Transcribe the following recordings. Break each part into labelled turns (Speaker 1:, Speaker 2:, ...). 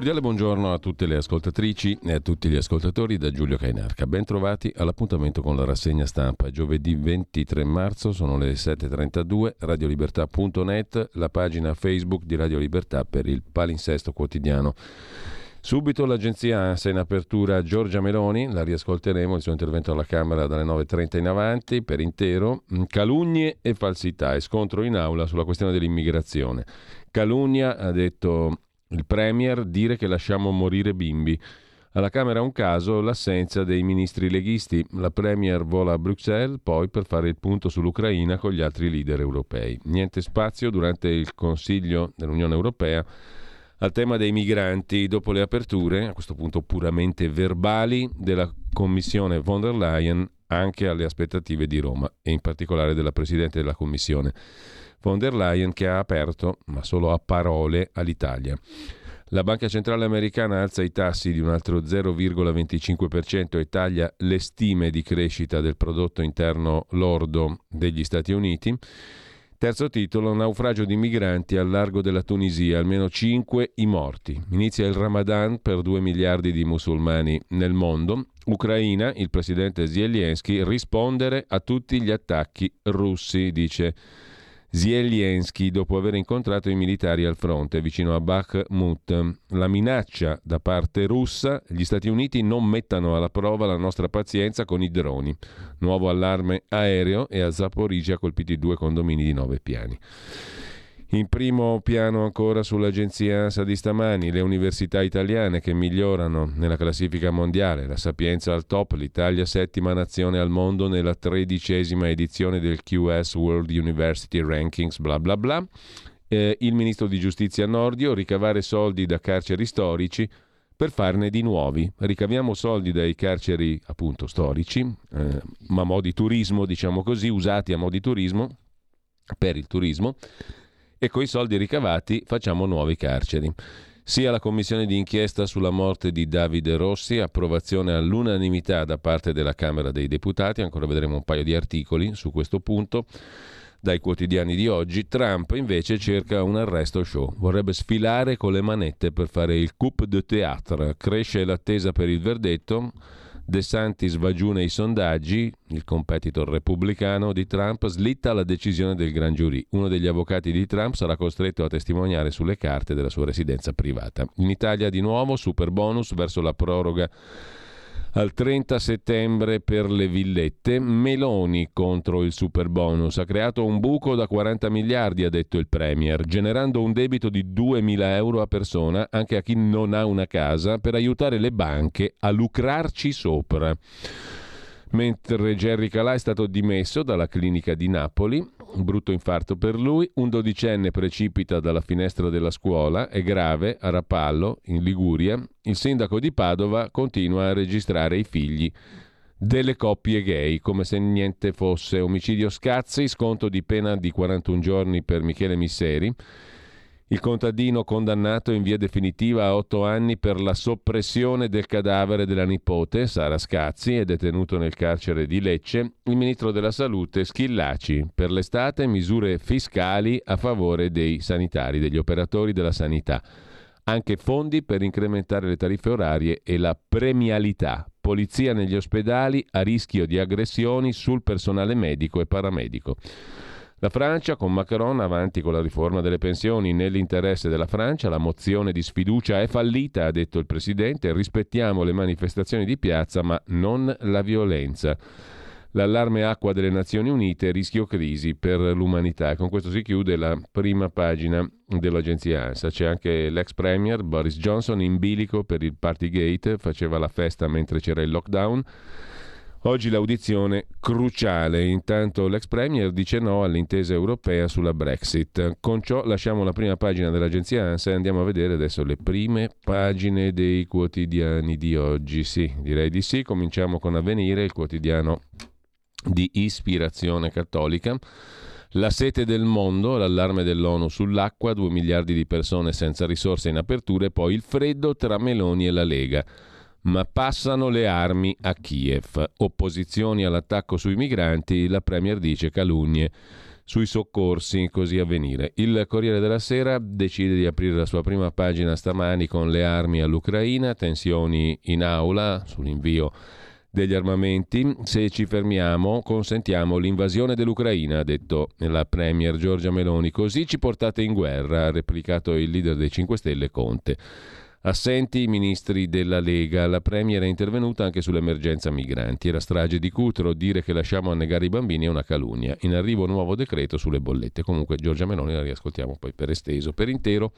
Speaker 1: Cordiale buongiorno a tutte le ascoltatrici e a tutti gli ascoltatori da Giulio Cainarca. Bentrovati all'appuntamento con la rassegna stampa. Giovedì 23 marzo sono le 7.32, radiolibertà.net, la pagina Facebook di Radio Libertà per il palinsesto quotidiano. Subito l'agenzia ANSA in apertura Giorgia Meloni, la riascolteremo, il suo intervento alla Camera dalle 9.30 in avanti per intero, calunnie e falsità e scontro in aula sulla questione dell'immigrazione. Calunnia, ha detto il Premier dire che lasciamo morire bimbi. Alla Camera un caso l'assenza dei ministri leghisti. La Premier vola a Bruxelles poi per fare il punto sull'Ucraina con gli altri leader europei. Niente spazio durante il Consiglio dell'Unione Europea al tema dei migranti dopo le aperture, a questo punto puramente verbali, della Commissione von der Leyen anche alle aspettative di Roma e in particolare della Presidente della Commissione von der Leyen che ha aperto, ma solo a parole, all'Italia. La Banca Centrale Americana alza i tassi di un altro 0,25% e taglia le stime di crescita del prodotto interno lordo degli Stati Uniti. Terzo titolo, naufragio di migranti al largo della Tunisia, almeno 5 i morti. Inizia il Ramadan per 2 miliardi di musulmani nel mondo. Ucraina, il presidente Zelensky, rispondere a tutti gli attacchi russi, dice Zelensky dopo aver incontrato i militari al fronte vicino a Bakhmut. La minaccia da parte russa, gli Stati Uniti non mettano alla prova la nostra pazienza con i droni. Nuovo allarme aereo e a Zaporizia colpiti due condomini di nove piani. In primo piano ancora sull'agenzia ANSA di stamani, le università italiane che migliorano nella classifica mondiale, la Sapienza al top, l'Italia settima nazione al mondo nella tredicesima edizione del QS World University Rankings, bla bla bla. Eh, il ministro di giustizia Nordio, ricavare soldi da carceri storici per farne di nuovi. Ricaviamo soldi dai carceri appunto storici, eh, ma a mo' di turismo, diciamo così, usati a mo' di turismo, per il turismo e coi soldi ricavati facciamo nuovi carceri. Sia la commissione di inchiesta sulla morte di Davide Rossi, approvazione all'unanimità da parte della Camera dei Deputati, ancora vedremo un paio di articoli su questo punto dai quotidiani di oggi. Trump invece cerca un arresto show, vorrebbe sfilare con le manette per fare il coup de théâtre, cresce l'attesa per il verdetto. De Santis va giù nei sondaggi, il competitor repubblicano di Trump slitta la decisione del gran giurì. Uno degli avvocati di Trump sarà costretto a testimoniare sulle carte della sua residenza privata. In Italia di nuovo super bonus verso la proroga al 30 settembre per le villette. Meloni contro il super bonus. Ha creato un buco da 40 miliardi, ha detto il Premier, generando un debito di 2.000 euro a persona anche a chi non ha una casa per aiutare le banche a lucrarci sopra mentre Gerry Calà è stato dimesso dalla clinica di Napoli, brutto infarto per lui, un dodicenne precipita dalla finestra della scuola, è grave a Rapallo, in Liguria, il sindaco di Padova continua a registrare i figli delle coppie gay, come se niente fosse. Omicidio Scazzi, sconto di pena di 41 giorni per Michele Misseri, il contadino condannato in via definitiva a otto anni per la soppressione del cadavere della nipote, Sara Scazzi, è detenuto nel carcere di Lecce. Il ministro della Salute, Schillaci, per l'estate misure fiscali a favore dei sanitari, degli operatori della sanità. anche fondi per incrementare le tariffe orarie e la premialità. Polizia negli ospedali a rischio di aggressioni sul personale medico e paramedico. La Francia con Macron avanti con la riforma delle pensioni nell'interesse della Francia, la mozione di sfiducia è fallita, ha detto il Presidente, rispettiamo le manifestazioni di piazza ma non la violenza. L'allarme acqua delle Nazioni Unite, rischio crisi per l'umanità. Con questo si chiude la prima pagina dell'agenzia ANSA. C'è anche l'ex premier Boris Johnson in bilico per il Partygate, faceva la festa mentre c'era il lockdown. Oggi l'audizione cruciale, intanto l'ex Premier dice no all'intesa europea sulla Brexit. Con ciò lasciamo la prima pagina dell'agenzia ANSA e andiamo a vedere adesso le prime pagine dei quotidiani di oggi. Sì, direi di sì. Cominciamo con Avvenire, il quotidiano di ispirazione cattolica. La sete del mondo, l'allarme dell'ONU sull'acqua, 2 miliardi di persone senza risorse in apertura e poi il freddo tra Meloni e la Lega ma passano le armi a Kiev. Opposizioni all'attacco sui migranti, la Premier dice calunnie sui soccorsi, così a venire. Il Corriere della Sera decide di aprire la sua prima pagina stamani con le armi all'Ucraina, tensioni in aula sull'invio degli armamenti. Se ci fermiamo, consentiamo l'invasione dell'Ucraina, ha detto la Premier Giorgia Meloni. Così ci portate in guerra, ha replicato il leader dei 5 Stelle Conte. Assenti i ministri della Lega, la Premier è intervenuta anche sull'emergenza migranti e la strage di Cutro, dire che lasciamo annegare i bambini è una calunnia. In arrivo un nuovo decreto sulle bollette. Comunque Giorgia Meloni la riascoltiamo poi per esteso, per intero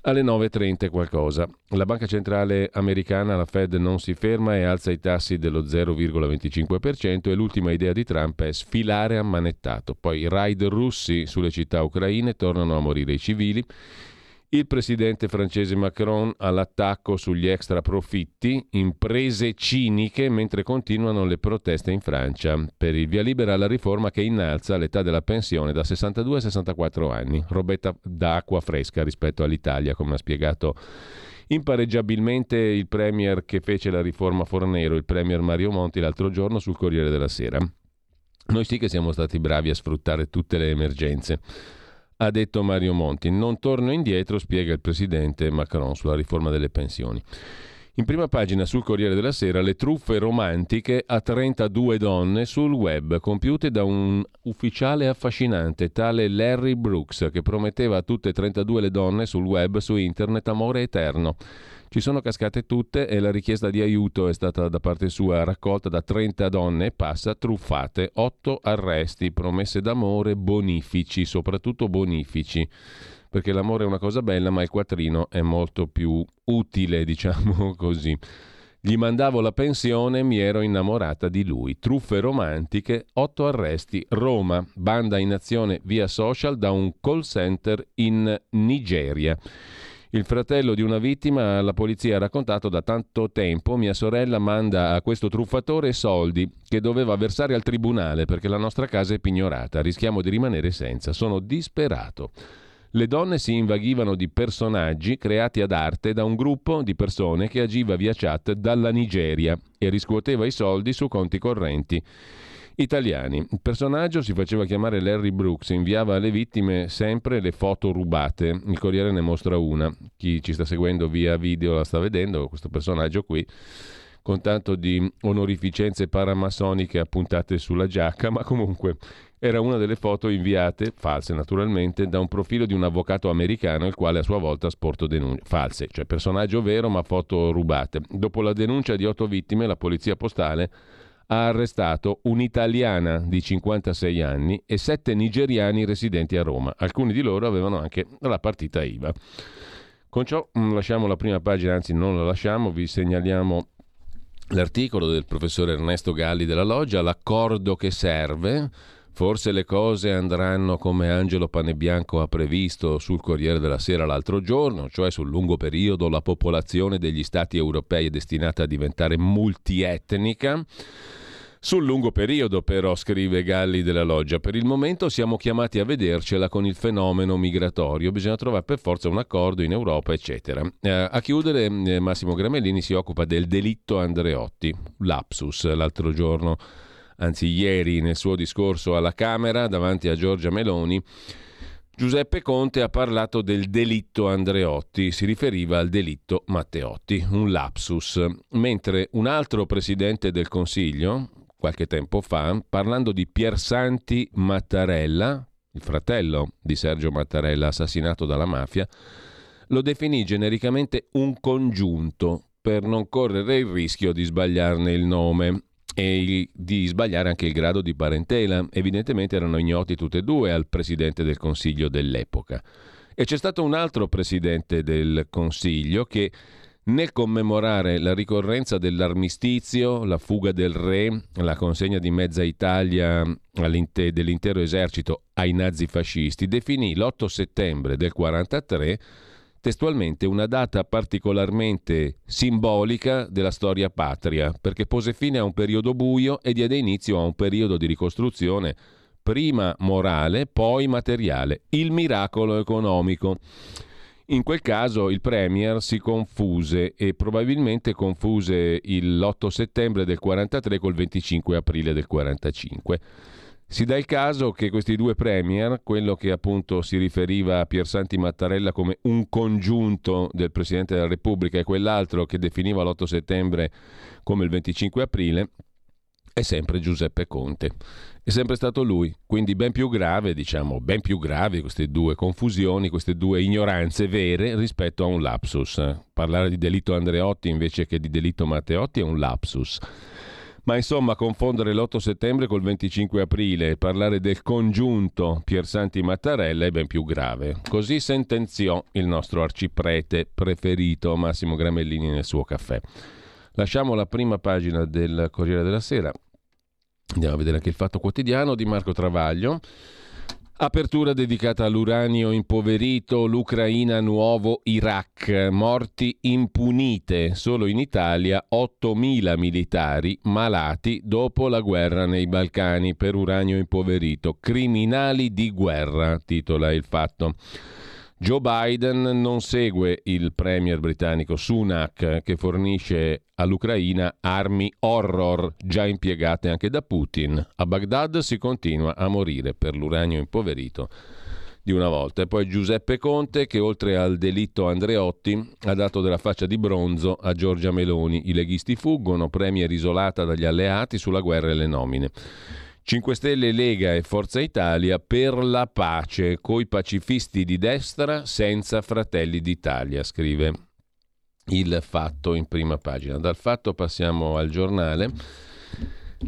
Speaker 1: alle 9.30 qualcosa. La Banca Centrale Americana, la Fed, non si ferma e alza i tassi dello 0,25% e l'ultima idea di Trump è sfilare ammanettato. Poi i raid russi sulle città ucraine tornano a morire i civili. Il presidente francese Macron all'attacco sugli extra profitti, imprese ciniche mentre continuano le proteste in Francia per il via libera alla riforma che innalza l'età della pensione da 62 a 64 anni. Robetta d'acqua fresca rispetto all'Italia, come ha spiegato impareggiabilmente il premier che fece la riforma Fornero, il premier Mario Monti l'altro giorno sul Corriere della Sera. Noi sì che siamo stati bravi a sfruttare tutte le emergenze ha detto Mario Monti. Non torno indietro, spiega il presidente Macron sulla riforma delle pensioni. In prima pagina sul Corriere della Sera le truffe romantiche a 32 donne sul web, compiute da un ufficiale affascinante, tale Larry Brooks, che prometteva a tutte e 32 le donne sul web, su internet, amore eterno. Ci sono cascate tutte e la richiesta di aiuto è stata da parte sua raccolta da 30 donne e passa truffate, 8 arresti, promesse d'amore, bonifici, soprattutto bonifici perché l'amore è una cosa bella, ma il quattrino è molto più utile, diciamo così. Gli mandavo la pensione, mi ero innamorata di lui. Truffe romantiche, otto arresti. Roma, banda in azione via social da un call center in Nigeria. Il fratello di una vittima alla polizia ha raccontato da tanto tempo mia sorella manda a questo truffatore soldi che doveva versare al tribunale perché la nostra casa è pignorata, rischiamo di rimanere senza, sono disperato. Le donne si invaghivano di personaggi creati ad arte da un gruppo di persone che agiva via chat dalla Nigeria e riscuoteva i soldi su conti correnti italiani. Il personaggio si faceva chiamare Larry Brooks, inviava alle vittime sempre le foto rubate. Il Corriere ne mostra una. Chi ci sta seguendo via video la sta vedendo, questo personaggio qui con tanto di onorificenze paramassoniche appuntate sulla giacca, ma comunque era una delle foto inviate, false naturalmente, da un profilo di un avvocato americano il quale a sua volta ha sporto denunce. False, cioè personaggio vero ma foto rubate. Dopo la denuncia di otto vittime, la polizia postale ha arrestato un'italiana di 56 anni e sette nigeriani residenti a Roma. Alcuni di loro avevano anche la partita IVA. Con ciò mm, lasciamo la prima pagina, anzi non la lasciamo, vi segnaliamo l'articolo del professore Ernesto Galli della Loggia, l'accordo che serve. Forse le cose andranno come Angelo Panebianco ha previsto sul Corriere della Sera l'altro giorno, cioè sul lungo periodo la popolazione degli stati europei è destinata a diventare multietnica. Sul lungo periodo, però, scrive Galli della Loggia, per il momento siamo chiamati a vedercela con il fenomeno migratorio, bisogna trovare per forza un accordo in Europa, eccetera. Eh, a chiudere, eh, Massimo Gramellini si occupa del delitto Andreotti, lapsus, l'altro giorno, anzi ieri nel suo discorso alla Camera davanti a Giorgia Meloni Giuseppe Conte ha parlato del delitto Andreotti, si riferiva al delitto Matteotti, un lapsus, mentre un altro presidente del Consiglio, qualche tempo fa, parlando di Piersanti Mattarella, il fratello di Sergio Mattarella assassinato dalla mafia, lo definì genericamente un congiunto per non correre il rischio di sbagliarne il nome e di sbagliare anche il grado di parentela. Evidentemente erano ignoti tutti e due al presidente del Consiglio dell'epoca. E c'è stato un altro presidente del Consiglio che nel commemorare la ricorrenza dell'armistizio, la fuga del re, la consegna di mezza Italia dell'intero esercito ai nazifascisti, definì l'8 settembre del 1943 testualmente una data particolarmente simbolica della storia patria, perché pose fine a un periodo buio e diede inizio a un periodo di ricostruzione prima morale, poi materiale, il miracolo economico. In quel caso il Premier si confuse e probabilmente confuse l'8 settembre del 43 col 25 aprile del 45. Si dà il caso che questi due premier, quello che appunto si riferiva a Piersanti Mattarella come un congiunto del Presidente della Repubblica e quell'altro che definiva l'8 settembre come il 25 aprile, è sempre Giuseppe Conte. È sempre stato lui, quindi ben più grave, diciamo, ben più gravi queste due confusioni, queste due ignoranze vere rispetto a un lapsus. Parlare di delitto Andreotti invece che di delitto Matteotti è un lapsus. Ma insomma, confondere l'8 settembre col 25 aprile e parlare del congiunto Piersanti Mattarella è ben più grave. Così sentenziò il nostro arciprete preferito Massimo Gramellini nel suo caffè. Lasciamo la prima pagina del Corriere della Sera. Andiamo a vedere anche il Fatto Quotidiano di Marco Travaglio. Apertura dedicata all'uranio impoverito, l'Ucraina nuovo Iraq, morti impunite, solo in Italia 8.000 militari malati dopo la guerra nei Balcani per uranio impoverito, criminali di guerra, titola il fatto. Joe Biden non segue il premier britannico Sunak che fornisce all'Ucraina armi horror già impiegate anche da Putin. A Baghdad si continua a morire per l'uranio impoverito di una volta. E poi Giuseppe Conte che oltre al delitto Andreotti ha dato della faccia di bronzo a Giorgia Meloni. I leghisti fuggono, premier isolata dagli alleati sulla guerra e le nomine. 5 Stelle, Lega e Forza Italia per la pace, coi pacifisti di destra senza Fratelli d'Italia, scrive il fatto in prima pagina. Dal fatto passiamo al giornale.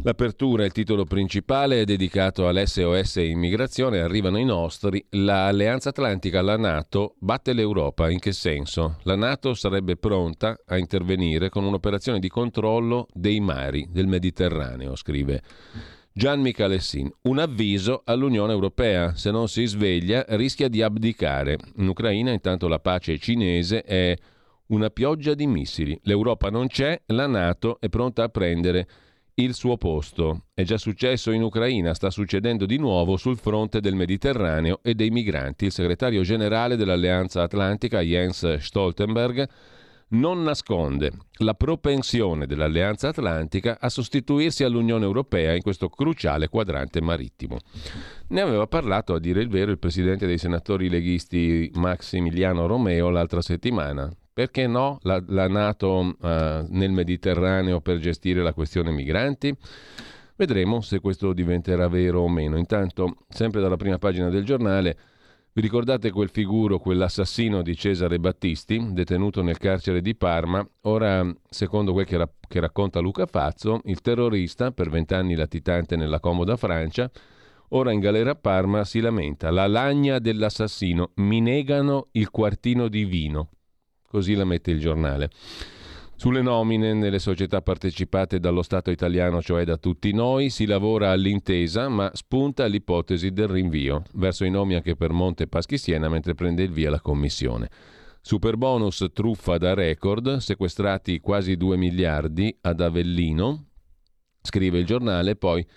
Speaker 1: L'apertura, il titolo principale, è dedicato all'SOS immigrazione. Arrivano i nostri. L'Alleanza Atlantica, la Nato, batte l'Europa. In che senso? La Nato sarebbe pronta a intervenire con un'operazione di controllo dei mari del Mediterraneo, scrive Gian Michalessin, un avviso all'Unione Europea. Se non si sveglia rischia di abdicare. In Ucraina intanto la pace cinese è una pioggia di missili. L'Europa non c'è, la Nato è pronta a prendere il suo posto. È già successo in Ucraina, sta succedendo di nuovo sul fronte del Mediterraneo e dei migranti. Il segretario generale dell'Alleanza Atlantica, Jens Stoltenberg, non nasconde la propensione dell'Alleanza Atlantica a sostituirsi all'Unione Europea in questo cruciale quadrante marittimo. Ne aveva parlato, a dire il vero, il presidente dei senatori leghisti Maximiliano Romeo l'altra settimana. Perché no la, la Nato uh, nel Mediterraneo per gestire la questione migranti? Vedremo se questo diventerà vero o meno. Intanto, sempre dalla prima pagina del giornale, vi ricordate quel figuro, quell'assassino di Cesare Battisti, detenuto nel carcere di Parma? Ora, secondo quel che, ra- che racconta Luca Fazzo, il terrorista, per vent'anni latitante nella comoda Francia, ora in galera a Parma si lamenta. La lagna dell'assassino, mi negano il quartino di vino. Così la mette il giornale. Sulle nomine nelle società partecipate dallo Stato italiano, cioè da tutti noi, si lavora all'intesa, ma spunta l'ipotesi del rinvio verso i nomi anche per Monte Paschi Siena mentre prende il via la commissione. Super bonus truffa da record, sequestrati quasi 2 miliardi ad Avellino, scrive il giornale, poi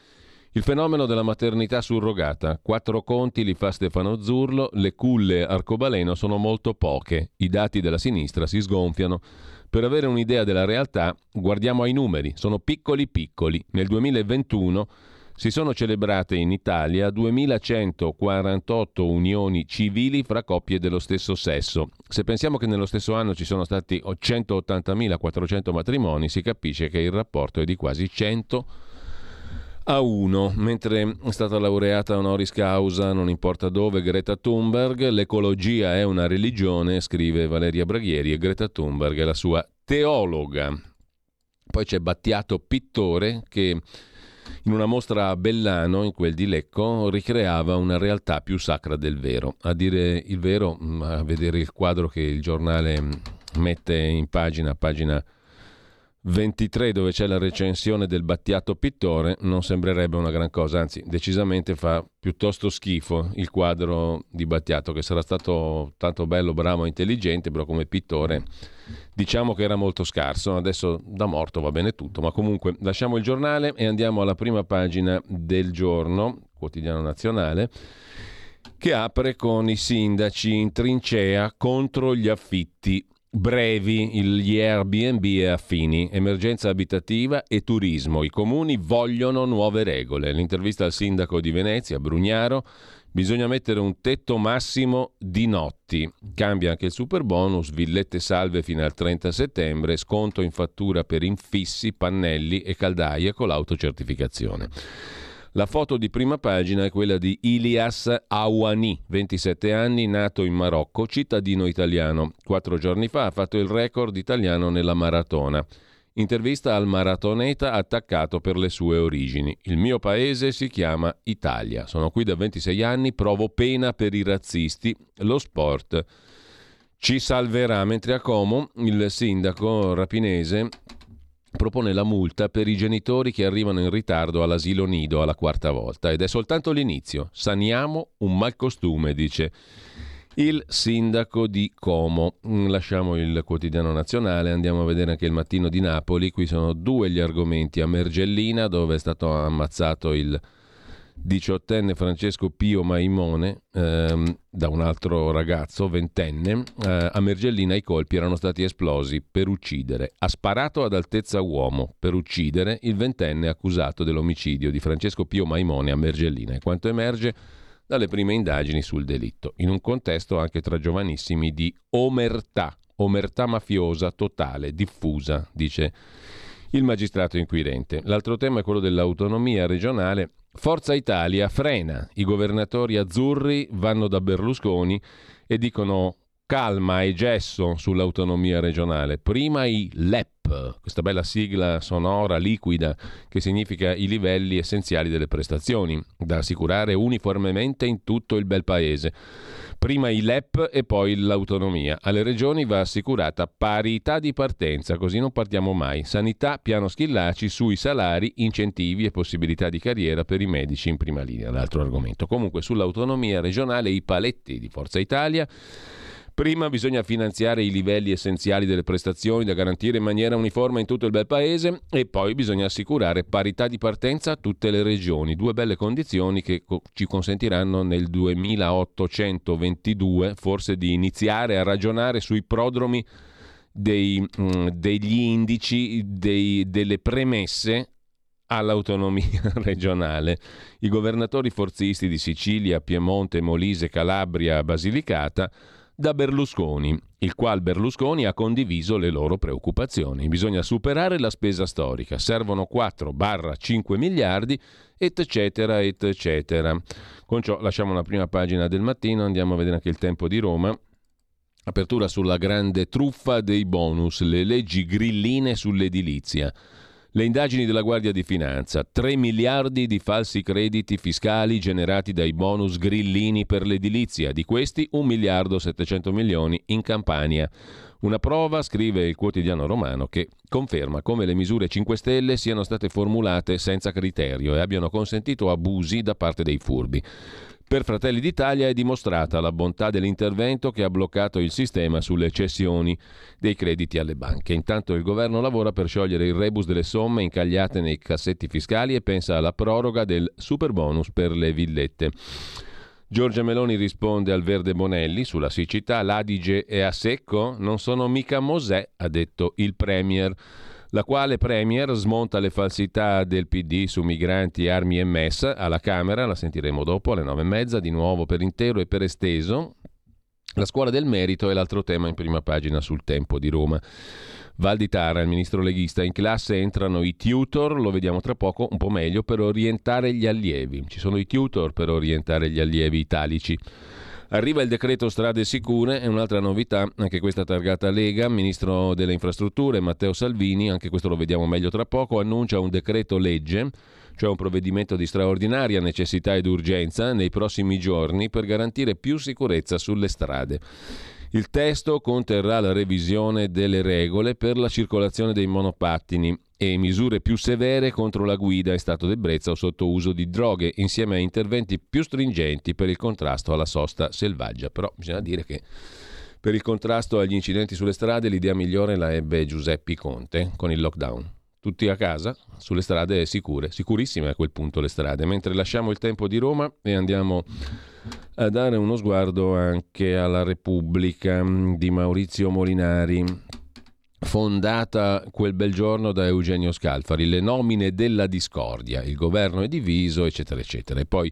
Speaker 1: il fenomeno della maternità surrogata. Quattro conti li fa Stefano Zurlo, le culle arcobaleno sono molto poche, i dati della sinistra si sgonfiano. Per avere un'idea della realtà, guardiamo ai numeri, sono piccoli piccoli. Nel 2021 si sono celebrate in Italia 2148 unioni civili fra coppie dello stesso sesso. Se pensiamo che nello stesso anno ci sono stati 180.400 matrimoni, si capisce che il rapporto è di quasi 100 a 1, mentre è stata laureata honoris causa, non importa dove, Greta Thunberg, l'ecologia è una religione, scrive Valeria Braghieri, e Greta Thunberg è la sua teologa. Poi c'è Battiato Pittore che in una mostra a Bellano, in quel di Lecco, ricreava una realtà più sacra del vero. A dire il vero, mm, a vedere il quadro che il giornale mm, mette in pagina, pagina 23 dove c'è la recensione del Battiato Pittore non sembrerebbe una gran cosa, anzi decisamente fa piuttosto schifo il quadro di Battiato che sarà stato tanto bello, bravo e intelligente, però come pittore diciamo che era molto scarso, adesso da morto va bene tutto, ma comunque lasciamo il giornale e andiamo alla prima pagina del giorno, quotidiano nazionale che apre con i sindaci in trincea contro gli affitti brevi gli Airbnb e affini, emergenza abitativa e turismo. I comuni vogliono nuove regole. L'intervista al sindaco di Venezia, Brugnaro, bisogna mettere un tetto massimo di notti. Cambia anche il super bonus, villette salve fino al 30 settembre, sconto in fattura per infissi, pannelli e caldaie con l'autocertificazione. La foto di prima pagina è quella di Ilias Awani, 27 anni, nato in Marocco, cittadino italiano. Quattro giorni fa ha fatto il record italiano nella maratona. Intervista al maratoneta attaccato per le sue origini. Il mio paese si chiama Italia. Sono qui da 26 anni, provo pena per i razzisti. Lo sport ci salverà, mentre a Como il sindaco rapinese propone la multa per i genitori che arrivano in ritardo all'asilo nido alla quarta volta ed è soltanto l'inizio. Saniamo un malcostume, dice il sindaco di Como. Mm, lasciamo il quotidiano nazionale, andiamo a vedere anche il mattino di Napoli. Qui sono due gli argomenti. A Mergellina, dove è stato ammazzato il diciottenne Francesco Pio Maimone ehm, da un altro ragazzo ventenne eh, a Mergellina i colpi erano stati esplosi per uccidere ha sparato ad altezza uomo per uccidere il ventenne accusato dell'omicidio di Francesco Pio Maimone a Mergellina e quanto emerge dalle prime indagini sul delitto in un contesto anche tra giovanissimi di omertà omertà mafiosa totale diffusa dice il magistrato inquirente. L'altro tema è quello dell'autonomia regionale Forza Italia frena, i governatori azzurri vanno da Berlusconi e dicono calma e gesso sull'autonomia regionale. Prima i LEP, questa bella sigla sonora liquida che significa i livelli essenziali delle prestazioni, da assicurare uniformemente in tutto il bel paese. Prima i LEP e poi l'autonomia. Alle regioni va assicurata parità di partenza, così non partiamo mai. Sanità, piano Schillaci sui salari, incentivi e possibilità di carriera per i medici in prima linea. L'altro argomento. Comunque sull'autonomia regionale i paletti di Forza Italia Prima bisogna finanziare i livelli essenziali delle prestazioni da garantire in maniera uniforme in tutto il bel paese e poi bisogna assicurare parità di partenza a tutte le regioni. Due belle condizioni che co- ci consentiranno nel 2822 forse di iniziare a ragionare sui prodromi dei, mm, degli indici, dei, delle premesse all'autonomia regionale. I governatori forzisti di Sicilia, Piemonte, Molise, Calabria, Basilicata da Berlusconi, il quale Berlusconi ha condiviso le loro preoccupazioni. Bisogna superare la spesa storica, servono 4-5 miliardi, eccetera, eccetera. Con ciò lasciamo la prima pagina del mattino, andiamo a vedere anche il tempo di Roma. Apertura sulla grande truffa dei bonus, le leggi grilline sull'edilizia. Le indagini della Guardia di Finanza, 3 miliardi di falsi crediti fiscali generati dai bonus grillini per l'edilizia, di questi 1 miliardo 700 milioni in Campania. Una prova, scrive il quotidiano romano, che conferma come le misure 5 Stelle siano state formulate senza criterio e abbiano consentito abusi da parte dei furbi. Per Fratelli d'Italia è dimostrata la bontà dell'intervento che ha bloccato il sistema sulle cessioni dei crediti alle banche. Intanto il governo lavora per sciogliere il rebus delle somme incagliate nei cassetti fiscali e pensa alla proroga del super bonus per le villette. Giorgia Meloni risponde al Verde Bonelli sulla siccità, l'Adige è a secco? Non sono mica Mosè, ha detto il Premier. La quale Premier smonta le falsità del PD su migranti, armi e MES alla Camera, la sentiremo dopo alle nove e mezza, di nuovo per intero e per esteso. La scuola del merito è l'altro tema in prima pagina sul tempo di Roma. Val di Tara, il ministro leghista, in classe entrano i tutor, lo vediamo tra poco, un po' meglio, per orientare gli allievi. Ci sono i tutor per orientare gli allievi italici. Arriva il decreto strade sicure e un'altra novità, anche questa targata Lega, ministro delle infrastrutture Matteo Salvini, anche questo lo vediamo meglio tra poco, annuncia un decreto legge, cioè un provvedimento di straordinaria necessità ed urgenza nei prossimi giorni per garantire più sicurezza sulle strade. Il testo conterrà la revisione delle regole per la circolazione dei monopattini e misure più severe contro la guida in stato d'ebbrezza o sotto uso di droghe, insieme a interventi più stringenti per il contrasto alla sosta selvaggia. Però bisogna dire che per il contrasto agli incidenti sulle strade l'idea migliore la ebbe Giuseppe Conte con il lockdown. Tutti a casa, sulle strade sicure, sicurissime a quel punto le strade, mentre lasciamo il tempo di Roma e andiamo a dare uno sguardo anche alla Repubblica mm, di Maurizio Molinari fondata quel bel giorno da Eugenio Scalfari, le nomine della discordia, il governo è diviso, eccetera, eccetera. E poi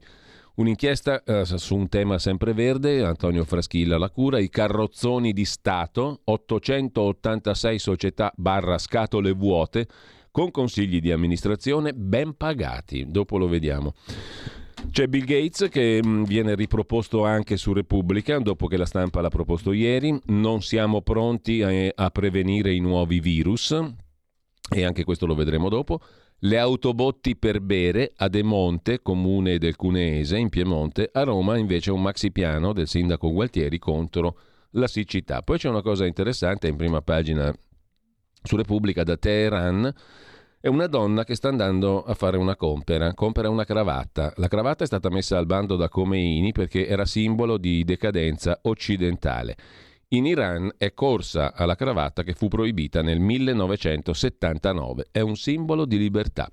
Speaker 1: un'inchiesta eh, su un tema sempre verde, Antonio Fraschilla la cura, i carrozzoni di Stato, 886 società barra scatole vuote, con consigli di amministrazione ben pagati. Dopo lo vediamo. C'è Bill Gates che mm, viene riproposto anche su Repubblica dopo che la stampa l'ha proposto ieri. Non siamo pronti a, prevenire i nuovi virus e anche questo lo vedremo dopo. Le autobotti per bere a De Monte, comune del Cuneese, in Piemonte. A Roma invece un maxi piano del sindaco Gualtieri contro la siccità. Poi c'è una cosa interessante in prima pagina su Repubblica da Teheran è una donna che sta andando a fare una compera, compera una cravatta. La cravatta è stata messa al bando da Khomeini perché era simbolo di decadenza occidentale. In Iran è corsa alla cravatta che fu proibita nel 1979. È un simbolo di libertà.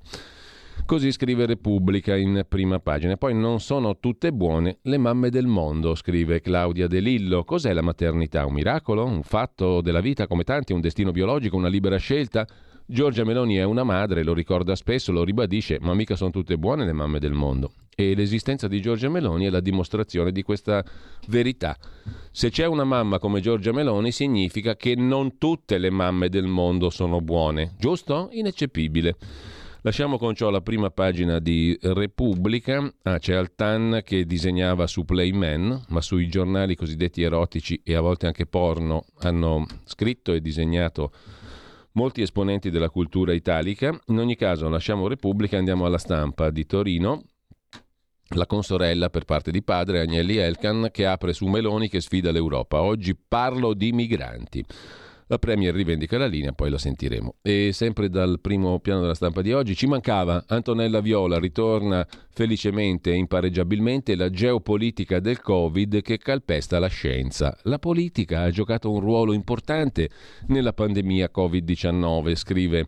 Speaker 1: Così scrive Repubblica in prima pagina. Poi non sono tutte buone le mamme del mondo, scrive Claudia De Lillo. Cos'è la maternità? Un miracolo? Un fatto della vita come tanti? Un destino biologico? Una libera scelta? Giorgia Meloni è una madre, lo ricorda spesso, lo ribadisce, ma mica sono tutte buone le mamme del mondo. E l'esistenza di Giorgia Meloni è la dimostrazione di questa verità. Se c'è una mamma come Giorgia Meloni significa che non tutte le mamme del mondo sono buone, giusto? Ineccepibile. Lasciamo con ciò la prima pagina di Repubblica. Ah, c'è Altan che disegnava su Playman, ma sui giornali cosiddetti erotici e a volte anche porno hanno scritto e disegnato molti esponenti della cultura italica. In ogni caso lasciamo Repubblica e andiamo alla stampa di Torino. La consorella per parte di padre Agnelli Elkan che apre su Meloni che sfida l'Europa. Oggi parlo di migranti. La Premier rivendica la linea, poi la sentiremo. E sempre dal primo piano della stampa di oggi ci mancava Antonella Viola, ritorna felicemente e impareggiabilmente la geopolitica del Covid che calpesta la scienza. La politica ha giocato un ruolo importante nella pandemia Covid-19, scrive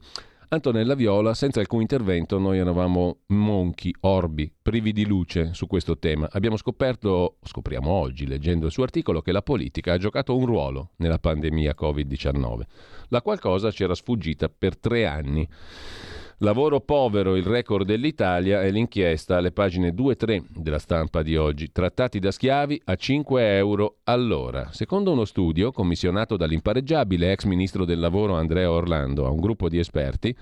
Speaker 1: Antonella Viola, senza alcun intervento noi eravamo monchi, orbi, privi di luce su questo tema. Abbiamo scoperto, scopriamo oggi leggendo il suo articolo, che la politica ha giocato un ruolo nella pandemia Covid-19. La qualcosa c'era sfuggita per tre anni. Lavoro povero, il record dell'Italia è l'inchiesta alle pagine 2 e 3 della stampa di oggi. Trattati da schiavi a 5 euro all'ora. Secondo uno studio commissionato dall'impareggiabile ex ministro del lavoro Andrea Orlando a un gruppo di esperti,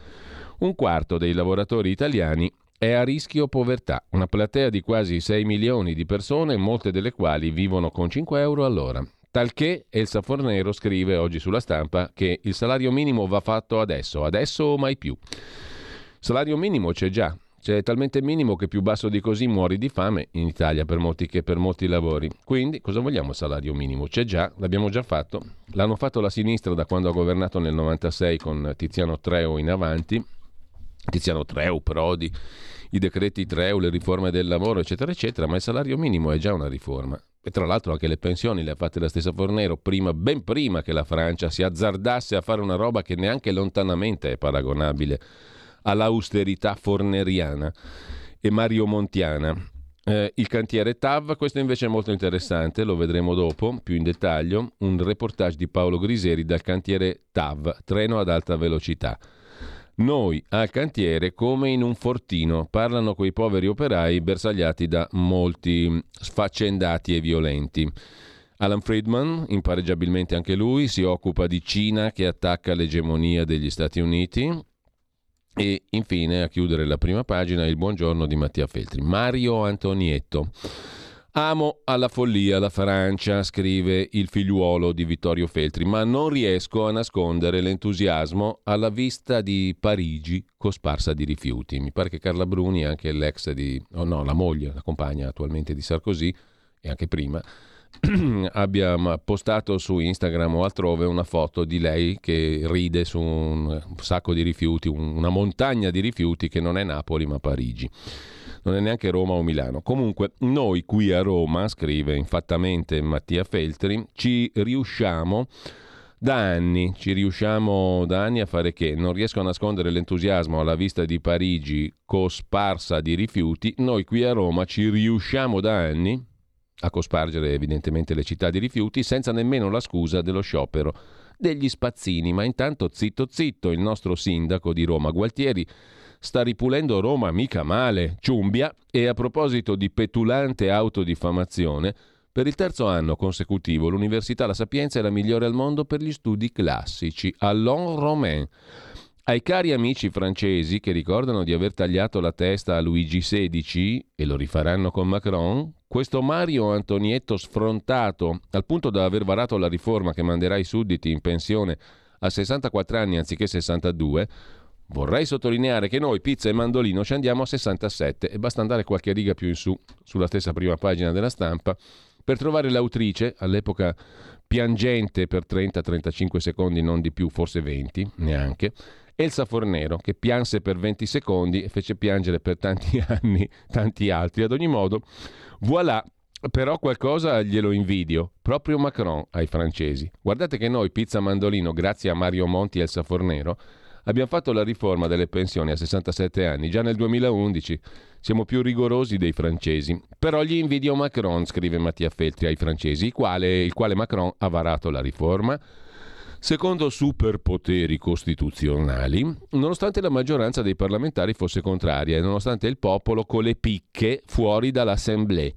Speaker 1: un quarto dei lavoratori italiani è a rischio povertà, una platea di quasi 6 milioni di persone, molte delle quali vivono con 5 euro all'ora. Talché Elsa Fornero scrive oggi sulla stampa che il salario minimo va fatto adesso, adesso o mai più. Salario minimo c'è già, c'è talmente minimo che più basso di così muori di fame in Italia per molti che per molti lavori. Quindi cosa vogliamo salario minimo? C'è già, l'abbiamo già fatto. L'hanno fatto la sinistra da quando ha governato nel 96 con Tiziano Treu in avanti. Tiziano Treu, Prodi, i decreti Treu, le riforme del lavoro, eccetera, eccetera, ma il salario minimo è già una riforma. E tra l'altro anche le pensioni le ha fatte la stessa Fornero prima, ben prima che la Francia si azzardasse a fare una roba che neanche lontanamente è paragonabile all'austerità forneriana e Mario Montiana. Eh, il cantiere TAV, questo invece è molto interessante, lo vedremo dopo più in dettaglio, un reportage di Paolo Griseri dal cantiere TAV, treno ad alta velocità. Noi al cantiere come in un fortino, parlano quei poveri operai bersagliati da molti sfaccendati e violenti. Alan Friedman, impareggiabilmente anche lui, si occupa di Cina che attacca l'egemonia degli Stati Uniti. E infine, a chiudere la prima pagina, il buongiorno di Mattia Feltri. Mario Antonietto. Amo alla follia la Francia, scrive il figliuolo di Vittorio Feltri, ma non riesco a nascondere l'entusiasmo alla vista di Parigi cosparsa di rifiuti. Mi pare che Carla Bruni, anche l'ex di, oh no, la moglie, la compagna attualmente di Sarkozy, e anche prima, abbia postato su Instagram o altrove una foto di lei che ride su un sacco di rifiuti, una montagna di rifiuti che non è Napoli ma Parigi non è neanche Roma o Milano. Comunque, noi qui a Roma, scrive infattamente Mattia Feltri, ci riusciamo da anni, ci riusciamo da anni a fare che non riesco a nascondere l'entusiasmo alla vista di Parigi cosparsa di rifiuti, noi qui a Roma ci riusciamo da anni a cospargere evidentemente le città di rifiuti senza nemmeno la scusa dello sciopero degli spazzini, ma intanto zitto zitto il nostro sindaco di Roma Gualtieri sta ripulendo Roma mica male, ciumbia, e a proposito di petulante autodifamazione, per il terzo anno consecutivo l'Università La Sapienza è la migliore al mondo per gli studi classici, Allon Romain. Ai cari amici francesi che ricordano di aver tagliato la testa a Luigi XVI e lo rifaranno con Macron, questo Mario Antonietto sfrontato, al punto da aver varato la riforma che manderà i sudditi in pensione a 64 anni anziché 62, Vorrei sottolineare che noi, pizza e mandolino, ci andiamo a 67 e basta andare qualche riga più in su, sulla stessa prima pagina della stampa, per trovare l'autrice, all'epoca piangente per 30-35 secondi, non di più, forse 20 neanche, Elsa Fornero, che pianse per 20 secondi e fece piangere per tanti anni tanti altri. Ad ogni modo, voilà, però qualcosa glielo invidio, proprio Macron ai francesi. Guardate che noi, pizza mandolino, grazie a Mario Monti e Elsa Fornero, Abbiamo fatto la riforma delle pensioni a 67 anni, già nel 2011. Siamo più rigorosi dei francesi. Però gli invidio Macron, scrive Mattia Feltri ai francesi, il quale, il quale Macron ha varato la riforma. Secondo superpoteri costituzionali, nonostante la maggioranza dei parlamentari fosse contraria e nonostante il popolo con le picche fuori dall'Assemblée.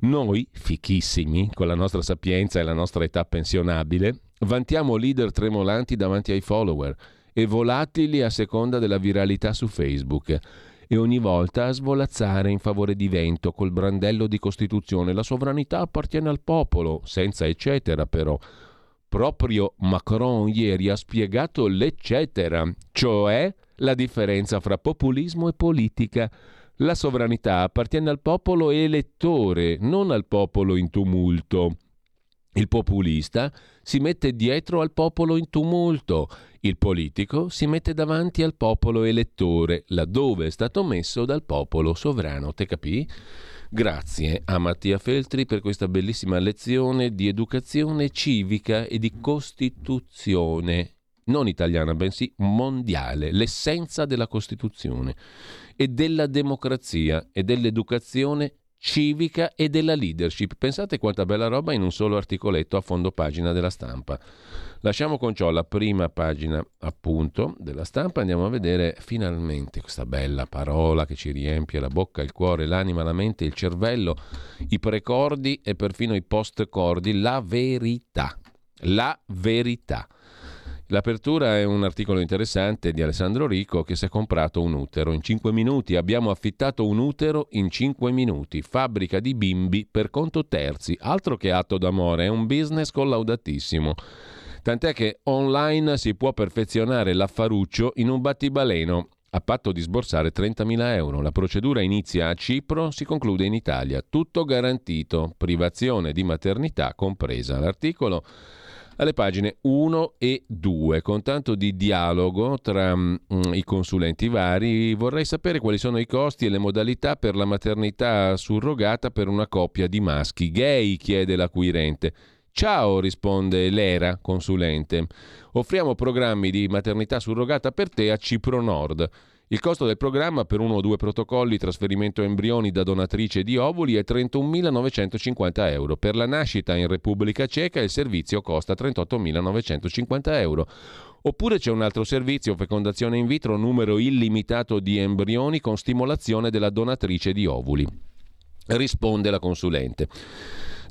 Speaker 1: Noi, fichissimi, con la nostra sapienza e la nostra età pensionabile, vantiamo leader tremolanti davanti ai follower e volatili a seconda della viralità su Facebook e ogni volta a svolazzare in favore di vento col brandello di Costituzione. La sovranità appartiene al popolo, senza eccetera però. Proprio Macron ieri ha spiegato l'eccetera, cioè la differenza fra populismo e politica. La sovranità appartiene al popolo elettore, non al popolo in tumulto. Il populista si mette dietro al popolo in tumulto, il politico si mette davanti al popolo elettore, laddove è stato messo dal popolo sovrano. Te capì? Grazie a Mattia Feltri per questa bellissima lezione di educazione civica e di costituzione, non italiana, bensì mondiale, l'essenza della Costituzione e della democrazia e dell'educazione civica e della leadership. Pensate quanta bella roba in un solo articoletto a fondo pagina della stampa. Lasciamo con ciò la prima pagina appunto della stampa, andiamo a vedere finalmente questa bella parola che ci riempie la bocca, il cuore, l'anima, la mente, il cervello, i precordi e perfino i postcordi, la verità. La verità. L'apertura è un articolo interessante di Alessandro Rico che si è comprato un utero in 5 minuti. Abbiamo affittato un utero in 5 minuti. Fabbrica di bimbi per conto terzi. Altro che atto d'amore, è un business collaudatissimo. Tant'è che online si può perfezionare l'affaruccio in un battibaleno a patto di sborsare 30.000 euro. La procedura inizia a Cipro, si conclude in Italia. Tutto garantito, privazione di maternità compresa. L'articolo alle pagine 1 e 2. Con tanto di dialogo tra mm, i consulenti vari, vorrei sapere quali sono i costi e le modalità per la maternità surrogata per una coppia di maschi gay, chiede l'acquirente. Ciao, risponde l'ERA, consulente. Offriamo programmi di maternità surrogata per te a Cipro Nord. Il costo del programma per uno o due protocolli trasferimento embrioni da donatrice di ovuli è 31.950 euro. Per la nascita in Repubblica Ceca il servizio costa 38.950 euro. Oppure c'è un altro servizio, fecondazione in vitro, numero illimitato di embrioni con stimolazione della donatrice di ovuli. Risponde la consulente.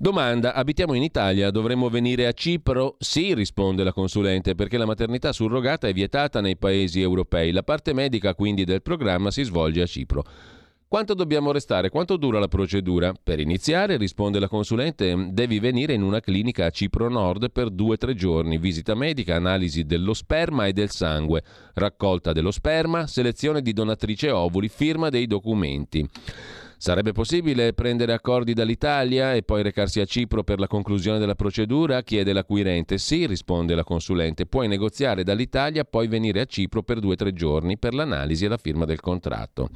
Speaker 1: Domanda, abitiamo in Italia, dovremmo venire a Cipro? Sì, risponde la consulente, perché la maternità surrogata è vietata nei paesi europei. La parte medica quindi del programma si svolge a Cipro. Quanto dobbiamo restare? Quanto dura la procedura? Per iniziare, risponde la consulente, devi venire in una clinica a Cipro Nord per due o tre giorni. Visita medica, analisi dello sperma e del sangue, raccolta dello sperma, selezione di donatrice ovuli, firma dei documenti. Sarebbe possibile prendere accordi dall'Italia e poi recarsi a Cipro per la conclusione della procedura? chiede l'acquirente. Sì, risponde la consulente. Puoi negoziare dall'Italia, poi venire a Cipro per due o tre giorni per l'analisi e la firma del contratto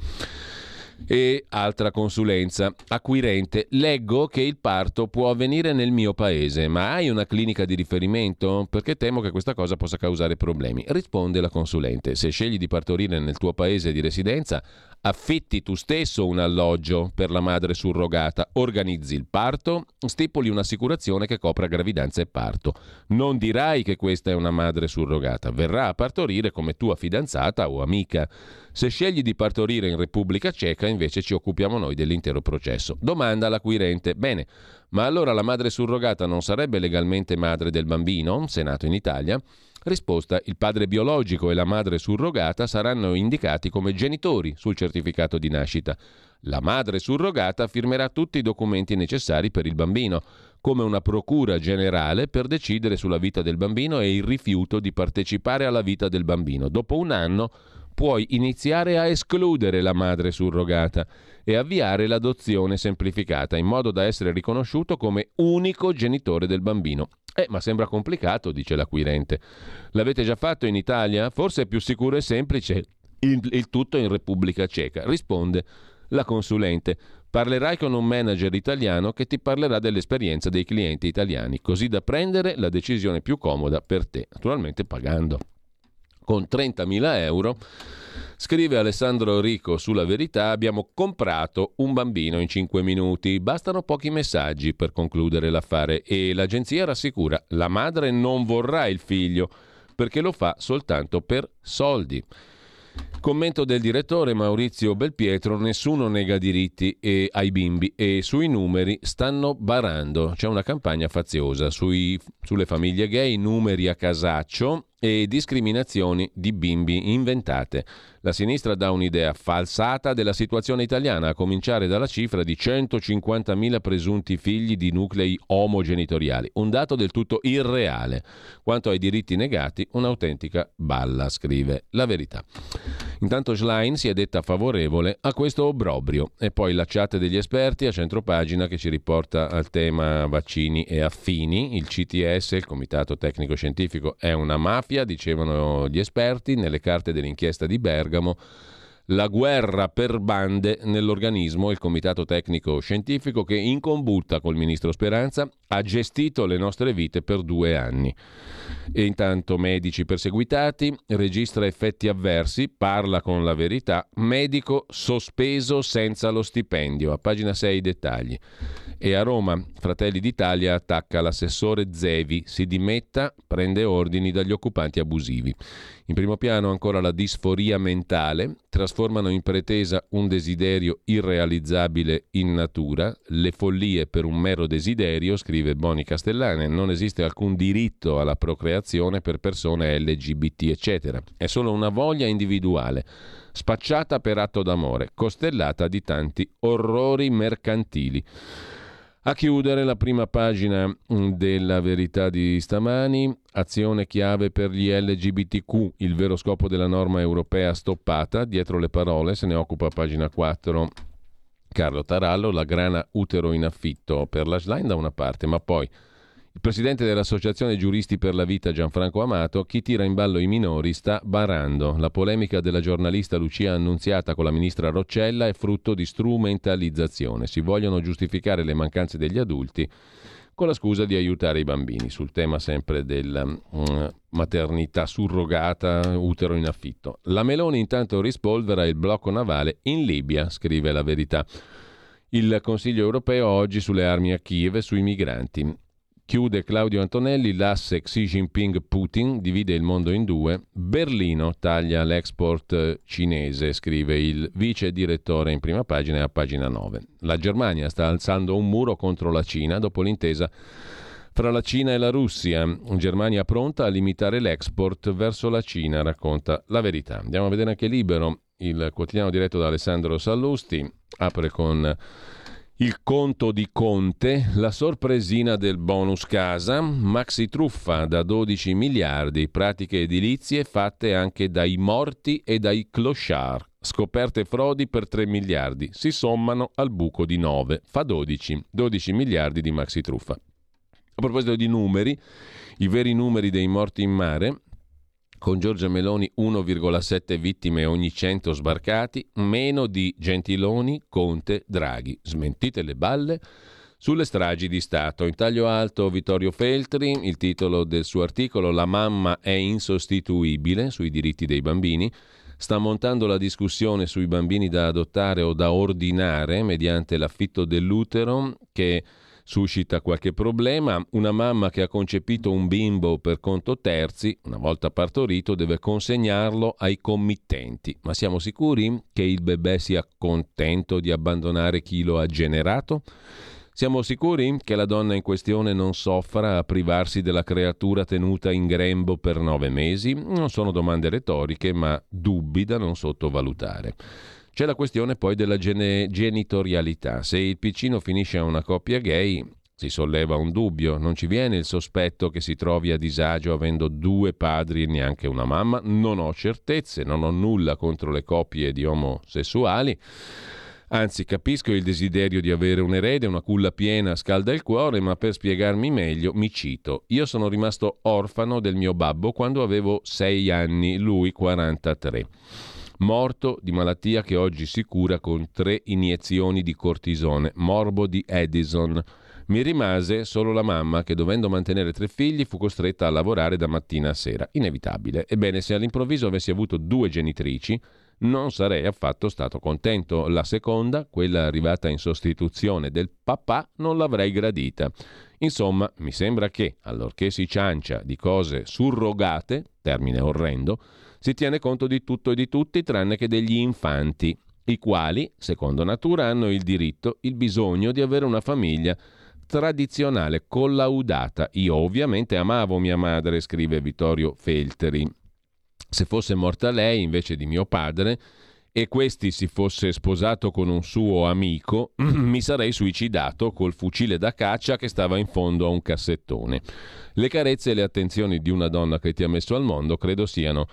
Speaker 1: e altra consulenza. Acquirente, leggo che il parto può avvenire nel mio paese, ma hai una clinica di riferimento? Perché temo che questa cosa possa causare problemi. Risponde la consulente, se scegli di partorire nel tuo paese di residenza, affitti tu stesso un alloggio per la madre surrogata, organizzi il parto, stipuli un'assicurazione che copra gravidanza e parto. Non dirai che questa è una madre surrogata, verrà a partorire come tua fidanzata o amica. Se scegli di partorire in Repubblica Ceca, invece ci occupiamo noi dell'intero processo. Domanda all'acquirente. Bene, ma allora la madre surrogata non sarebbe legalmente madre del bambino, se nato in Italia? Risposta: il padre biologico e la madre surrogata saranno indicati come genitori sul certificato di nascita. La madre surrogata firmerà tutti i documenti necessari per il bambino, come una procura generale per decidere sulla vita del bambino e il rifiuto di partecipare alla vita del bambino. Dopo un anno puoi iniziare a escludere la madre surrogata e avviare l'adozione semplificata in modo da essere riconosciuto come unico genitore del bambino. Eh, ma sembra complicato, dice l'acquirente. L'avete già fatto in Italia? Forse è più sicuro e semplice il, il tutto in Repubblica Ceca. Risponde la consulente. Parlerai con un manager italiano che ti parlerà dell'esperienza dei clienti italiani, così da prendere la decisione più comoda per te, naturalmente pagando. Con 30.000 euro Scrive Alessandro Rico sulla verità, abbiamo comprato un bambino in 5 minuti, bastano pochi messaggi per concludere l'affare e l'agenzia rassicura, la madre non vorrà il figlio perché lo fa soltanto per soldi. Commento del direttore Maurizio Belpietro, nessuno nega diritti ai bimbi e sui numeri stanno barando. C'è una campagna faziosa sui, sulle famiglie gay, numeri a casaccio e discriminazioni di bimbi inventate. La sinistra dà un'idea falsata della situazione italiana, a cominciare dalla cifra di 150.000 presunti figli di nuclei omogenitoriali, un dato del tutto irreale. Quanto ai diritti negati, un'autentica balla, scrive la verità. Intanto Schlein si è detta favorevole a questo obbrobrio e poi la chat degli esperti a centropagina che ci riporta al tema vaccini e affini. Il CTS, il Comitato Tecnico Scientifico, è una mafia, dicevano gli esperti nelle carte dell'inchiesta di Bergamo la guerra per bande nell'organismo, il Comitato Tecnico Scientifico, che in combutta col ministro Speranza ha gestito le nostre vite per due anni. E intanto medici perseguitati, registra effetti avversi, parla con la verità, medico sospeso senza lo stipendio. A pagina 6 i dettagli. E a Roma, Fratelli d'Italia attacca l'assessore Zevi, si dimetta, prende ordini dagli occupanti abusivi. In primo piano ancora la disforia mentale, trasformano in pretesa un desiderio irrealizzabile in natura, le follie per un mero desiderio, scrive Boni Castellane, non esiste alcun diritto alla procreazione per persone LGBT, eccetera. È solo una voglia individuale spacciata per atto d'amore, costellata di tanti orrori mercantili. A chiudere la prima pagina mm, della verità di stamani, azione chiave per gli LGBTQ, il vero scopo della norma europea stoppata, dietro le parole se ne occupa pagina 4 Carlo Tarallo, la grana utero in affitto per la slide da una parte, ma poi il presidente dell'Associazione Giuristi per la Vita Gianfranco Amato, chi tira in ballo i minori sta barando. La polemica della giornalista Lucia Annunziata con la ministra Roccella è frutto di strumentalizzazione. Si vogliono giustificare le mancanze degli adulti con la scusa di aiutare i bambini, sul tema sempre della um, maternità surrogata, utero in affitto. La Meloni intanto rispolvera il blocco navale in Libia, scrive la verità. Il Consiglio europeo oggi sulle armi a Kiev e sui migranti Chiude Claudio Antonelli, l'asse Xi Jinping-Putin divide il mondo in due. Berlino taglia l'export cinese, scrive il vice direttore in prima pagina e a pagina 9. La Germania sta alzando un muro contro la Cina dopo l'intesa fra la Cina e la Russia. Germania pronta a limitare l'export verso la Cina, racconta la verità. Andiamo a vedere anche Libero, il quotidiano diretto da Alessandro Sallusti, apre con il conto di Conte, la sorpresina del bonus casa, maxi truffa da 12 miliardi, pratiche edilizie fatte anche dai morti e dai clochard. Scoperte frodi per 3 miliardi, si sommano al buco di 9, fa 12, 12 miliardi di maxi truffa. A proposito di numeri, i veri numeri dei morti in mare, con Giorgia Meloni 1,7 vittime ogni 100 sbarcati, meno di Gentiloni, Conte, Draghi. Smentite le balle sulle stragi di Stato. In taglio alto Vittorio Feltri, il titolo del suo articolo La mamma è insostituibile sui diritti dei bambini. Sta montando la discussione sui bambini da adottare o da ordinare mediante l'affitto dell'utero che suscita qualche problema. Una mamma che ha concepito un bimbo per conto terzi, una volta partorito, deve consegnarlo ai committenti. Ma siamo sicuri che il bebè sia contento di abbandonare chi lo ha generato? Siamo sicuri che la donna in questione non soffra a privarsi della creatura tenuta in grembo per nove mesi? Non sono domande retoriche, ma dubbi da non sottovalutare. C'è la questione poi della gene- genitorialità. Se il piccino finisce a una coppia gay, si solleva un dubbio, non ci viene il sospetto che si trovi a disagio avendo due padri e neanche una mamma? Non ho certezze, non ho nulla contro le coppie di omosessuali. Anzi, capisco il desiderio di avere un erede, una culla piena scalda il cuore, ma per spiegarmi meglio mi cito. Io sono rimasto orfano del mio babbo quando avevo 6 anni, lui 43 morto di malattia che oggi si cura con tre iniezioni di cortisone, morbo di Edison. Mi rimase solo la mamma che dovendo mantenere tre figli fu costretta a lavorare da mattina a sera. Inevitabile. Ebbene, se all'improvviso avessi avuto due genitrici, non sarei affatto stato contento. La seconda, quella arrivata in sostituzione del papà, non l'avrei gradita. Insomma, mi sembra che, allorché si ciancia di cose surrogate, termine orrendo, si tiene conto di tutto e di tutti tranne che degli infanti, i quali, secondo natura, hanno il diritto, il bisogno di avere una famiglia tradizionale, collaudata. Io ovviamente amavo mia madre, scrive Vittorio Felteri. Se fosse morta lei invece di mio padre, e questi si fosse sposato con un suo amico, mi sarei suicidato col fucile da caccia che stava in fondo a un cassettone. Le carezze e le attenzioni di una donna che ti ha messo al mondo credo siano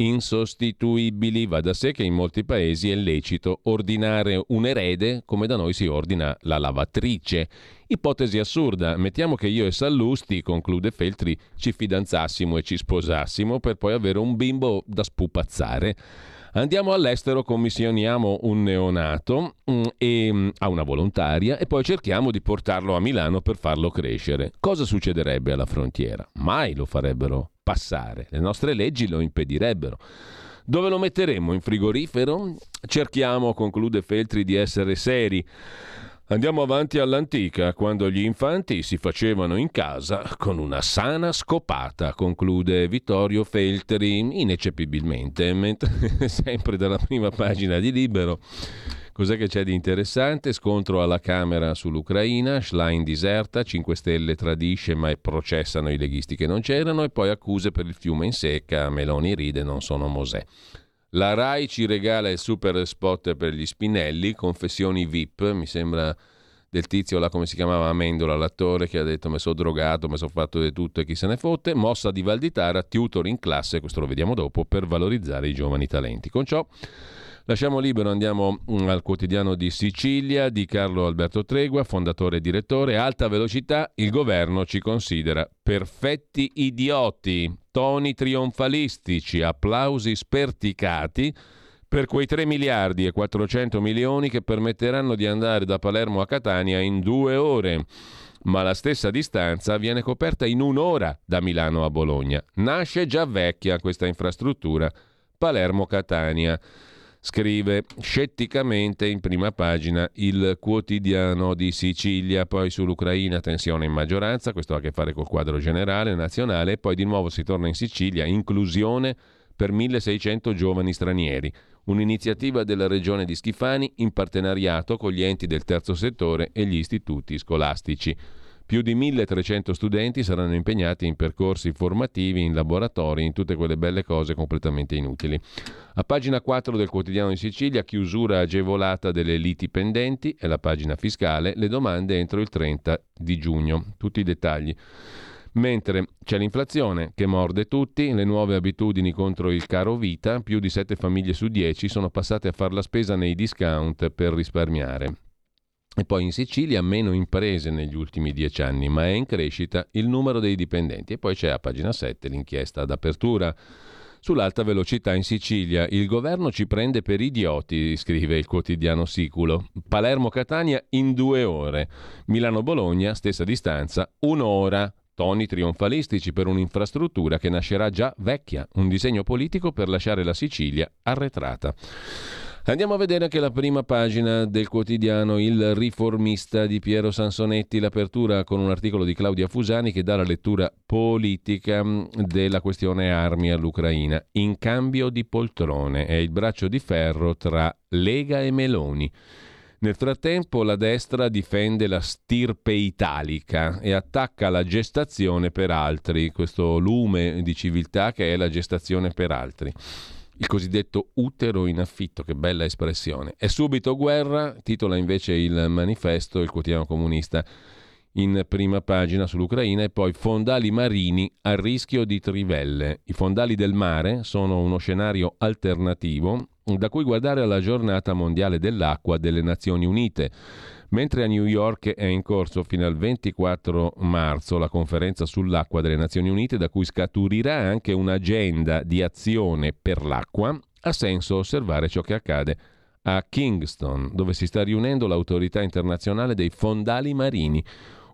Speaker 1: insostituibili. Va da sé che in molti paesi è lecito ordinare un erede come da noi si ordina la lavatrice. Ipotesi assurda, mettiamo che io e Sallusti, conclude Feltri, ci fidanzassimo e ci sposassimo per poi avere un bimbo da spupazzare. Andiamo all'estero, commissioniamo un neonato mm, e, mm, a una volontaria e poi cerchiamo di portarlo a Milano per farlo crescere. Cosa succederebbe alla frontiera? Mai lo farebbero passare. Le nostre leggi lo impedirebbero. Dove lo metteremo? In frigorifero? Cerchiamo, conclude Feltri, di essere seri. Andiamo avanti all'antica, quando gli infanti si facevano in casa con una sana scopata, conclude Vittorio Feltri ineccepibilmente, mentre sempre dalla prima pagina di Libero Cos'è che c'è di interessante? Scontro alla Camera sull'Ucraina, Schlein diserta, 5 Stelle tradisce ma processano i leghisti che non c'erano e poi accuse per il fiume in secca, Meloni ride, non sono Mosè. La RAI ci regala il super spot per gli Spinelli, confessioni VIP, mi sembra del tizio là come si chiamava Amendola, l'attore che ha detto mi sono drogato, mi sono fatto di tutto e chi se ne fotte, mossa di Valditara, tutor in classe, questo lo vediamo dopo, per valorizzare i giovani talenti. Con ciò Lasciamo libero, andiamo mm, al quotidiano di Sicilia di Carlo Alberto Tregua, fondatore e direttore. Alta velocità, il governo ci considera perfetti idioti, toni trionfalistici, applausi sperticati per quei 3 miliardi e 400 milioni che permetteranno di andare da Palermo a Catania in due ore. Ma la stessa distanza viene coperta in un'ora da Milano a Bologna. Nasce già vecchia questa infrastruttura Palermo-Catania. Scrive scetticamente in prima pagina il quotidiano di Sicilia, poi sull'Ucraina tensione in maggioranza, questo ha a che fare col quadro generale nazionale, poi di nuovo si torna in Sicilia, inclusione per 1600 giovani stranieri, un'iniziativa della regione di Schifani in partenariato con gli enti del terzo settore e gli istituti scolastici. Più di 1300 studenti saranno impegnati in percorsi formativi, in laboratori, in tutte quelle belle cose completamente inutili. A pagina 4 del quotidiano di Sicilia, chiusura agevolata delle liti pendenti e la pagina fiscale, le domande entro il 30 di giugno. Tutti i dettagli. Mentre c'è l'inflazione che morde tutti, le nuove abitudini contro il caro vita, più di 7 famiglie su 10 sono passate a fare la spesa nei discount per risparmiare. E poi in Sicilia meno imprese negli ultimi dieci anni, ma è in crescita il numero dei dipendenti. E poi c'è a pagina 7 l'inchiesta d'apertura. Sull'alta velocità in Sicilia il governo ci prende per idioti, scrive il quotidiano Siculo. Palermo-Catania in due ore. Milano-Bologna, stessa distanza, un'ora. Toni trionfalistici per un'infrastruttura che nascerà già vecchia, un disegno politico per lasciare la Sicilia arretrata. Andiamo a vedere anche la prima pagina del quotidiano Il Riformista di Piero Sansonetti, l'apertura con un articolo di Claudia Fusani che dà la lettura politica mm, della questione armi all'Ucraina. In cambio di poltrone è il braccio di ferro tra Lega e Meloni. Nel frattempo la destra difende la stirpe italica e attacca la gestazione per altri, questo lume di civiltà che è la gestazione per altri il cosiddetto utero in affitto, che bella espressione. È subito guerra, titola invece il manifesto, il quotidiano comunista, in prima pagina sull'Ucraina, e poi fondali marini a rischio di trivelle. I fondali del mare sono uno scenario alternativo da cui guardare alla giornata mondiale dell'acqua delle Nazioni Unite Mentre a New York è in corso fino al 24 marzo la conferenza sull'acqua delle Nazioni Unite, da cui scaturirà anche un'agenda di azione per l'acqua, ha senso osservare ciò che accade a Kingston, dove si sta riunendo l'autorità internazionale dei fondali marini,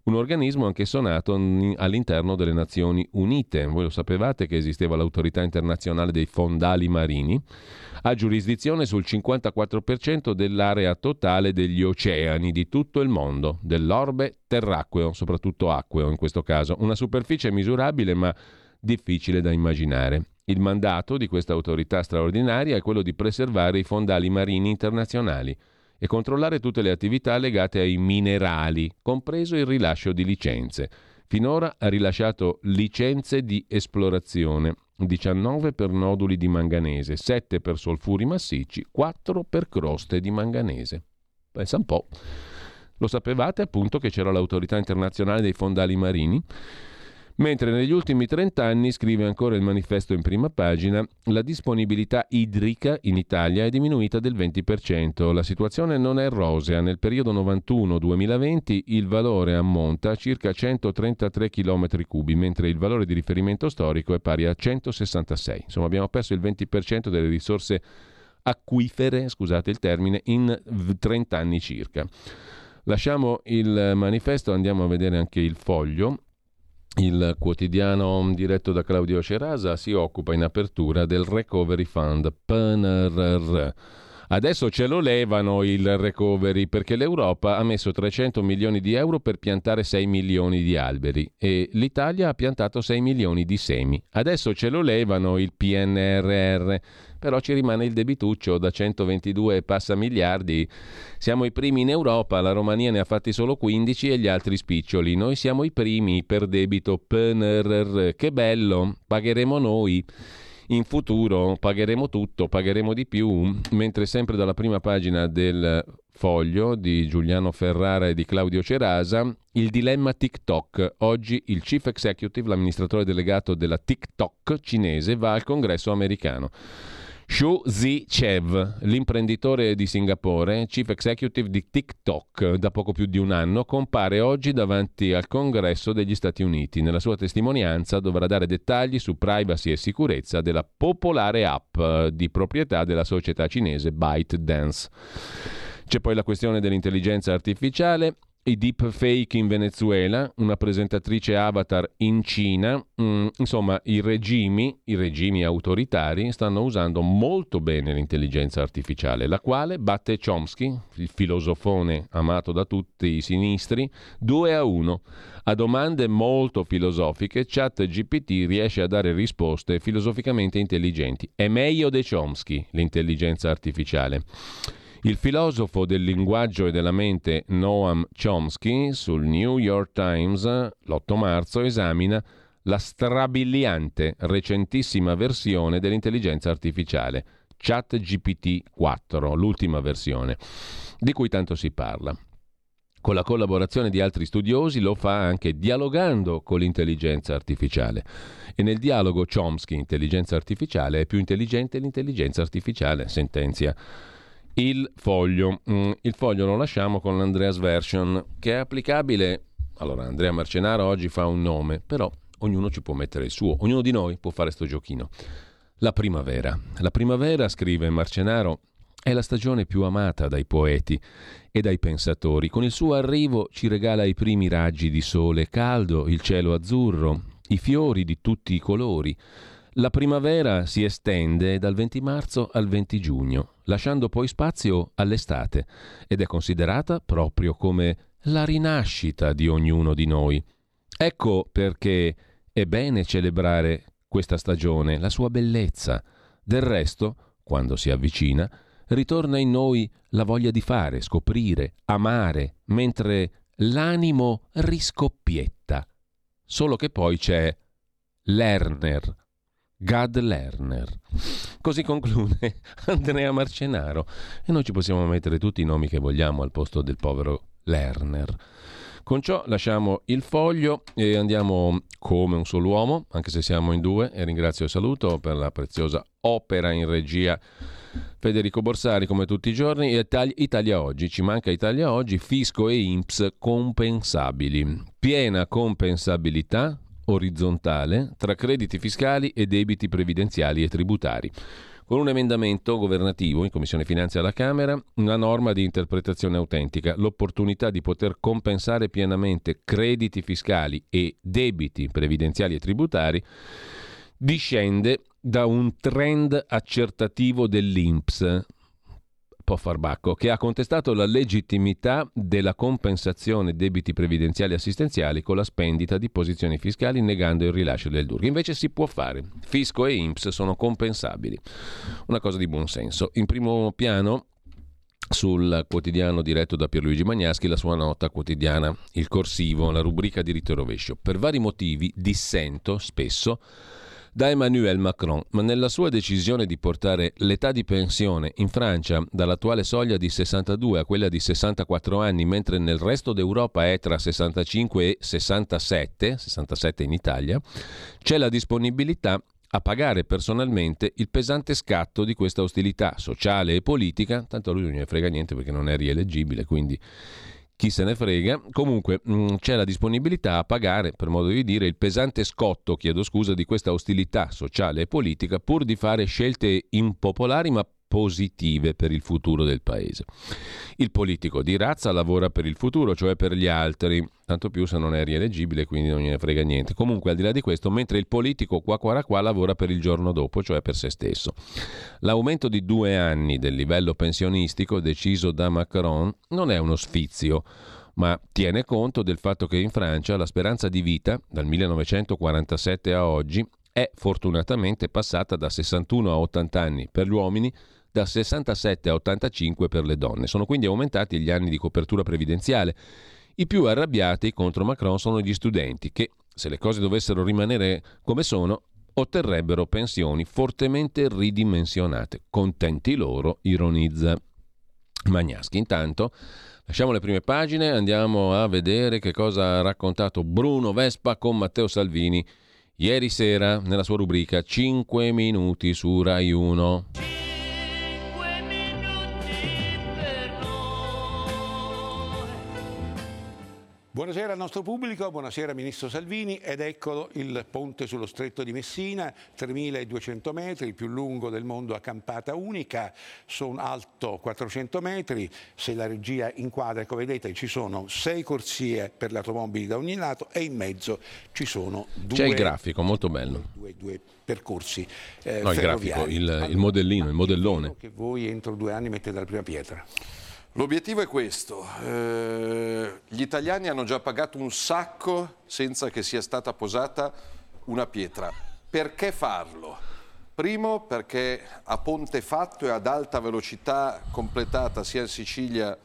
Speaker 1: un organismo anch'esso nato all'interno delle Nazioni Unite. Voi lo sapevate che esisteva l'autorità internazionale dei fondali marini? ha giurisdizione sul 54% dell'area totale degli oceani di tutto il mondo, dell'orbe terracqueo, soprattutto acqueo in questo caso, una superficie misurabile ma difficile da immaginare. Il mandato di questa autorità straordinaria è quello di preservare i fondali marini internazionali e controllare tutte le attività legate ai minerali, compreso il rilascio di licenze. Finora ha rilasciato licenze di esplorazione 19 per noduli di manganese, 7 per solfuri massicci, 4 per croste di manganese. Pensa un po'. Lo sapevate appunto che c'era l'autorità internazionale dei fondali marini? Mentre negli ultimi 30 anni, scrive ancora il manifesto in prima pagina, la disponibilità idrica in Italia è diminuita del 20%. La situazione non è rosea. Nel periodo 91-2020 il valore ammonta a circa 133 km cubi, mentre il valore di riferimento storico è pari a 166. Insomma, abbiamo perso il 20% delle risorse acquifere, scusate il termine, in 30 anni circa. Lasciamo il manifesto, andiamo a vedere anche il foglio. Il quotidiano diretto da Claudio Cerasa si occupa in apertura del Recovery Fund PNRR. Adesso ce lo levano il recovery perché l'Europa ha messo 300 milioni di euro per piantare 6 milioni di alberi e l'Italia ha piantato 6 milioni di semi. Adesso ce lo levano il PNRR però ci rimane il debituccio da 122 passa miliardi. Siamo i primi in Europa, la Romania ne ha fatti solo 15 e gli altri spiccioli. Noi siamo i primi per debito PNRR. Che bello, pagheremo noi. In futuro pagheremo tutto, pagheremo di più, mentre sempre dalla prima pagina del foglio di Giuliano Ferrara e di Claudio Cerasa, il dilemma TikTok. Oggi il chief executive, l'amministratore delegato della TikTok cinese, va al congresso americano. Xu Zi-chev, l'imprenditore di Singapore, chief executive di TikTok da poco più di un anno, compare oggi davanti al congresso degli Stati Uniti. Nella sua testimonianza dovrà dare dettagli su privacy e sicurezza della popolare app di proprietà della società cinese ByteDance. C'è poi la questione dell'intelligenza artificiale i deepfake in Venezuela, una presentatrice avatar in Cina, mm, insomma i regimi, i regimi autoritari stanno usando molto bene l'intelligenza artificiale, la quale batte Chomsky, il filosofone amato da tutti i sinistri, 2 a 1. A domande molto filosofiche, ChatGPT riesce a dare risposte filosoficamente intelligenti. È meglio di Chomsky l'intelligenza artificiale. Il filosofo del linguaggio e della mente Noam Chomsky sul New York Times l'8 marzo esamina la strabiliante recentissima versione dell'intelligenza artificiale, ChatGPT 4, l'ultima versione, di cui tanto si parla. Con la collaborazione di altri studiosi lo fa anche dialogando con l'intelligenza artificiale. E nel dialogo Chomsky, intelligenza artificiale, è più intelligente l'intelligenza artificiale, sentenzia il foglio. Mm, il foglio lo lasciamo con l'Andreas Version, che è applicabile. Allora, Andrea Marcenaro oggi fa un nome, però ognuno ci può mettere il suo, ognuno di noi può fare sto giochino. La primavera. La primavera, scrive Marcenaro, è la stagione più amata dai poeti e dai pensatori. Con il suo arrivo ci regala i primi raggi di sole caldo, il cielo azzurro, i fiori di tutti i colori. La primavera si estende dal 20 marzo al 20 giugno, lasciando poi spazio all'estate ed è considerata proprio come la rinascita di ognuno di noi. Ecco perché è bene celebrare questa stagione, la sua bellezza. Del resto, quando si avvicina, ritorna in noi la voglia di fare, scoprire, amare, mentre l'animo riscoppietta. Solo che poi c'è Lerner, Gad Lerner. Così conclude Andrea Marcenaro e noi ci possiamo mettere tutti i nomi che vogliamo al posto del povero Lerner. Con ciò lasciamo il foglio e andiamo come un solo uomo, anche se siamo in due, e ringrazio e saluto per la preziosa opera in regia Federico Borsari come tutti i giorni. Italia Oggi, ci manca Italia Oggi, fisco e INPS compensabili. Piena compensabilità orizzontale tra crediti fiscali e debiti previdenziali e tributari. Con un emendamento governativo in Commissione Finanze alla Camera, una norma di interpretazione autentica, l'opportunità di poter compensare pienamente crediti fiscali e debiti previdenziali e tributari discende da un trend accertativo dell'INPS, po' farbacco, che ha contestato la legittimità della compensazione debiti previdenziali e assistenziali con la spendita di posizioni fiscali negando il rilascio del DURG. Invece si può fare. Fisco e INPS sono compensabili. Una cosa di buon senso. In primo piano sul quotidiano diretto da Pierluigi Magnaschi la sua nota quotidiana, il corsivo, la rubrica diritto e rovescio. Per vari motivi dissento spesso da Emmanuel Macron, ma nella sua decisione di portare l'età di pensione in Francia dall'attuale soglia di 62 a quella di 64 anni, mentre nel resto d'Europa è tra 65 e 67, 67 in Italia, c'è la disponibilità a pagare personalmente il pesante scatto di questa ostilità sociale e politica, tanto a lui non ne frega niente perché non è rieleggibile, quindi chi se ne frega. Comunque mh, mm, c'è la disponibilità a pagare, per modo di dire, il pesante scotto, chiedo scusa, di questa ostilità sociale e politica pur di fare scelte impopolari ma positive per il futuro del paese. Il politico di razza lavora per il futuro, cioè per gli altri, tanto più se non è rieleggibile, quindi non gliene frega niente. Comunque, al di là di questo, mentre il politico qua qua qua lavora per il giorno dopo, cioè per se stesso. L'aumento di due anni del livello pensionistico deciso da Macron non è uno sfizio ma tiene conto del fatto che in Francia la speranza di vita dal 1947 a oggi è fortunatamente passata da 61 a 80 anni per gli uomini da 67 a 85 per le donne. Sono quindi aumentati gli anni di copertura previdenziale. I più arrabbiati contro Macron sono gli studenti che, se le cose dovessero rimanere come sono, otterrebbero pensioni fortemente ridimensionate. Contenti loro, ironizza Magnaschi. Intanto lasciamo le prime pagine, andiamo a vedere che cosa ha raccontato Bruno Vespa con Matteo Salvini ieri sera nella sua rubrica 5 minuti su Rai 1.
Speaker 2: Buonasera al nostro pubblico, buonasera Ministro Salvini ed eccolo il ponte sullo stretto di Messina, 3200 metri, il più lungo del mondo a campata unica, sono alto 400 metri, se la regia inquadra, come vedete ci sono sei corsie per le automobili da ogni lato e in mezzo ci sono due...
Speaker 1: C'è il grafico, molto bello.
Speaker 2: Due, due percorsi
Speaker 1: eh, No, il grafico, il, il modellino, il modellone.
Speaker 2: Che voi entro due anni mettete la prima pietra.
Speaker 3: L'obiettivo è questo, eh, gli italiani hanno già pagato un sacco senza che sia stata posata una pietra. Perché farlo? Primo perché a ponte fatto e ad alta velocità completata sia in Sicilia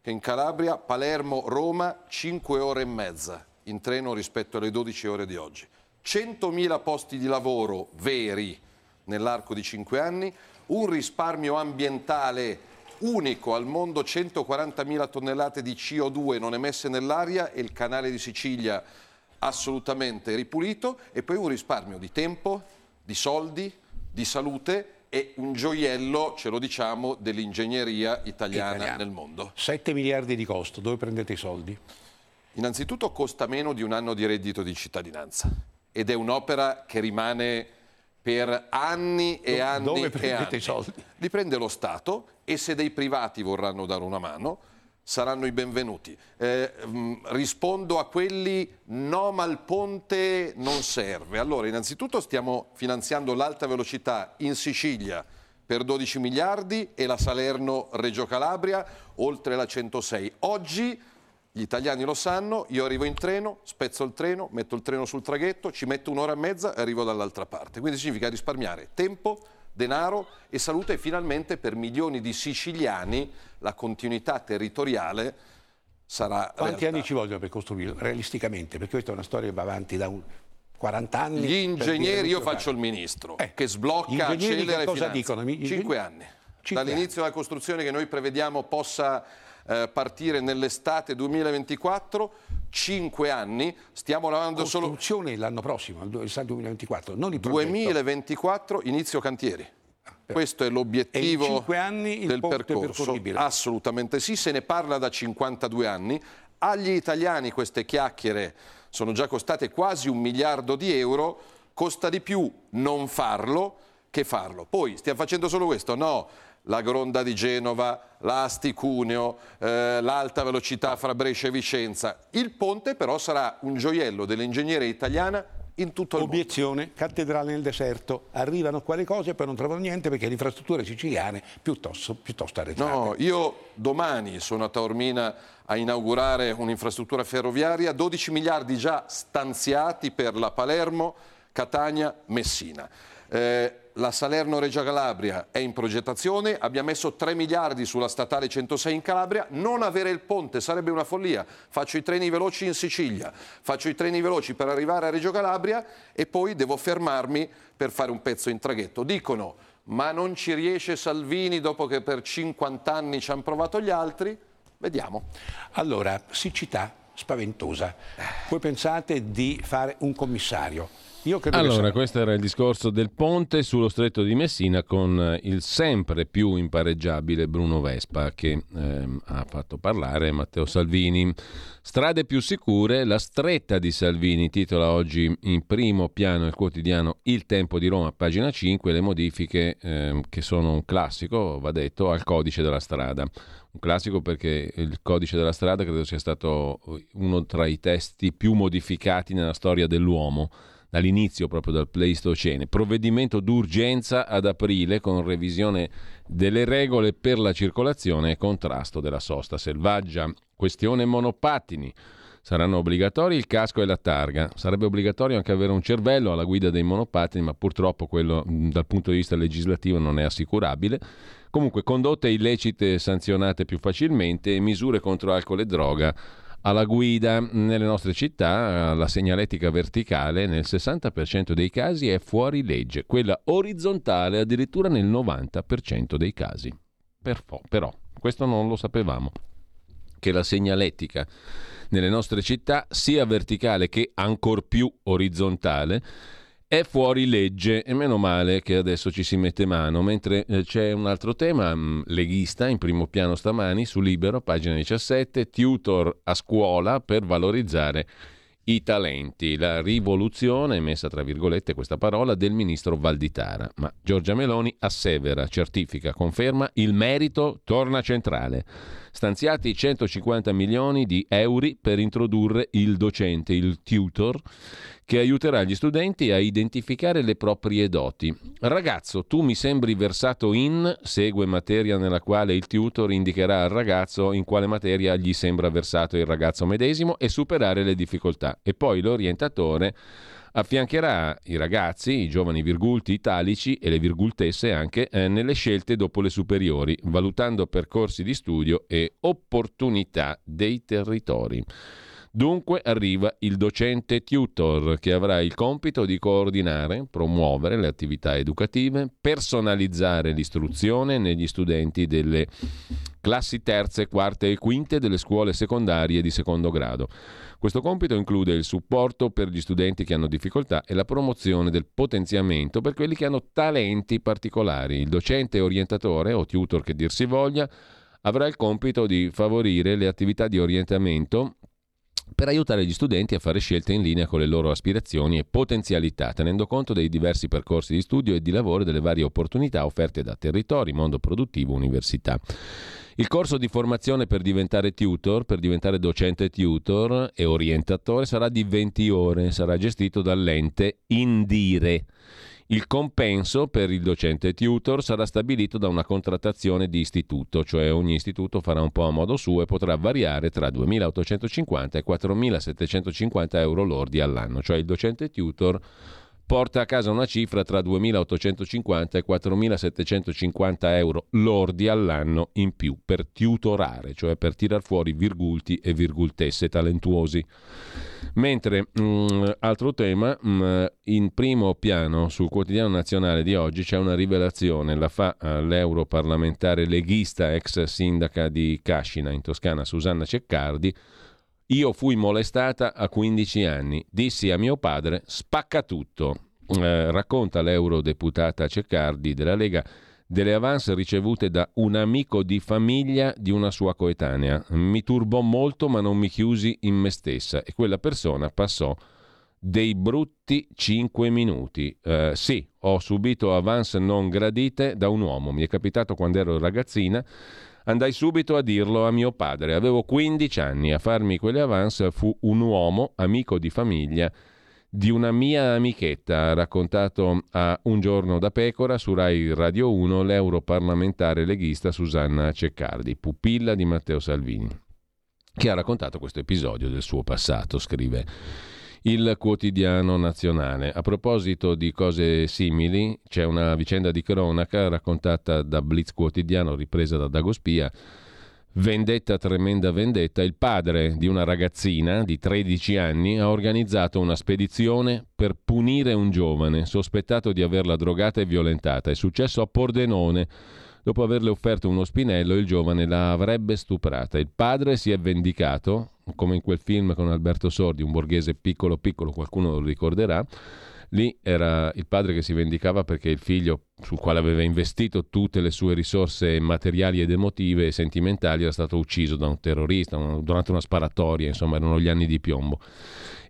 Speaker 3: che in Calabria, Palermo-Roma 5 ore e mezza in treno rispetto alle 12 ore di oggi. 100.000 posti di lavoro veri nell'arco di 5 anni, un risparmio ambientale unico al mondo 140.000 tonnellate di CO2 non emesse nell'aria e il canale di Sicilia assolutamente ripulito e poi un risparmio di tempo, di soldi, di salute e un gioiello, ce lo diciamo, dell'ingegneria italiana Italiano. nel mondo.
Speaker 2: 7 miliardi di costo, dove prendete i soldi?
Speaker 3: Innanzitutto costa meno di un anno di reddito di cittadinanza ed è un'opera che rimane per anni e anni
Speaker 2: Dove
Speaker 3: prendete
Speaker 2: e anni. i soldi?
Speaker 3: Li prende lo Stato e se dei privati vorranno dare una mano saranno i benvenuti. Eh, mm, rispondo a quelli no ma il ponte non serve. Allora, innanzitutto stiamo finanziando l'alta velocità in Sicilia per 12 miliardi e la Salerno-Reggio Calabria oltre la 106. Oggi gli italiani lo sanno, io arrivo in treno, spezzo il treno, metto il treno sul traghetto, ci metto un'ora e mezza e arrivo dall'altra parte. Quindi significa risparmiare tempo, denaro e salute e finalmente per milioni di siciliani la continuità territoriale sarà
Speaker 2: Quanti
Speaker 3: realtà.
Speaker 2: anni ci vogliono per costruirlo realisticamente? Perché questa è una storia che va avanti da un 40 anni.
Speaker 3: Gli ingegneri, io faccio il ministro, eh, che sblocca, accelera e
Speaker 2: cosa dicono?
Speaker 3: Cinque anni. Cinque Dall'inizio della costruzione che noi prevediamo possa eh, partire nell'estate 2024, 5 anni, stiamo lavorando
Speaker 2: solo... Costruzione l'anno prossimo, l'estate 2024, non il
Speaker 3: progetto. 2024 inizio cantieri. Ah, Questo è l'obiettivo del percorso. Assolutamente sì, se ne parla da 52 anni. Agli italiani queste chiacchiere sono già costate quasi un miliardo di euro, costa di più non farlo che farlo. Poi stiamo facendo solo questo? No, la Gronda di Genova, la Asti-Cuneo, eh, l'alta velocità fra Brescia e Vicenza. Il ponte però sarà un gioiello dell'ingegneria italiana in tutto il
Speaker 2: Obiezione,
Speaker 3: mondo.
Speaker 2: cattedrale nel deserto, arrivano quelle cose e poi non trovano niente perché le infrastrutture siciliane piuttosto, piuttosto arretrate.
Speaker 3: No, io domani sono a Taormina a inaugurare un'infrastruttura ferroviaria, 12 miliardi già stanziati per la Palermo, Catania, Messina. Eh, la Salerno-Reggio Calabria è in progettazione, abbiamo messo 3 miliardi sulla statale 106 in Calabria, non avere il ponte sarebbe una follia. Faccio i treni veloci in Sicilia, faccio i treni veloci per arrivare a Reggio Calabria e poi devo fermarmi per fare un pezzo in traghetto. Dicono, ma non ci riesce Salvini dopo che per 50 anni ci hanno provato gli altri? Vediamo.
Speaker 2: Allora, siccità spaventosa. Voi pensate di fare un commissario
Speaker 1: allora, questo era il discorso del ponte sullo stretto di Messina con eh, il sempre più impareggiabile Bruno Vespa che ehm, ha fatto parlare Matteo Salvini. Strade più sicure, la stretta di Salvini titola oggi in primo piano il quotidiano Il Tempo di Roma, pagina 5, le modifiche ehm, che sono un classico, va detto, al codice della strada. Un classico perché il codice della strada credo sia stato uno tra i testi più modificati nella storia dell'uomo dall'inizio proprio dal Pleistocene. Provvedimento d'urgenza ad aprile con revisione delle regole per la circolazione e contrasto della sosta selvaggia. Questione monopattini. Saranno obbligatori il casco e la targa. Sarebbe obbligatorio anche avere un cervello alla guida dei monopattini, ma purtroppo quello dal punto di vista legislativo non è assicurabile. Comunque condotte illecite sanzionate più facilmente e misure contro alcol e droga alla guida nelle nostre città la segnaletica verticale nel 60% dei casi è fuori legge, quella orizzontale addirittura nel 90% dei casi. Perfo, però, questo non lo sapevamo, che la segnaletica nelle nostre città, sia verticale che ancor più orizzontale, è fuori legge e meno male che adesso ci si mette mano, mentre eh, c'è un altro tema mh, mm, leghista in primo piano stamani su Libero, pagina 17, tutor a scuola per valorizzare i talenti, la rivoluzione, messa tra virgolette questa parola, del ministro Valditara. Ma Giorgia Meloni assevera, certifica, conferma, il merito torna centrale. Stanziati 150 milioni di euro per introdurre il docente, il tutor, che aiuterà gli studenti a identificare le proprie doti. Ragazzo, tu mi sembri versato in, segue materia nella quale il tutor indicherà al ragazzo in quale materia gli sembra versato il ragazzo medesimo e superare le difficoltà. E poi l'orientatore affiancherà i ragazzi, i giovani virgulti italici e le virgultesse anche eh, nelle scelte dopo le superiori, valutando percorsi di studio e opportunità dei territori. Dunque arriva il docente tutor che avrà il compito di coordinare, promuovere le attività educative, personalizzare l'istruzione negli studenti delle classi terze, quarte e quinte delle scuole secondarie di secondo grado. Questo compito include il supporto per gli studenti che hanno difficoltà e la promozione del potenziamento per quelli che hanno talenti particolari. Il docente orientatore o tutor che dir si voglia avrà il compito di favorire le attività di orientamento per aiutare gli studenti a fare scelte in linea con le loro aspirazioni e potenzialità, tenendo conto dei diversi percorsi di studio e di lavoro e delle varie opportunità offerte da territori, mondo produttivo, università. Il corso di formazione per diventare tutor, per diventare docente tutor e orientatore sarà di 20 ore, sarà gestito dall'ente Indire. Il compenso per il docente tutor sarà stabilito da una contrattazione di istituto, cioè ogni istituto farà un po' a modo suo e potrà variare tra 2.850 e 4.750 euro lordi all'anno, cioè il docente tutor porta a casa una cifra tra 2.850 e 4.750 euro lordi all'anno in più per tutorare, cioè per tirar fuori virgulti e virgultesse talentuosi. Mentre, mh, mm, altro tema, mh, mm, in primo piano sul quotidiano nazionale di oggi c'è una rivelazione, la fa uh, l'europarlamentare leghista ex sindaca di Cascina in Toscana Susanna Ceccardi, io fui molestata a 15 anni. Dissi a mio padre spacca tutto. Eh, racconta l'eurodeputata Ceccardi della Lega delle avance ricevute da un amico di famiglia di una sua coetanea. Mi turbò molto ma non mi chiusi in me stessa e quella persona passò dei brutti 5 minuti. Eh, sì, ho subito avance non gradite da un uomo. Mi è capitato quando ero ragazzina Andai subito a dirlo a mio padre. Avevo 15 anni. A farmi quelle avance fu un uomo, amico di famiglia, di una mia amichetta, raccontato a Un giorno da pecora su Rai Radio 1 l'europarlamentare leghista Susanna Ceccardi, pupilla di Matteo Salvini, che ha raccontato questo episodio del suo passato, scrive il quotidiano nazionale. A proposito di cose simili, c'è una vicenda di cronaca raccontata da Blitz quotidiano, ripresa da Dagospia. Vendetta, tremenda vendetta, il padre di una ragazzina di 13 anni ha organizzato una spedizione per punire un giovane sospettato di averla drogata e violentata. È successo a Pordenone Dopo averle offerto uno spinello, il giovane la avrebbe stuprata. Il padre si è vendicato, come in quel film con Alberto Sordi, un borghese piccolo piccolo, qualcuno lo ricorderà. Lì era il padre che si vendicava perché il figlio, sul quale aveva investito tutte le sue risorse materiali ed emotive e sentimentali, era stato ucciso da un terrorista durante una sparatoria, insomma erano gli anni di piombo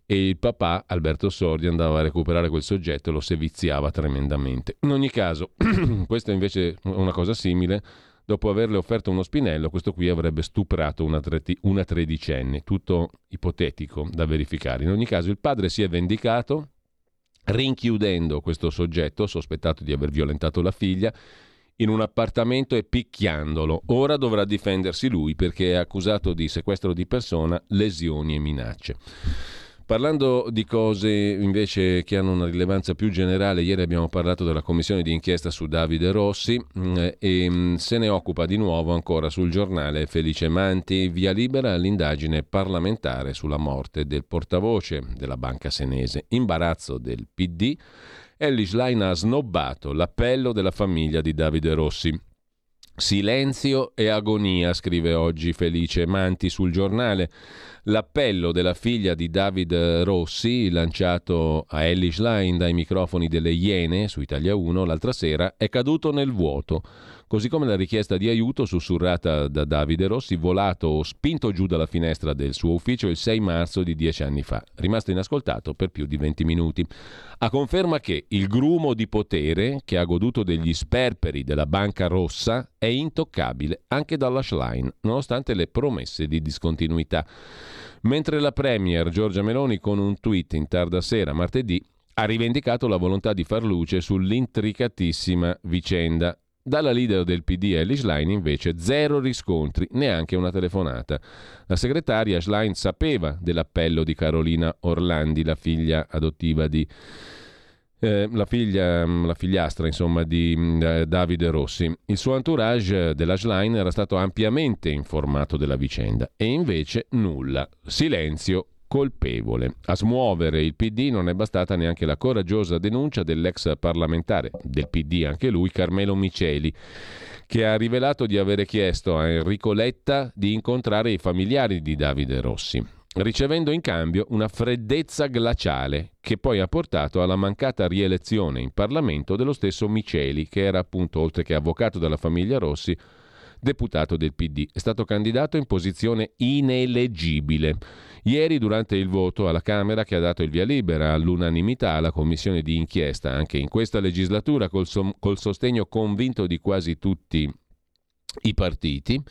Speaker 1: e il papà Alberto Sordi andava a recuperare quel soggetto e lo seviziava tremendamente. In ogni caso, questa invece è una cosa simile. Dopo averle offerto uno spinello, questo qui avrebbe stuprato una, treti- una tredicenne, tutto ipotetico da verificare. In ogni caso il padre si è vendicato rinchiudendo questo soggetto sospettato di aver violentato la figlia in un appartamento e picchiandolo. Ora dovrà difendersi lui perché è accusato di sequestro di persona, lesioni e minacce. Parlando di cose invece che hanno una rilevanza più generale, ieri abbiamo parlato della commissione di inchiesta su Davide Rossi mm, e mm, se ne occupa di nuovo ancora sul giornale Felice Manti, via libera all'indagine parlamentare sulla morte del portavoce della banca senese. Imbarazzo del PD, Ellis Line ha snobbato l'appello della famiglia di Davide Rossi. Silenzio e agonia, scrive oggi Felice Manti sul giornale. L'appello della figlia di David Rossi, lanciato a Ellie Schlein dai microfoni delle Iene su Italia 1 l'altra sera, è caduto nel vuoto così come la richiesta di aiuto sussurrata da Davide Rossi, volato o spinto giù dalla finestra del suo ufficio il 6 marzo di dieci anni fa, rimasto inascoltato per più di 20 minuti. A conferma che il grumo di potere, che ha goduto degli sperperi della Banca Rossa, è intoccabile anche dalla Schlein, nonostante le promesse di discontinuità. Mentre la Premier Giorgia Meloni con un tweet in tarda sera martedì ha rivendicato la volontà di far luce sull'intricatissima vicenda dalla leader del PD Ellie Schlein invece zero riscontri, neanche una telefonata. La segretaria Schlein sapeva dell'appello di Carolina Orlandi, la figlia adottiva di eh, la, figlia, la figliastra insomma, di eh, Davide Rossi. Il suo entourage della Schlein era stato ampiamente informato della vicenda e invece nulla, silenzio colpevole. A smuovere il PD non è bastata neanche la coraggiosa denuncia dell'ex parlamentare del PD, anche lui, Carmelo Miceli, che ha rivelato di avere chiesto a Enrico Letta di incontrare i familiari di Davide Rossi, ricevendo in cambio una freddezza glaciale che poi ha portato alla mancata rielezione in Parlamento dello stesso Miceli, che era appunto, oltre che avvocato della famiglia Rossi, deputato del PD. È stato candidato in posizione ineleggibile. Ieri, durante il voto alla Camera che ha dato il via libera all'unanimità alla commissione di inchiesta, anche in questa legislatura col, so- col sostegno convinto di quasi tutti i partiti,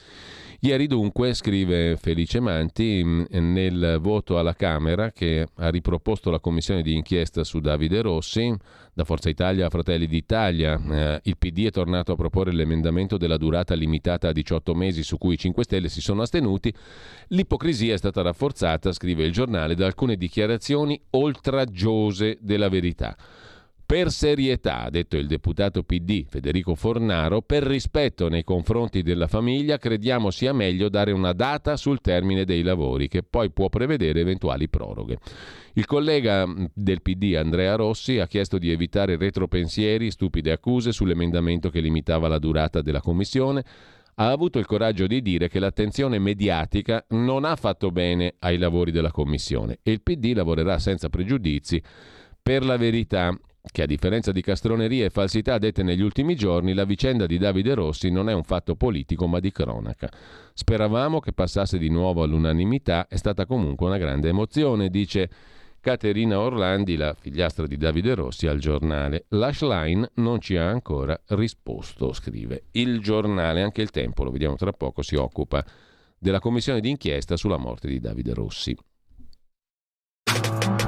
Speaker 1: Ieri dunque, scrive Felice Manti, mm, nel voto alla Camera che ha riproposto la commissione di inchiesta su Davide Rossi, da Forza Italia a Fratelli d'Italia, eh, il PD è tornato a proporre l'emendamento della durata limitata a 18 mesi su cui i 5 Stelle si sono astenuti, l'ipocrisia è stata rafforzata, scrive il giornale, da alcune dichiarazioni oltraggiose della verità. Per serietà, ha detto il deputato PD Federico Fornaro, per rispetto nei confronti della famiglia, crediamo sia meglio dare una data sul termine dei lavori, che poi può prevedere eventuali proroghe. Il collega del PD Andrea Rossi ha chiesto di evitare retropensieri, stupide accuse sull'emendamento che limitava la durata della commissione. Ha avuto il coraggio di dire che l'attenzione mediatica non ha fatto bene ai lavori della commissione e il PD lavorerà senza pregiudizi per la verità che a differenza di castronerie e falsità dette negli ultimi giorni, la vicenda di Davide Rossi non è un fatto politico ma di cronaca. Speravamo che passasse di nuovo all'unanimità, è stata comunque una grande emozione, dice Caterina Orlandi, la figliastra di Davide Rossi, al giornale. L'Ashline non ci ha ancora risposto, scrive. Il giornale, anche il tempo, lo vediamo tra poco, si occupa della commissione d'inchiesta sulla morte di Davide Rossi.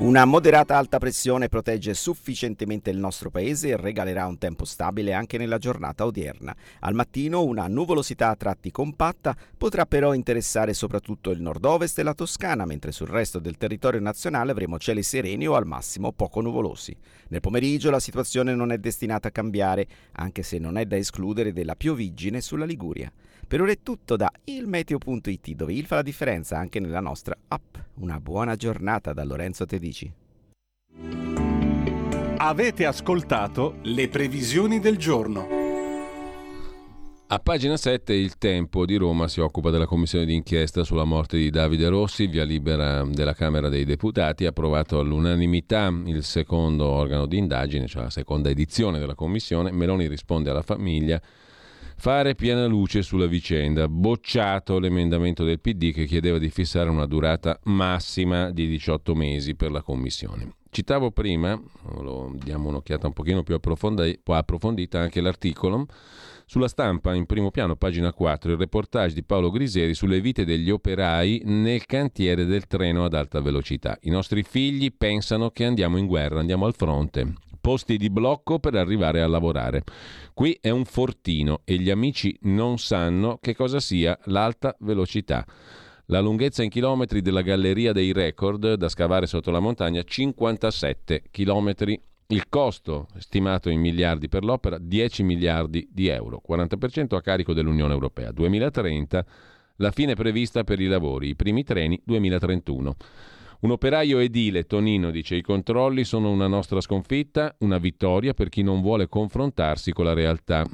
Speaker 4: Una moderata alta pressione protegge sufficientemente il nostro paese e regalerà un tempo stabile anche nella giornata odierna. Al mattino una nuvolosità a tratti compatta potrà però interessare soprattutto il nord-ovest e la Toscana, mentre sul resto del territorio nazionale avremo cieli sereni o al massimo poco nuvolosi. Nel pomeriggio la situazione non è destinata a cambiare, anche se non è da escludere della pioviggine sulla Liguria. Per ora è tutto da ilmeteo.it dove il fa la differenza anche nella nostra app. Una buona giornata da Lorenzo Tedici.
Speaker 5: Avete ascoltato le previsioni del giorno.
Speaker 1: A pagina 7 il Tempo di Roma si occupa della commissione d'inchiesta sulla morte di Davide Rossi, via libera della Camera dei Deputati, ha approvato all'unanimità il secondo organo di indagine, cioè la seconda edizione della commissione. Meloni risponde alla famiglia fare piena luce sulla vicenda. Bocciato l'emendamento del PD che chiedeva di fissare una durata massima di 18 mesi per la commissione. Citavo prima, diamo un'occhiata un pochino più approfondita, anche l'articolo sulla stampa, in primo piano, pagina 4, il reportage di Paolo Griseri sulle vite degli operai nel cantiere del treno ad alta velocità. I nostri figli pensano che andiamo in guerra, andiamo al fronte. Posti di blocco per arrivare a lavorare. Qui è un fortino e gli amici non sanno che cosa sia l'alta velocità. La lunghezza in chilometri della galleria dei record da scavare sotto la montagna 57 chilometri il costo stimato in miliardi per l'opera 10 miliardi di euro, 40% a carico dell'Unione Europea. 2030 la fine prevista per i lavori, i primi treni 2031. Un operaio edile, Tonino, dice i controlli sono una nostra sconfitta, una vittoria per chi non vuole confrontarsi con la realtà.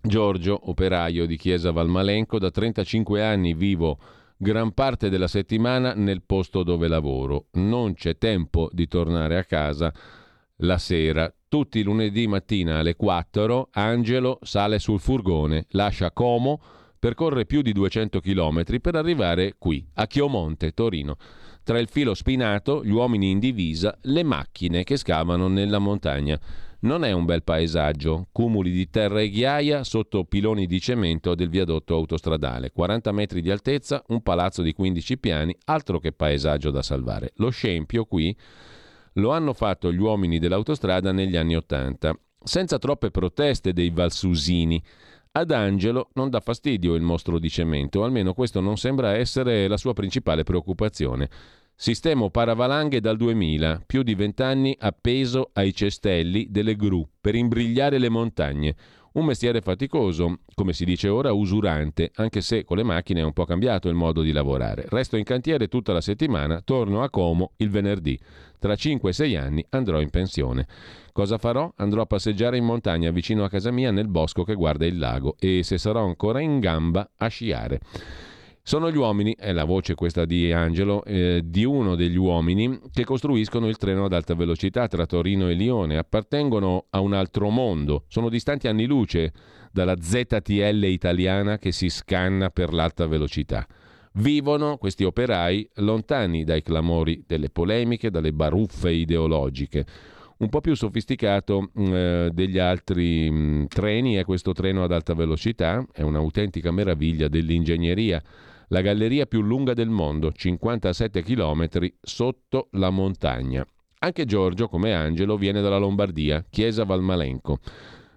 Speaker 1: Giorgio, operaio di Chiesa Valmalenco, da 35 anni vivo gran parte della settimana nel posto dove lavoro. Non c'è tempo di tornare a casa la sera. Tutti i lunedì mattina alle 4 Angelo sale sul furgone, lascia Como, percorre più di 200 km per arrivare qui, a Chiomonte, Torino. Tra il filo spinato, gli uomini in divisa, le macchine che scavano nella montagna. Non è un bel paesaggio, cumuli di terra e ghiaia sotto piloni di cemento del viadotto autostradale, 40 metri di altezza, un palazzo di 15 piani, altro che paesaggio da salvare. Lo scempio qui lo hanno fatto gli uomini dell'autostrada negli anni Ottanta, senza troppe proteste dei valsusini. Ad Angelo non dà fastidio il mostro di cemento, almeno questo non sembra essere la sua principale preoccupazione. Sistemo paravalanghe dal 2000, più di vent'anni appeso ai cestelli delle gru per imbrigliare le montagne. Un mestiere faticoso, come si dice ora usurante, anche se con le macchine è un po' cambiato il modo di lavorare. Resto in cantiere tutta la settimana, torno a Como il venerdì. Tra 5 e 6 anni andrò in pensione. Cosa farò? Andrò a passeggiare in montagna vicino a casa mia nel bosco che guarda il lago e se sarò ancora in gamba a sciare. Sono gli uomini, è la voce questa di Angelo, eh, di uno degli uomini che costruiscono il treno ad alta velocità tra Torino e Lione. Appartengono a un altro mondo, sono distanti anni luce dalla ZTL italiana che si scanna per l'alta velocità. Vivono questi operai lontani dai clamori delle polemiche, dalle baruffe ideologiche. Un po' più sofisticato mm, eh, degli altri mh, mm, treni è questo treno ad alta velocità, è un'autentica meraviglia dell'ingegneria la galleria più lunga del mondo, 57 km sotto la montagna. Anche Giorgio, come Angelo, viene dalla Lombardia, Chiesa Valmalenco.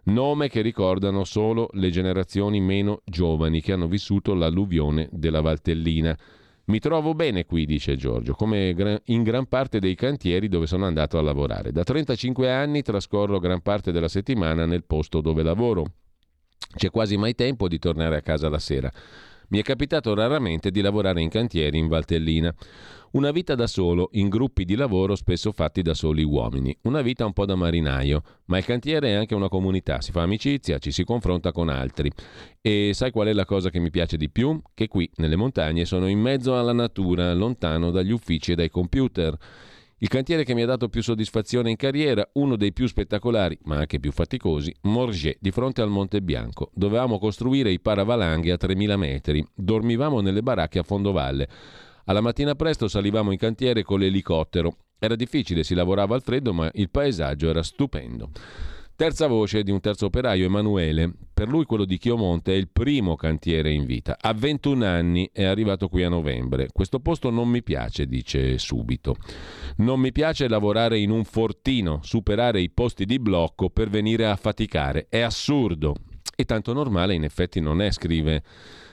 Speaker 1: Nome che ricordano solo le generazioni meno giovani che hanno vissuto l'alluvione della Valtellina. Mi trovo bene qui, dice Giorgio, come in gran parte dei cantieri dove sono andato a lavorare. Da 35 anni trascorro gran parte della settimana nel posto dove lavoro. C'è quasi mai tempo di tornare a casa la sera. Mi è capitato raramente di lavorare in cantieri in Valtellina. Una vita da solo, in gruppi di lavoro spesso fatti da soli uomini. Una vita un po' da marinaio, ma il cantiere è anche una comunità, si fa amicizia, ci si confronta con altri. E sai qual è la cosa che mi piace di più? Che qui, nelle montagne, sono in mezzo alla natura, lontano dagli uffici e dai computer. Il cantiere che mi ha dato più soddisfazione in carriera, uno dei più spettacolari, ma anche più faticosi, Morges, di fronte al Monte Bianco. Dovevamo costruire i paravalanghe a 3000 metri. Dormivamo nelle baracche a fondovalle. Alla mattina presto salivamo in cantiere con l'elicottero. Era difficile, si lavorava al freddo, ma il paesaggio era stupendo. Terza voce di un terzo operaio, Emanuele. Per lui quello di Chiomonte è il primo cantiere in vita. Ha 21 anni, è arrivato qui a novembre. Questo posto non mi piace, dice subito. Non mi piace lavorare in un fortino, superare i posti di blocco per venire a faticare. È assurdo. E tanto normale in effetti non è, scrive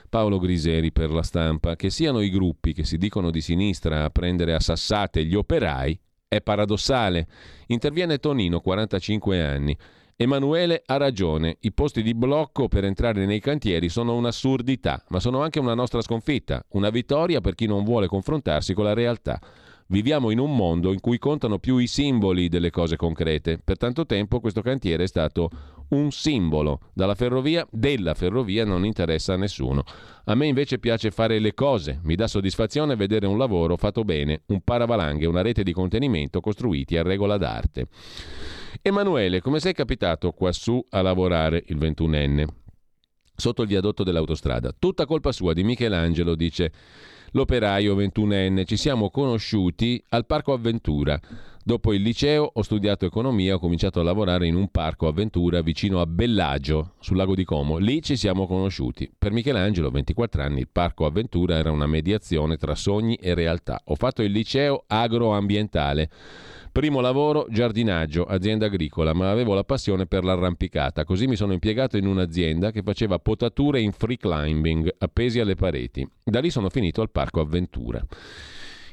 Speaker 1: Paolo Griseri per la stampa. Che siano i gruppi che si dicono di sinistra a prendere a sassate gli operai è paradossale. Interviene Tonino, 45 anni. Emanuele ha ragione, i posti di blocco per entrare nei cantieri sono un'assurdità, ma sono anche una nostra sconfitta, una vittoria per chi non vuole confrontarsi con la realtà. Viviamo in un mondo in cui contano più i simboli delle cose concrete. Per tanto tempo questo cantiere è stato un simbolo. Dalla ferrovia, della ferrovia non interessa a nessuno. A me invece piace fare le cose, mi dà soddisfazione vedere un lavoro fatto bene, un paravalanghe, una rete di contenimento costruiti a regola d'arte. Emanuele, come sei capitato quassù a lavorare il 21enne? Sotto il viadotto dell'autostrada. Tutta colpa sua di Michelangelo, dice l'operaio 21enne. Ci siamo conosciuti al Parco Avventura. Dopo il liceo ho studiato economia, ho cominciato a lavorare in un parco avventura vicino a Bellagio, sul lago di Como. Lì ci siamo conosciuti. Per Michelangelo, 24 anni, il parco avventura era una mediazione tra sogni e realtà. Ho fatto il liceo agroambientale. Primo lavoro, giardinaggio, azienda agricola, ma avevo la passione per l'arrampicata, così mi sono impiegato in un'azienda che faceva potature in free climbing, appesi alle pareti. Da lì sono finito al parco avventura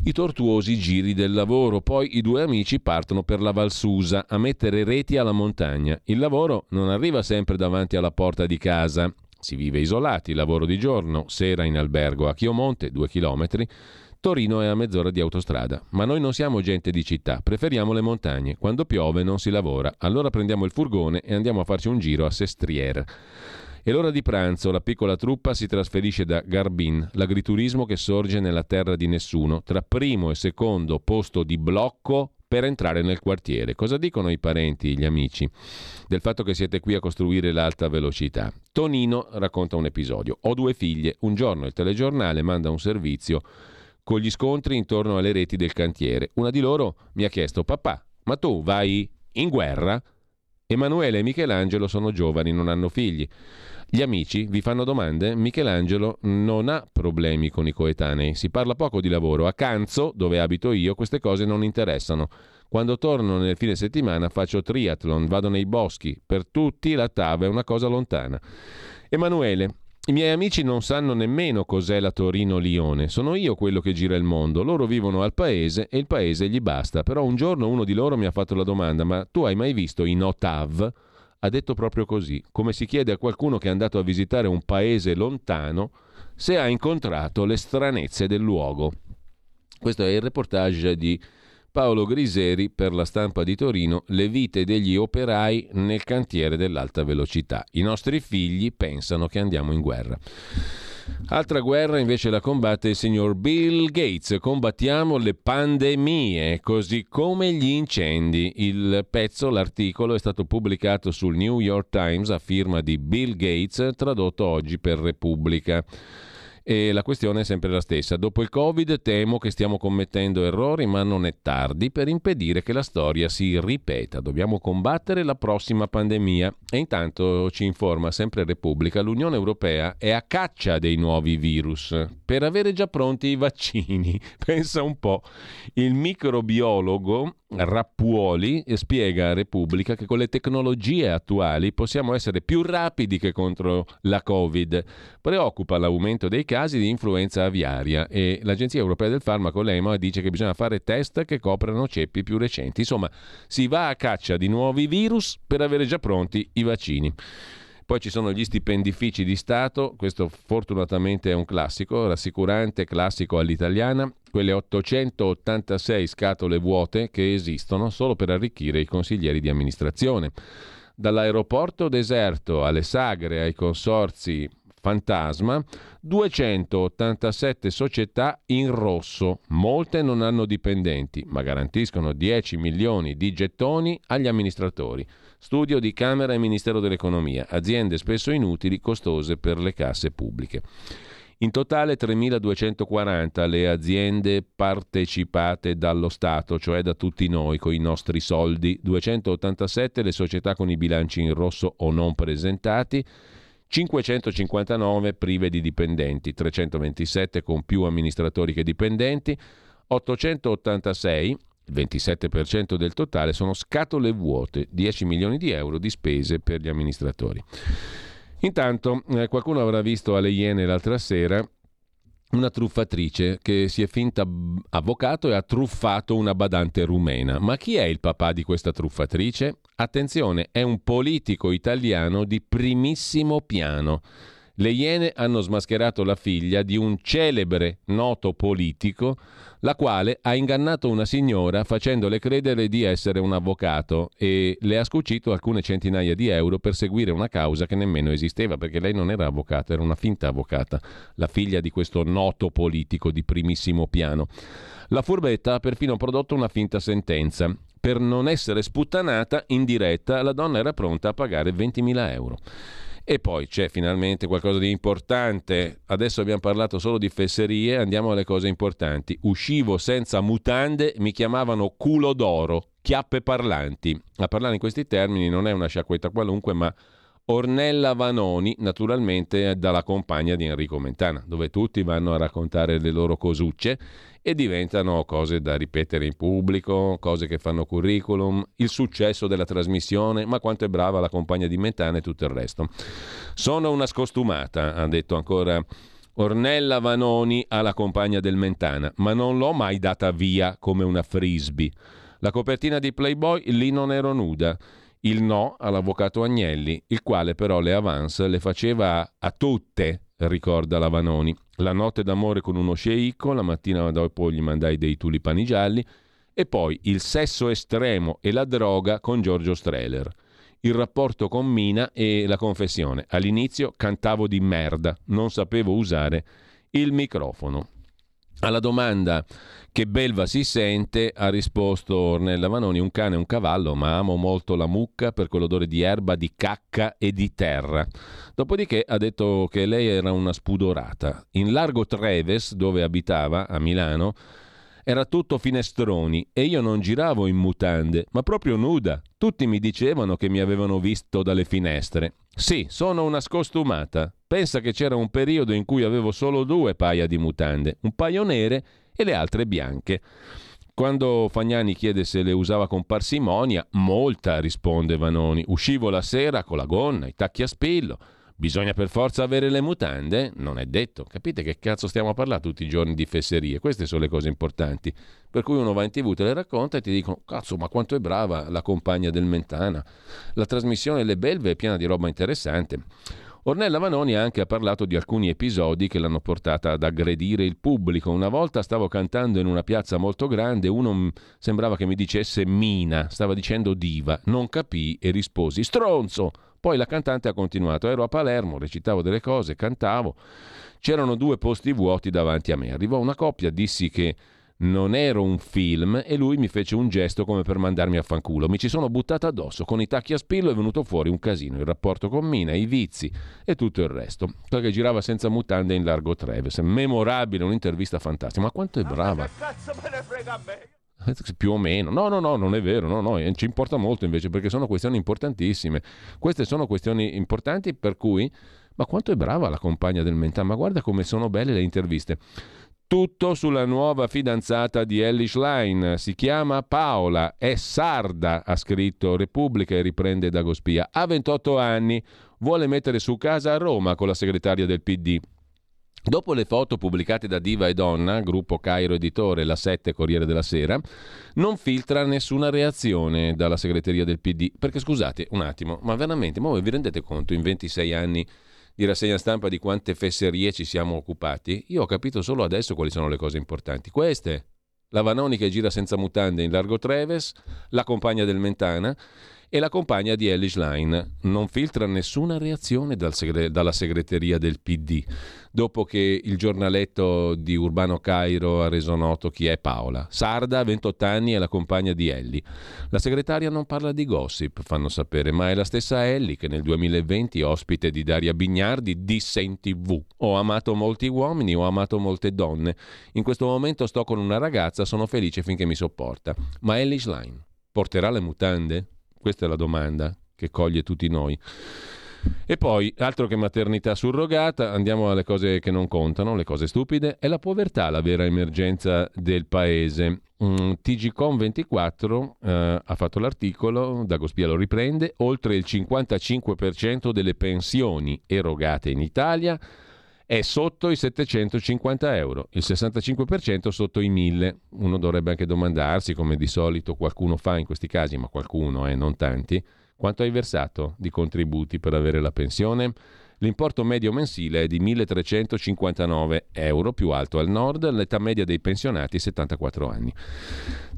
Speaker 1: i tortuosi giri del lavoro. Poi i due amici partono per la Valsusa a mettere reti alla montagna. Il lavoro non arriva sempre davanti alla porta di casa. Si vive isolati, lavoro di giorno, sera in albergo a Chiomonte, due chilometri. Torino è a mezz'ora di autostrada, ma noi non siamo gente di città, preferiamo le montagne. Quando piove non si lavora, allora prendiamo il furgone e andiamo a farci un giro a Sestriere. E l'ora di pranzo la piccola truppa si trasferisce da Garbin, l'agriturismo che sorge nella terra di nessuno, tra primo e secondo posto di blocco per entrare nel quartiere. Cosa dicono i parenti, gli amici, del fatto che siete qui a costruire l'alta velocità? Tonino racconta un episodio. Ho due figlie. Un giorno il telegiornale manda un servizio con gli scontri intorno alle reti del cantiere. Una di loro mi ha chiesto: Papà, ma tu vai in guerra? Emanuele e Michelangelo sono giovani, non hanno figli. Gli amici vi fanno domande? Michelangelo non ha problemi con i coetanei, si parla poco di lavoro. A Canzo, dove abito io, queste cose non interessano. Quando torno nel fine settimana faccio triathlon, vado nei boschi. Per tutti la TAV è una cosa lontana. Emanuele, i miei amici non sanno nemmeno cos'è la Torino-Lione. Sono io quello che gira il mondo. Loro vivono al paese e il paese gli basta. Però un giorno uno di loro mi ha fatto la domanda: Ma tu hai mai visto in Otav? ha detto proprio così, come si chiede a qualcuno che è andato a visitare un paese lontano se ha incontrato le stranezze del luogo. Questo è il reportage di Paolo Griseri per la stampa di Torino, le vite degli operai nel cantiere dell'alta velocità. I nostri figli pensano che andiamo in guerra. Altra guerra invece la combatte il signor Bill Gates. Combattiamo le pandemie, così come gli incendi. Il pezzo, l'articolo, è stato pubblicato sul New York Times a firma di Bill Gates, tradotto oggi per Repubblica. E la questione è sempre la stessa. Dopo il Covid temo che stiamo commettendo errori, ma non è tardi per impedire che la storia si ripeta. Dobbiamo combattere la prossima pandemia. E intanto ci informa sempre Repubblica, l'Unione Europea è a caccia dei nuovi virus per avere già pronti i vaccini. Pensa un po'. Il microbiologo Rappuoli spiega a Repubblica che con le tecnologie attuali possiamo essere più rapidi che contro la Covid. Preoccupa l'aumento dei casi di influenza aviaria e l'Agenzia Europea del Farmaco, l'EMA, dice che bisogna fare test che coprano ceppi più recenti. Insomma, si va a caccia di nuovi virus per avere già pronti i vaccini. Poi ci sono gli stipendifici di Stato, questo fortunatamente è un classico, rassicurante, classico all'italiana, quelle 886 scatole vuote che esistono solo per arricchire i consiglieri di amministrazione. Dall'aeroporto deserto alle sagre ai consorzi fantasma, 287 società in rosso. Molte non hanno dipendenti, ma garantiscono 10 milioni di gettoni agli amministratori. Studio di Camera e Ministero dell'Economia. Aziende spesso inutili, costose per le casse pubbliche. In totale 3.240 le aziende partecipate dallo Stato, cioè da tutti noi con i nostri soldi, 287 le società con i bilanci in rosso o non presentati, 559 prive di dipendenti, 327 con più amministratori che dipendenti, 886 il 27% del totale sono scatole vuote, 10 milioni di euro di spese per gli amministratori. Intanto eh, qualcuno avrà visto alle Iene l'altra sera una truffatrice che si è finta avvocato e ha truffato una badante rumena. Ma chi è il papà di questa truffatrice? Attenzione, è un politico italiano di primissimo piano Le Iene hanno smascherato la figlia di un celebre noto politico, la quale ha ingannato una signora facendole credere di essere un avvocato e le ha scucito alcune centinaia di euro per seguire una causa che nemmeno esisteva, perché lei non era avvocata, era una finta avvocata, la figlia di questo noto politico di primissimo piano. La furbetta ha perfino prodotto una finta sentenza. Per non essere sputtanata in diretta, la donna era pronta a pagare 20.000 euro. E poi c'è finalmente qualcosa di importante. Adesso abbiamo parlato solo di fesserie, andiamo alle cose importanti. Uscivo senza mutande, mi chiamavano culo d'oro, chiappe parlanti. A parlare in questi termini non è una sciacquetta qualunque, ma Ornella Vanoni, naturalmente dalla compagna di Enrico Mentana, dove tutti vanno a raccontare le loro cosucce e diventano cose da ripetere in pubblico, cose che fanno curriculum, il successo della trasmissione, ma quanto è brava la compagna di Mentana e tutto il resto. Sono una scostumata, ha detto ancora Ornella Vanoni alla compagna del Mentana, ma non l'ho mai data via come una frisbee. La copertina di Playboy lì non ero nuda. Il no all'avvocato Agnelli, il quale però le avance le faceva a tutte, ricorda la Vanoni. La notte d'amore con uno sceicco, la mattina dopo gli mandai dei tulipani gialli e poi il sesso estremo e la droga con Giorgio Streller. Il rapporto con Mina e la confessione. All'inizio cantavo di merda, non sapevo usare il microfono. Alla domanda che belva si sente ha risposto Ornella Vanoni un cane e un cavallo, ma amo molto la mucca per quell'odore di erba, di cacca e di terra. Dopodiché ha detto che lei era una spudorata. In largo Treves, dove abitava, a Milano, era tutto finestroni e io non giravo in mutande, ma proprio nuda. Tutti mi dicevano che mi avevano visto dalle finestre. Sì, sono una scostumata. Pensa che c'era un periodo in cui avevo solo due paia di mutande, un paio nere e le altre bianche. Quando Fagnani chiede se le usava con parsimonia, molta, risponde Vanoni. Uscivo la sera con la gonna, i tacchi a spillo. Bisogna per forza avere le mutande? Non è detto. Capite che cazzo stiamo a parlare tutti i giorni di fesserie? Queste sono le cose importanti. Per cui uno va in tv, te le racconta e ti dicono: Cazzo, ma quanto è brava la compagna del Mentana. La trasmissione Le Belve è piena di roba interessante. Ornella Vanoni anche parlato di alcuni episodi che l'hanno portata ad aggredire il pubblico. Una volta stavo cantando in una piazza molto grande, uno sembrava che mi dicesse Mina, stava dicendo diva, non capii e risposi stronzo. Poi la cantante ha continuato, ero a Palermo, recitavo delle cose, cantavo, c'erano due posti vuoti davanti a me, arrivò una coppia, dissi che non ero un film e lui mi fece un gesto come per mandarmi a fanculo. Mi ci sono buttata addosso, con i tacchi a spillo è venuto fuori un casino, il rapporto con Mina, i vizi e tutto il resto. Quella che girava senza mutande in largo Treves, memorabile, un'intervista fantastica. Ma quanto è brava! Me? più o meno. No, no, no, non è vero, no, no, ci importa molto invece perché sono questioni importantissime. Queste sono questioni importanti per cui, ma quanto è brava la compagna del Mentana, ma guarda come sono belle le interviste. Tutto sulla nuova fidanzata di Ellie Schlein, si chiama Paola, è sarda, ha scritto Repubblica e riprende Dagospia. Ha 28 anni, vuole mettere su casa a Roma con la segretaria del PD. Dopo le foto pubblicate da Diva e Donna, gruppo Cairo Editore, la 7 Corriere della Sera, non filtra nessuna reazione dalla segreteria del PD. Perché scusate un attimo, ma veramente, ma voi vi rendete conto in 26 anni di rassegna stampa di quante fesserie ci siamo occupati? Io ho capito solo adesso quali sono le cose importanti. Queste, la Vanoni che gira senza mutande in largo Treves, la compagna del Mentana e la compagna di Ellis Line. Non filtra nessuna reazione dal segre- dalla segreteria del PD, dopo che il giornaletto di Urbano Cairo ha reso noto chi è Paola. Sarda, 28 anni, è la compagna di Ellie. La segretaria non parla di gossip, fanno sapere, ma è la stessa Ellie che nel 2020, ospite di Daria Bignardi, disse in tv «Ho amato molti uomini, ho amato molte donne. In questo momento sto con una ragazza, sono felice finché mi sopporta». Ma Ellie Line porterà le mutande? Questa è la domanda che coglie tutti noi. E poi, altro che maternità surrogata, andiamo alle cose che non contano, le cose stupide. È la povertà la vera emergenza del paese. Mm, TGCOM 24 eh, ha fatto l'articolo, Dagospia lo riprende, oltre il 55% delle pensioni erogate in Italia è sotto i 750 euro, il 65% sotto i 1000. Uno dovrebbe anche domandarsi, come di solito qualcuno fa in questi casi, ma qualcuno, eh, non tanti, quanto hai versato di contributi per avere la pensione? L'importo medio mensile è di 1.359 euro, più alto al nord, l'età media dei pensionati 74 anni.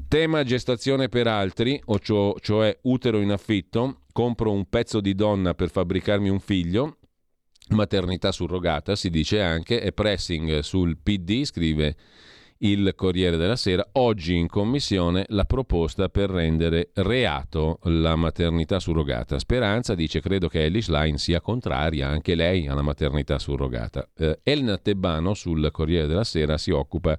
Speaker 1: Tema gestazione per altri, cioè utero in affitto, compro un pezzo di donna per fabbricarmi un figlio, maternità surrogata, si dice anche, e pressing sul PD, scrive il Corriere della Sera, oggi in commissione la proposta per rendere reato la maternità surrogata. Speranza dice credo che Ellis Line sia contraria anche lei alla maternità surrogata. Eh, Elna Tebbano sul Corriere della Sera si occupa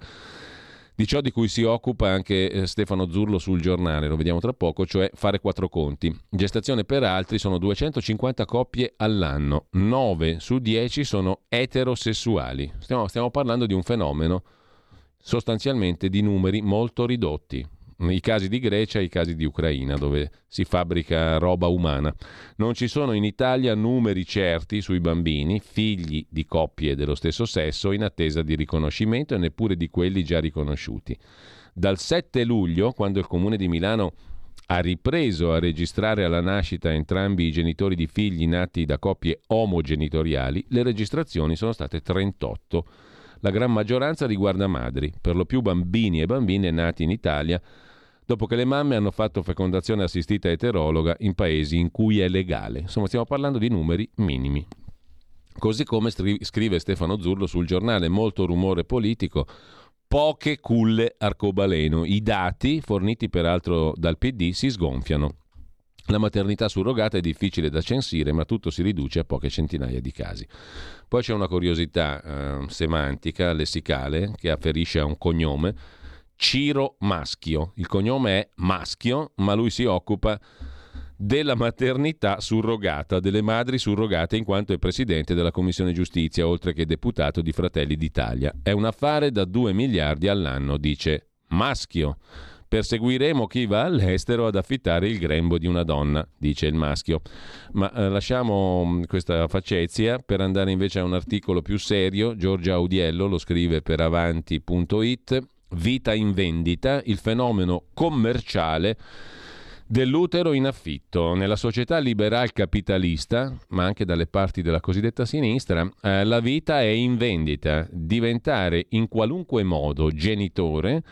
Speaker 1: di ciò di cui si occupa anche eh, Stefano Zurlo sul giornale, lo vediamo tra poco, cioè fare quattro conti. Gestazione per altri sono 250 coppie all'anno, 9 su 10 sono eterosessuali. Stiamo, stiamo parlando di un fenomeno sostanzialmente di numeri molto ridotti. I casi di Grecia e i casi di Ucraina, dove si fabbrica roba umana. Non ci sono in Italia numeri certi sui bambini, figli di coppie dello stesso sesso, in attesa di riconoscimento e neppure di quelli già riconosciuti. Dal 7 luglio, quando il Comune di Milano ha ripreso a registrare alla nascita entrambi i genitori di figli nati da coppie omogenitoriali, le registrazioni sono state 38 la gran maggioranza riguarda madri, per lo più bambini e bambine nati in Italia dopo che le mamme hanno fatto fecondazione assistita eterologa in paesi in cui è legale. Insomma, stiamo parlando di numeri minimi. Così come scrive Stefano Zurlo sul giornale, molto rumore politico, poche culle arcobaleno. I dati, forniti peraltro dal PD, si sgonfiano. La maternità surrogata è difficile da censire, ma tutto si riduce a poche centinaia di casi. Poi c'è una curiosità eh, semantica, lessicale, che afferisce a un cognome, Ciro Maschio. Il cognome è Maschio, ma lui si occupa della maternità surrogata, delle madri surrogate in quanto è presidente della Commissione Giustizia, oltre che deputato di Fratelli d'Italia. È un affare da 2 miliardi all'anno, dice Maschio. Perseguiremo chi va all'estero ad affittare il grembo di una donna, dice il maschio. Ma eh, lasciamo mm, questa faccezia per andare invece a un articolo più serio. Giorgia Audiello lo scrive per avanti.it. Vita in vendita, il fenomeno commerciale dell'utero in affitto. Nella società liberal capitalista, ma anche dalle parti della cosiddetta sinistra, eh, la vita è in vendita. Diventare in qualunque modo genitore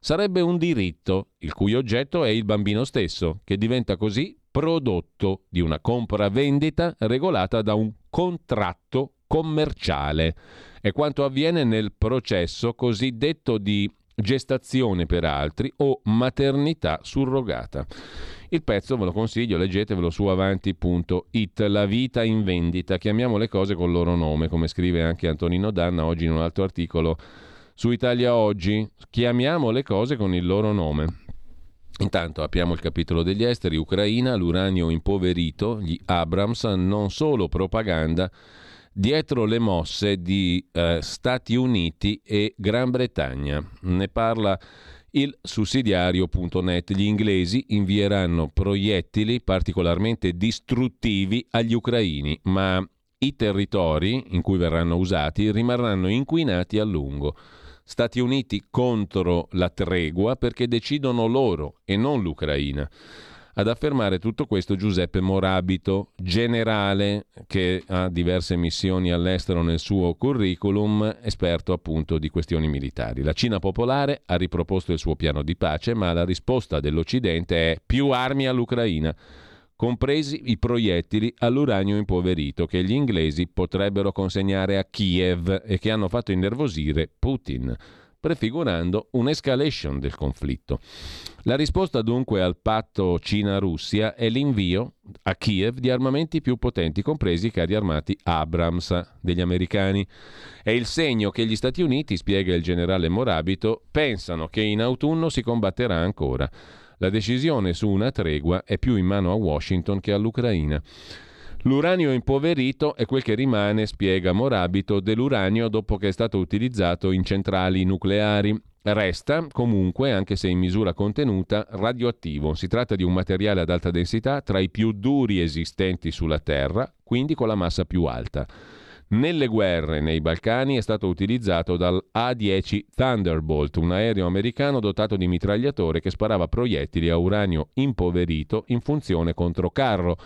Speaker 1: sarebbe un diritto, il cui oggetto è il bambino stesso, che diventa così prodotto di una compra-vendita regolata da un contratto commerciale. È quanto avviene nel processo cosiddetto di gestazione per altri o maternità surrogata. Il pezzo ve lo consiglio, leggetevelo su avanti.it, La vita in vendita, chiamiamo le cose col loro nome, come scrive anche Antonino Danna oggi in un altro articolo su Italia Oggi. Chiamiamo le cose con il loro nome. Intanto apriamo il capitolo degli esteri, Ucraina, l'uranio impoverito, gli Abrams, non solo propaganda, dietro le mosse di eh, Stati Uniti e Gran Bretagna. Ne parla il sussidiario.net. Gli inglesi invieranno proiettili particolarmente distruttivi agli ucraini, ma i territori in cui verranno usati rimarranno inquinati a lungo. Stati Uniti contro la tregua perché decidono loro e non l'Ucraina. Ad affermare tutto questo Giuseppe Morabito, generale che ha diverse missioni all'estero nel suo curriculum, esperto appunto di questioni militari. La Cina popolare ha riproposto il suo piano di pace, ma la risposta dell'Occidente è più armi all'Ucraina compresi i proiettili all'uranio impoverito che gli inglesi potrebbero consegnare a Kiev e che hanno fatto innervosire Putin, prefigurando un'escalation del conflitto. La risposta dunque al patto Cina-Russia è l'invio a Kiev di armamenti più potenti, compresi i carri armati Abrams degli americani. È il segno che gli Stati Uniti, spiega il generale Morabito, pensano che in autunno si combatterà ancora. La decisione su una tregua è più in mano a Washington che all'Ucraina. L'uranio impoverito è quel che rimane, spiega Morabito, dell'uranio dopo che è stato utilizzato in centrali nucleari. Resta, comunque, anche se in misura contenuta, radioattivo. Si tratta di un materiale ad alta densità tra i più duri esistenti sulla Terra, quindi con la massa più alta. Nelle guerre nei Balcani è stato utilizzato dal A-10 Thunderbolt, un aereo americano dotato di mitragliatore che sparava proiettili a uranio impoverito in funzione controcarro.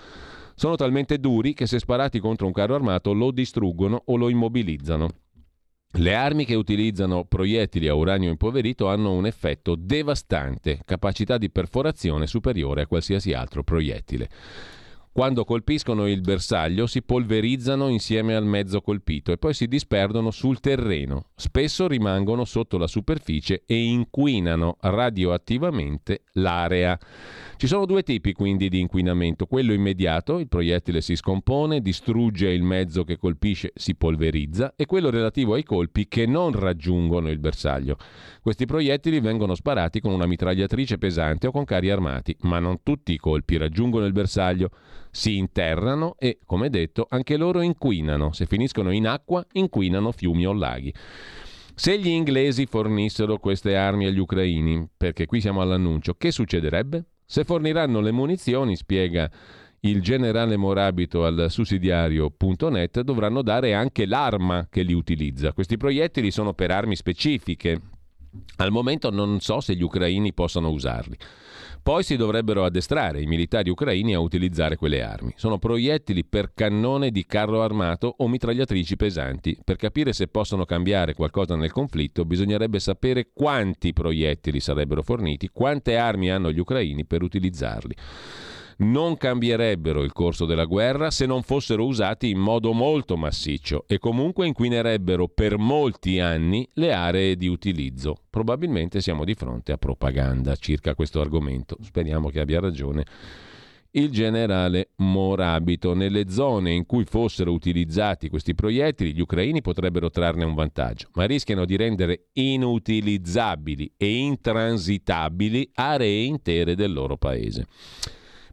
Speaker 1: Sono talmente duri che se sparati contro un carro armato lo distruggono o lo immobilizzano. Le armi che utilizzano proiettili a uranio impoverito hanno un effetto devastante, capacità di perforazione superiore a qualsiasi altro proiettile. Quando colpiscono il bersaglio si polverizzano insieme al mezzo colpito e poi si disperdono sul terreno. Spesso rimangono sotto la superficie e inquinano radioattivamente l'area. Ci sono due tipi quindi di inquinamento. Quello immediato, il proiettile si scompone, distrugge il mezzo che colpisce, si polverizza, e quello relativo ai colpi che non raggiungono il bersaglio. Questi proiettili vengono sparati con una mitragliatrice pesante o con carri armati, ma non tutti i colpi raggiungono il bersaglio si interrano e, come detto, anche loro inquinano. Se finiscono in acqua, inquinano fiumi o laghi. Se gli inglesi fornissero queste armi agli ucraini, perché qui siamo all'annuncio, che succederebbe? Se forniranno le munizioni, spiega il generale Morabito al sussidiario.net, dovranno dare anche l'arma che li utilizza. Questi proiettili sono per armi specifiche. Al momento non so se gli ucraini possano usarli. Poi si dovrebbero addestrare i militari ucraini a utilizzare quelle armi. Sono proiettili per cannone di carro armato o mitragliatrici pesanti. Per capire se possono cambiare qualcosa nel conflitto bisognerebbe sapere quanti proiettili sarebbero forniti, quante armi hanno gli ucraini per utilizzarli non cambierebbero il corso della guerra se non fossero usati in modo molto massiccio e comunque inquinerebbero per molti anni le aree di utilizzo. Probabilmente siamo di fronte a propaganda circa questo argomento. Speriamo che abbia ragione il generale Morabito. Nelle zone in cui fossero utilizzati questi proiettili, gli ucraini potrebbero trarne un vantaggio, ma rischiano di rendere inutilizzabili e intransitabili aree intere del loro paese.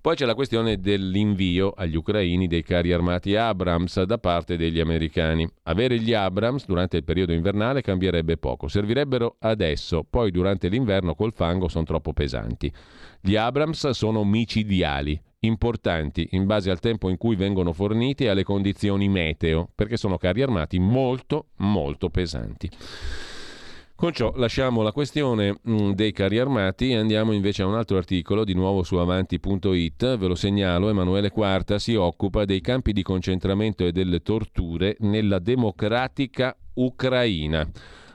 Speaker 1: Poi c'è la questione dell'invio agli ucraini dei carri armati Abrams da parte degli americani. Avere gli Abrams durante il periodo invernale cambierebbe poco, servirebbero adesso, poi durante l'inverno col fango sono troppo pesanti. Gli Abrams sono micidiali, importanti in base al tempo in cui vengono forniti e alle condizioni meteo, perché sono carri armati molto molto pesanti. Con ciò lasciamo la questione mm, dei carri armati e andiamo invece a un altro articolo, di nuovo su avanti.it, ve lo segnalo, Emanuele Quarta si occupa dei campi di concentramento e delle torture nella democratica Ucraina.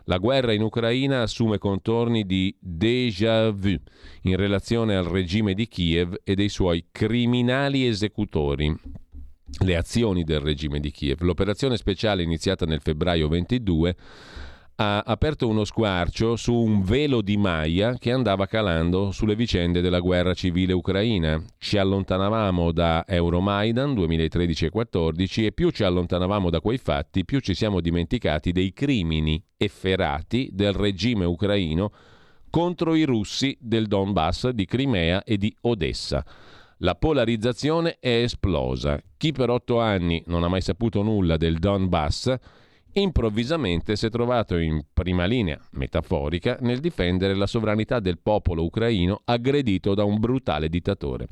Speaker 1: La guerra in Ucraina assume contorni di déjà vu in relazione al regime di Kiev e dei suoi criminali esecutori le azioni del regime di Kiev. L'operazione speciale iniziata nel febbraio 22 ha aperto uno squarcio su un velo di Maya che andava calando sulle vicende della guerra civile ucraina. Ci allontanavamo da Euromaidan 2013 e 2014 e più ci allontanavamo da quei fatti, più ci siamo dimenticati dei crimini efferati del regime ucraino contro i russi del Donbass, di Crimea e di Odessa. La polarizzazione è esplosa. Chi per otto anni non ha mai saputo nulla del Donbass improvvisamente si è trovato in prima linea, metaforica, nel difendere la sovranità del popolo ucraino aggredito da un brutale dittatore.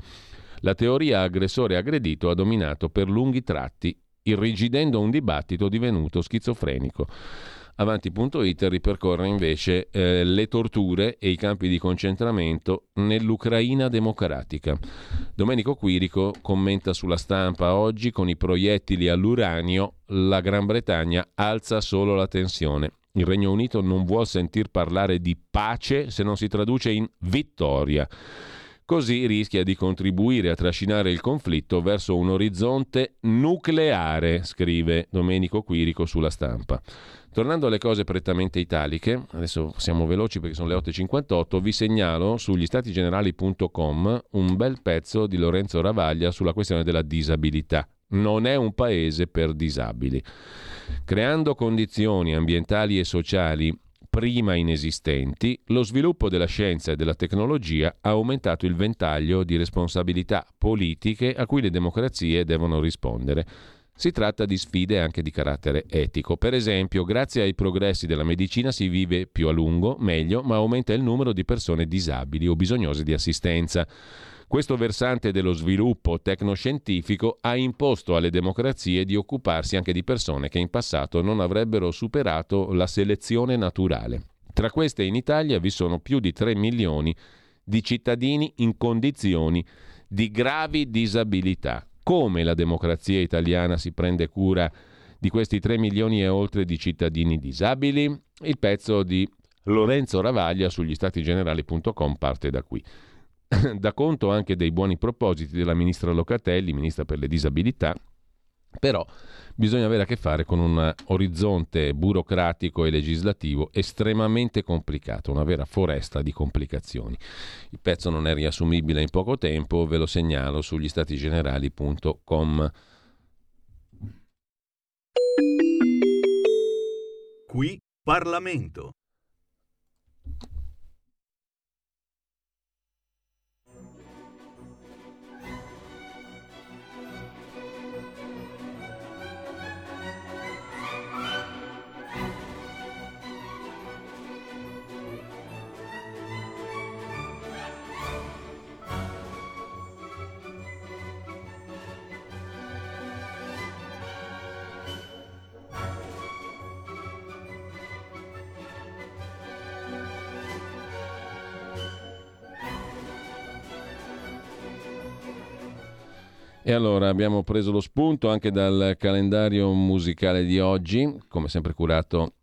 Speaker 1: La teoria aggressore-aggredito ha dominato per lunghi tratti, irrigidendo un dibattito divenuto schizofrenico. Avanti.it ripercorre invece eh, le torture e i campi di concentramento nell'Ucraina democratica. Domenico Quirico commenta sulla stampa oggi con i proiettili all'uranio la Gran Bretagna alza solo la tensione. Il Regno Unito non vuol sentir parlare di pace se non si traduce in vittoria. Così rischia di contribuire a trascinare il conflitto verso un orizzonte nucleare, scrive Domenico Quirico sulla stampa. Tornando alle cose prettamente italiche, adesso siamo veloci perché sono le 8.58, vi segnalo sugli statigenerali.com un bel pezzo di Lorenzo Ravaglia sulla questione della disabilità. Non è un paese per disabili. Creando condizioni ambientali e sociali prima inesistenti, lo sviluppo della scienza e della tecnologia ha aumentato il ventaglio di responsabilità politiche a cui le democrazie devono rispondere si tratta di sfide anche di carattere etico. Per esempio, grazie ai progressi della medicina si vive più a lungo, meglio, ma aumenta il numero di persone disabili o bisognose di assistenza. Questo versante dello sviluppo tecnoscientifico ha imposto alle democrazie di occuparsi anche di persone che in passato non avrebbero superato la selezione naturale. Tra queste in Italia vi sono più di 3 milioni di cittadini in condizioni di gravi disabilità come la democrazia italiana si prende cura di questi 3 milioni e oltre di cittadini disabili? Il pezzo di Lorenzo Ravaglia sugli statigenerali.com parte da qui. da conto anche dei buoni propositi della ministra Locatelli, ministra per le disabilità, però bisogna avere a che fare con un orizzonte burocratico e legislativo estremamente complicato, una vera foresta di complicazioni. Il pezzo non è riassumibile in poco tempo, ve lo segnalo sugli statigenerali.com.
Speaker 6: Qui Parlamento.
Speaker 1: E allora abbiamo preso lo spunto anche dal calendario musicale di oggi, come sempre curato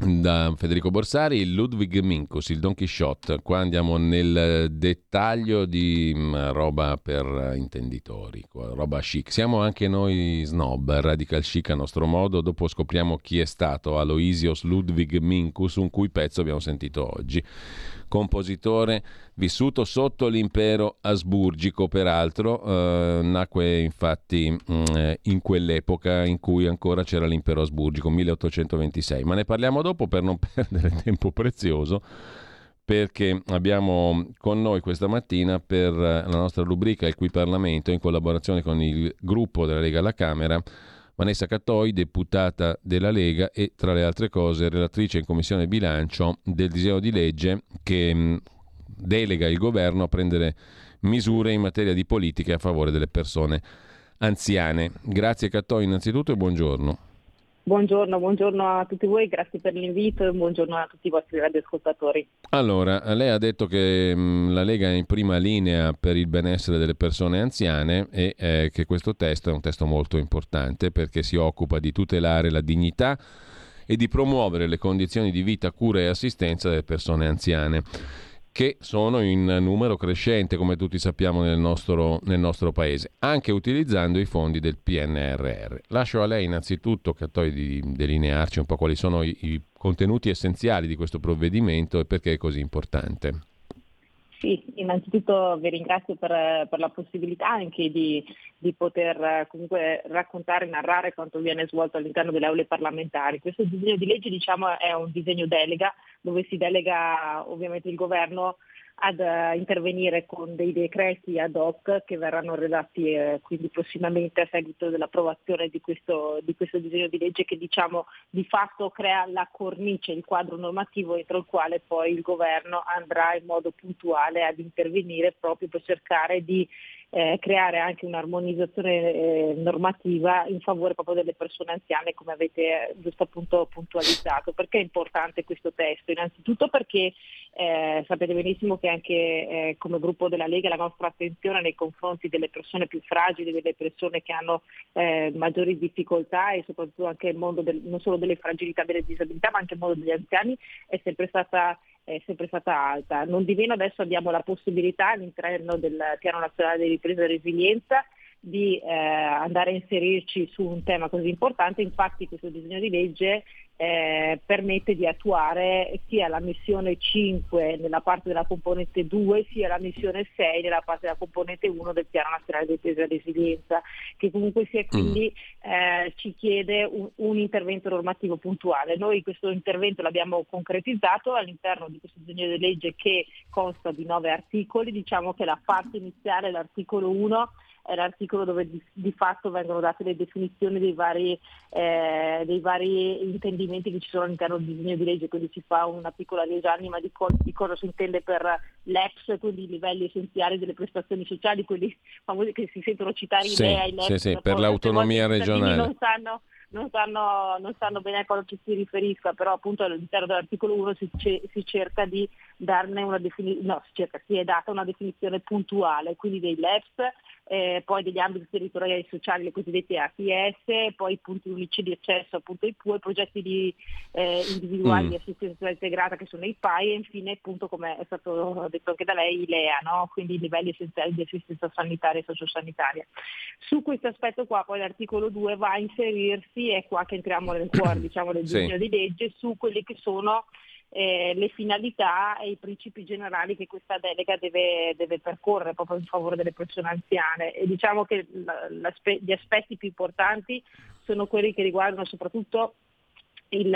Speaker 1: da Federico Borsari, il Ludwig Minkus, il Don Quixote. Qua andiamo nel dettaglio di mm, roba per intenditori, roba chic. Siamo anche noi snob, radical chic a nostro modo. Dopo scopriamo chi è stato Aloysius Ludwig Minkus, un cui pezzo abbiamo sentito oggi compositore vissuto sotto l'impero asburgico, peraltro, eh, nacque infatti mh, mm, in quell'epoca in cui ancora c'era l'impero asburgico, 1826. Ma ne parliamo dopo per non perdere tempo prezioso perché abbiamo con noi questa mattina per la nostra rubrica Il Qui Parlamento, in collaborazione con il gruppo della Lega alla Camera, Vanessa Cattoi, deputata della Lega e tra le altre cose relatrice in Commissione Bilancio del disegno di legge che mh, delega il governo a prendere misure in materia di politiche a favore delle persone anziane. Grazie Cattoi innanzitutto e buongiorno.
Speaker 7: Buongiorno, buongiorno a tutti voi, grazie per l'invito e buongiorno a tutti i vostri radioascoltatori.
Speaker 1: Allora, lei ha detto che mh, la Lega è in prima linea per il benessere delle persone anziane e eh, che questo testo è un testo molto importante perché si occupa di tutelare la dignità e di promuovere le condizioni di vita, cura e assistenza delle persone anziane che sono in numero crescente, come tutti sappiamo, nel nostro, nel nostro, paese, anche utilizzando i fondi del PNRR. Lascio a lei innanzitutto, Cattoi, di delinearci un po' quali sono i, i contenuti essenziali di questo provvedimento e perché è così importante.
Speaker 7: Sì, innanzitutto vi ringrazio per, per la possibilità anche di, di, poter comunque raccontare e narrare quanto viene svolto all'interno delle aule parlamentari. Questo disegno di legge diciamo, è un disegno delega dove si delega ovviamente il governo ad uh, intervenire con dei decreti ad hoc che verranno redatti eh, quindi prossimamente a seguito dell'approvazione di questo, di questo, disegno di legge che diciamo di fatto crea la cornice, il quadro normativo entro il quale poi il governo andrà in modo puntuale ad intervenire proprio per cercare di eh, creare anche un'armonizzazione eh, normativa in favore proprio delle persone anziane come avete eh, giusto appunto puntualizzato. Perché è importante questo testo? Innanzitutto perché eh, sapete benissimo che anche eh, come gruppo della Lega la nostra attenzione nei confronti delle persone più fragili, delle persone che hanno eh, maggiori difficoltà e soprattutto anche il mondo del, non solo delle fragilità, delle disabilità, ma anche il mondo degli anziani è sempre stata è sempre stata alta. Non di meno adesso abbiamo la possibilità all'interno del Piano Nazionale di Ripresa e Resilienza di eh, andare a inserirci su un tema così importante, infatti questo disegno di legge eh, permette di attuare sia la missione 5 nella parte della componente 2 sia la missione 6 nella parte della componente 1 del piano nazionale di difesa e resilienza che comunque sia quindi mm. eh, ci chiede un, un, intervento normativo puntuale. Noi questo intervento l'abbiamo concretizzato all'interno di questo disegno di legge che consta di nove articoli, diciamo che la parte iniziale, l'articolo 1 è l'articolo dove di, di, fatto vengono date le definizioni dei vari, eh, dei vari, intendimenti che ci sono all'interno del disegno di legge, quindi si fa una piccola risanima di, co- di cosa si intende per l'EPS, quindi i livelli essenziali delle prestazioni sociali, quelli famosi che si sentono citare
Speaker 1: sì,
Speaker 7: in
Speaker 1: sì, sì, per l'autonomia regionale.
Speaker 7: Non sanno, non sanno, non sanno, bene a cosa ci si riferisca, però appunto all'interno dell'articolo 1 si, si cerca di darne una definizione, no, si, cerca, si è data una definizione puntuale, quindi dei LEPS eh, poi degli ambiti territoriali sociali, le cosiddette ATS, poi i punti unici di accesso appunto ai PUE, progetti di, eh, individuali mm. di assistenza integrata che sono i PAI e infine appunto come è stato detto anche da lei i LEA, no? quindi i livelli essenziali di assistenza sanitaria e sociosanitaria. Su questo aspetto qua poi l'articolo 2 va a inserirsi, è qua che entriamo nel cuore diciamo, del disegno sì. di legge, su quelli che sono eh, le finalità e i principi generali che questa delega deve, deve, percorrere proprio in favore delle persone anziane. E diciamo che gli aspetti più importanti sono quelli che riguardano soprattutto il,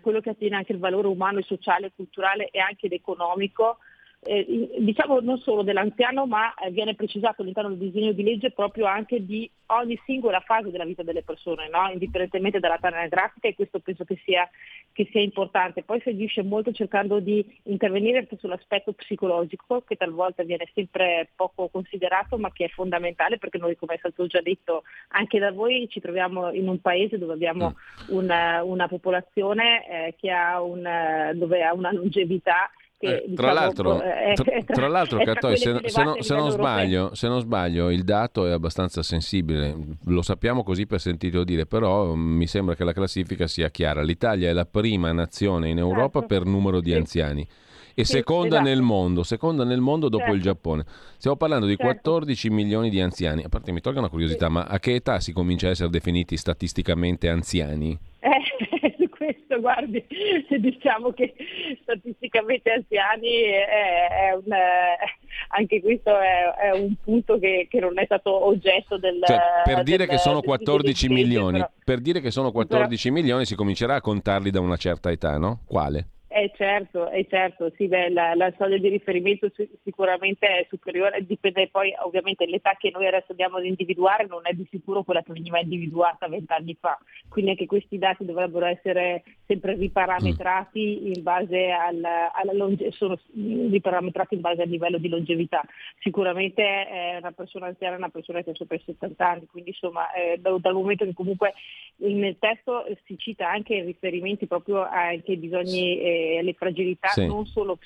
Speaker 7: quello che attiene anche il valore umano, sociale, culturale e anche economico eh, diciamo non solo dell'anziano, ma eh, viene precisato all'interno del disegno di legge proprio anche di ogni singola fase della vita delle persone, no? indipendentemente dalla dall'età anagrafica e questo penso che sia, che sia, importante. Poi si agisce molto cercando di intervenire anche sull'aspetto psicologico che talvolta viene sempre poco considerato ma che è fondamentale perché noi come è stato già detto anche da voi ci troviamo in un paese dove abbiamo mm. una, una popolazione eh, che ha, un, dove ha una longevità che,
Speaker 1: eh, diciamo, tra, l'altro, eh, tra, tra, l'altro, Cattoi, se, se, non, se, non sbaglio, se, non, sbaglio, il dato è abbastanza sensibile, lo sappiamo così per sentito dire, però mm, mi sembra che la classifica sia chiara. L'Italia è la prima nazione in Europa certo. per numero di sì. anziani e sì, seconda esatto. nel mondo, seconda nel mondo dopo certo. il Giappone. Stiamo parlando di certo. 14 milioni di anziani. A parte mi tolga una curiosità, sì. ma a che età si comincia a essere definiti statisticamente anziani?
Speaker 7: Eh, questo, guardi, diciamo che statisticamente anziani è, è un, anche questo è, è un punto che, che, non è stato oggetto del...
Speaker 1: Cioè, per dire del, che sono 14 milioni, però, per dire che sono 14 però, milioni si comincerà a contarli da una certa età, no? Quale?
Speaker 7: Eh certo, eh certo, sì, beh, la, la, soglia di riferimento sicuramente è superiore, dipende poi ovviamente l'età che noi adesso andiamo ad individuare non è di sicuro quella che veniva individuata vent'anni fa, quindi anche questi dati dovrebbero essere sempre riparametrati mm. in base al, alla longe- sono riparametrati in base al livello di longevità. Sicuramente è una persona anziana una persona che ha sopra i 70 anni, quindi insomma eh, dal, dal momento che comunque nel testo si cita anche riferimenti proprio anche ai bisogni eh, le fragilità sì. non solo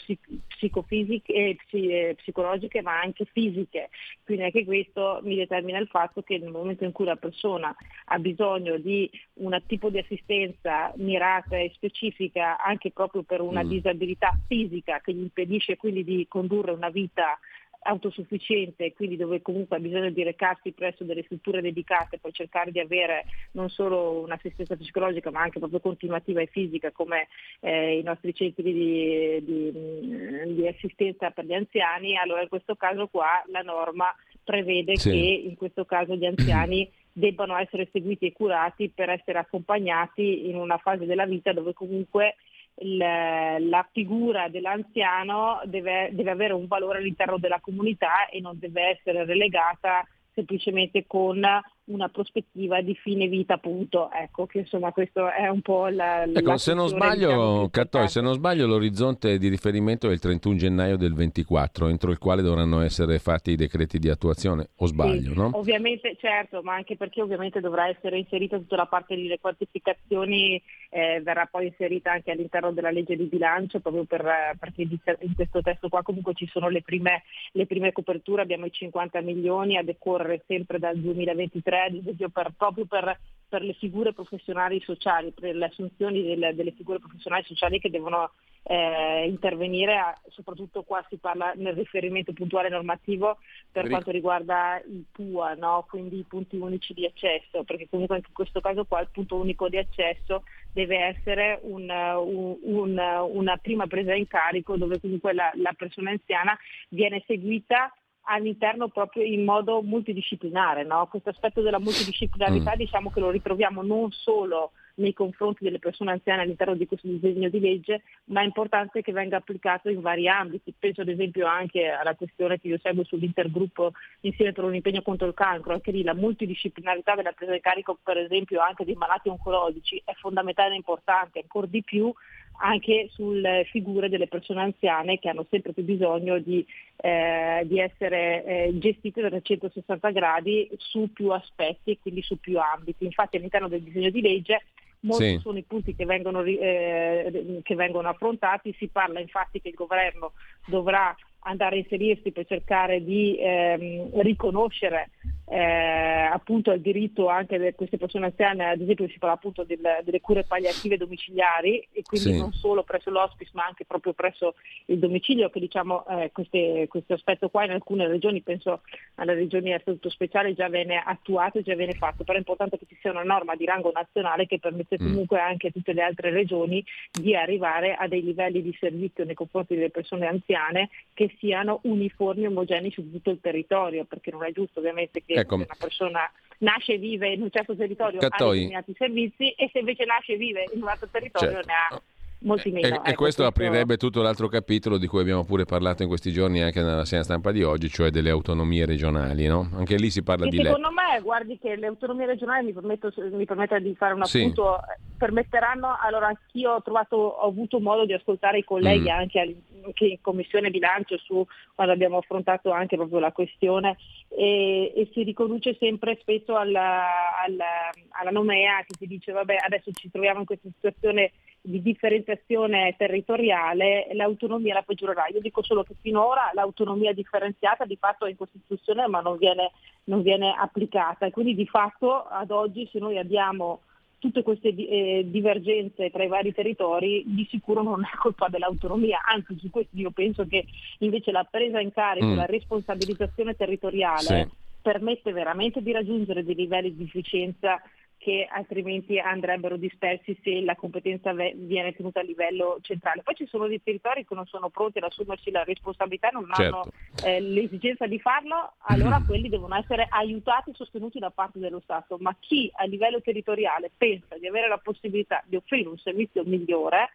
Speaker 7: psicofisiche e eh, psicologiche ma anche fisiche. Quindi anche questo mi determina il fatto che nel momento in cui la persona ha bisogno di un tipo di assistenza mirata e specifica anche proprio per una mm. disabilità fisica che gli impedisce quindi di condurre una vita autosufficiente, quindi dove comunque ha bisogno di recarsi presso delle strutture dedicate per cercare di avere non solo un'assistenza psicologica ma anche proprio continuativa e fisica come eh, i nostri centri di, di, di, assistenza per gli anziani, allora in questo caso qua la norma prevede sì. che in questo caso gli anziani debbano essere seguiti e curati per essere accompagnati in una fase della vita dove comunque la figura dell'anziano deve, deve avere un valore all'interno della comunità e non deve essere relegata semplicemente con una prospettiva di fine vita, appunto. Ecco, che insomma questo è un po' la...
Speaker 1: Ecco, la se non sbaglio, diciamo, Cattoi, se non sbaglio l'orizzonte di riferimento è il 31 gennaio del 24, entro il quale dovranno essere fatti i decreti di attuazione, o sbaglio,
Speaker 7: sì,
Speaker 1: no?
Speaker 7: Ovviamente, certo, ma anche perché ovviamente dovrà essere inserita tutta la parte delle quantificazioni, eh, verrà poi inserita anche all'interno della legge di bilancio, proprio per, perché in questo testo qua comunque ci sono le prime, le prime coperture, abbiamo i 50 milioni a decorrere sempre dal 2023 ad esempio per, proprio per, per, le figure professionali sociali, per le assunzioni delle, delle figure professionali sociali che devono eh, intervenire, a, soprattutto qua si parla nel riferimento puntuale normativo per quanto riguarda il PUA, no? quindi i punti unici di accesso, perché comunque anche in questo caso qua il punto unico di accesso deve essere un, un, un, una prima presa in carico dove comunque la, la persona anziana viene seguita all'interno proprio in modo multidisciplinare. No? Questo aspetto della multidisciplinarità mm. diciamo che lo ritroviamo non solo nei confronti delle persone anziane all'interno di questo disegno di legge, ma è importante che venga applicato in vari ambiti. Penso ad esempio anche alla questione che io seguo sull'intergruppo insieme per un impegno contro il cancro, anche lì la multidisciplinarità della presa in carico per esempio anche dei malati oncologici è fondamentale e importante, ancora di più anche sulle figure delle persone anziane che hanno sempre più bisogno di, eh, di essere eh, gestite da 360 gradi su più aspetti e quindi su più ambiti. Infatti all'interno del disegno di legge molti sì. sono i punti che vengono, eh, che vengono, affrontati, si parla infatti che il governo dovrà andare a inserirsi per cercare di ehm, riconoscere eh, appunto il diritto anche di queste persone anziane, ad esempio si parla appunto del, delle cure palliative domiciliari e quindi sì. non solo presso l'hospice ma anche proprio presso il domicilio che diciamo eh, queste, questo aspetto qua in alcune regioni, penso alle regioni a statuto speciale già viene attuato e già viene fatto, però è importante che ci sia una norma di rango nazionale che permette mm. comunque anche a tutte le altre regioni di arrivare a dei livelli di servizio nei confronti delle persone anziane che siano uniformi e omogenei su tutto il territorio, perché non è giusto ovviamente che ecco. una persona nasce e vive in un certo territorio Cattoi. ha determinati servizi e se invece nasce e vive in un altro territorio certo. ne ha molti meno.
Speaker 1: E, ecco, e questo aprirebbe tutto l'altro capitolo di cui abbiamo pure parlato in questi giorni anche nella segna stampa di oggi, cioè delle autonomie regionali, no? Anche lì si parla di...
Speaker 7: Secondo le... me, guardi che le autonomie regionali, mi permetto, mi permetto di fare un appunto, sì. permetteranno, allora anch'io ho, trovato, ho avuto modo di ascoltare i colleghi mm. anche, anche, in commissione bilancio su quando abbiamo affrontato anche proprio la questione e, e si riconduce sempre spesso alla, alla, alla nomea che si dice vabbè adesso ci troviamo in questa situazione di differenziazione territoriale l'autonomia la peggiorerà. Io dico solo che finora l'autonomia differenziata di fatto è in Costituzione ma non viene, non viene applicata e quindi di fatto ad oggi se noi abbiamo tutte queste eh, divergenze tra i vari territori di sicuro non è colpa dell'autonomia, anzi su questo io penso che invece la presa in carico, mm. la responsabilizzazione territoriale sì. permette veramente di raggiungere dei livelli di efficienza che altrimenti andrebbero dispersi se la competenza viene tenuta a livello centrale. Poi ci sono dei territori che non sono pronti ad assumersi la responsabilità, non certo. hanno eh, l'esigenza di farlo, allora mm. quelli devono essere aiutati e sostenuti da parte dello Stato, ma chi a livello territoriale pensa di avere la possibilità di offrire un servizio migliore,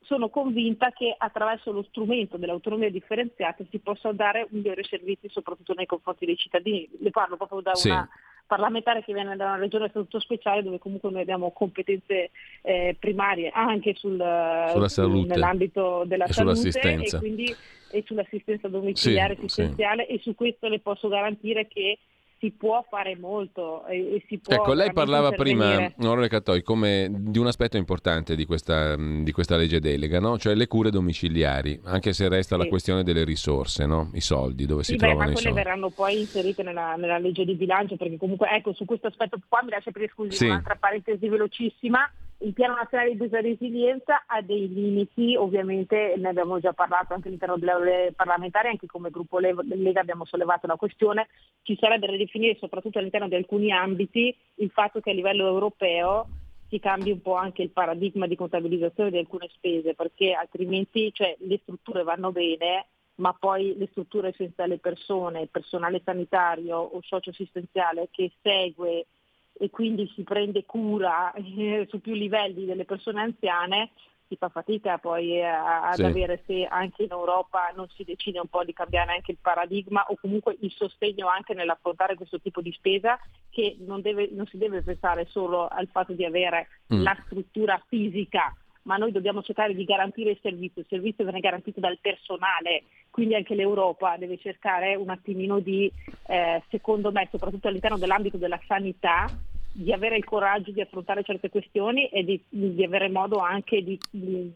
Speaker 7: sono convinta che attraverso lo strumento dell'autonomia differenziata si possano dare migliori servizi soprattutto nei confronti dei cittadini. Le parlo proprio da sì. una parlamentare che viene da una regione statuto speciale dove comunque noi abbiamo competenze eh, primarie anche sul,
Speaker 1: sul,
Speaker 7: nell'ambito della salute e quindi e sull'assistenza domiciliare sì, assistenziale sì. e su questo le posso garantire che si può fare molto e, e si può
Speaker 1: Ecco, lei parlava prima, onorevole Cattoi, come di un aspetto importante di questa, di questa legge delega, no? cioè le cure domiciliari, anche se resta sì. la questione delle risorse, no? i soldi, dove
Speaker 7: sì,
Speaker 1: si beh, trovano
Speaker 7: ma
Speaker 1: i soldi.
Speaker 7: verranno poi inserite nella, nella, legge di bilancio, perché comunque ecco, su questo aspetto qua mi lascia per esclusione sì. un'altra parentesi velocissima il piano nazionale di e resilienza ha dei limiti, ovviamente ne abbiamo già parlato anche all'interno delle parlamentari, anche come gruppo Lega abbiamo sollevato la questione, ci sarebbe da definire soprattutto all'interno di alcuni ambiti il fatto che a livello europeo si cambi un po' anche il paradigma di contabilizzazione di alcune spese, perché altrimenti cioè, le strutture vanno bene, ma poi le strutture senza le persone, il personale sanitario o socioassistenziale che segue e quindi si prende cura eh, su più livelli delle persone anziane, si fa fatica poi eh, ad sì. avere se anche in Europa non si decide un po' di cambiare anche il paradigma o comunque il sostegno anche nell'affrontare questo tipo di spesa che non, deve, non si deve pensare solo al fatto di avere mm. la struttura fisica ma noi dobbiamo cercare di garantire il servizio, il servizio viene garantito dal personale, quindi anche l'Europa deve cercare un attimino di, eh, secondo me, soprattutto all'interno dell'ambito della sanità, di avere il coraggio di affrontare certe questioni e di, di avere modo anche di, di,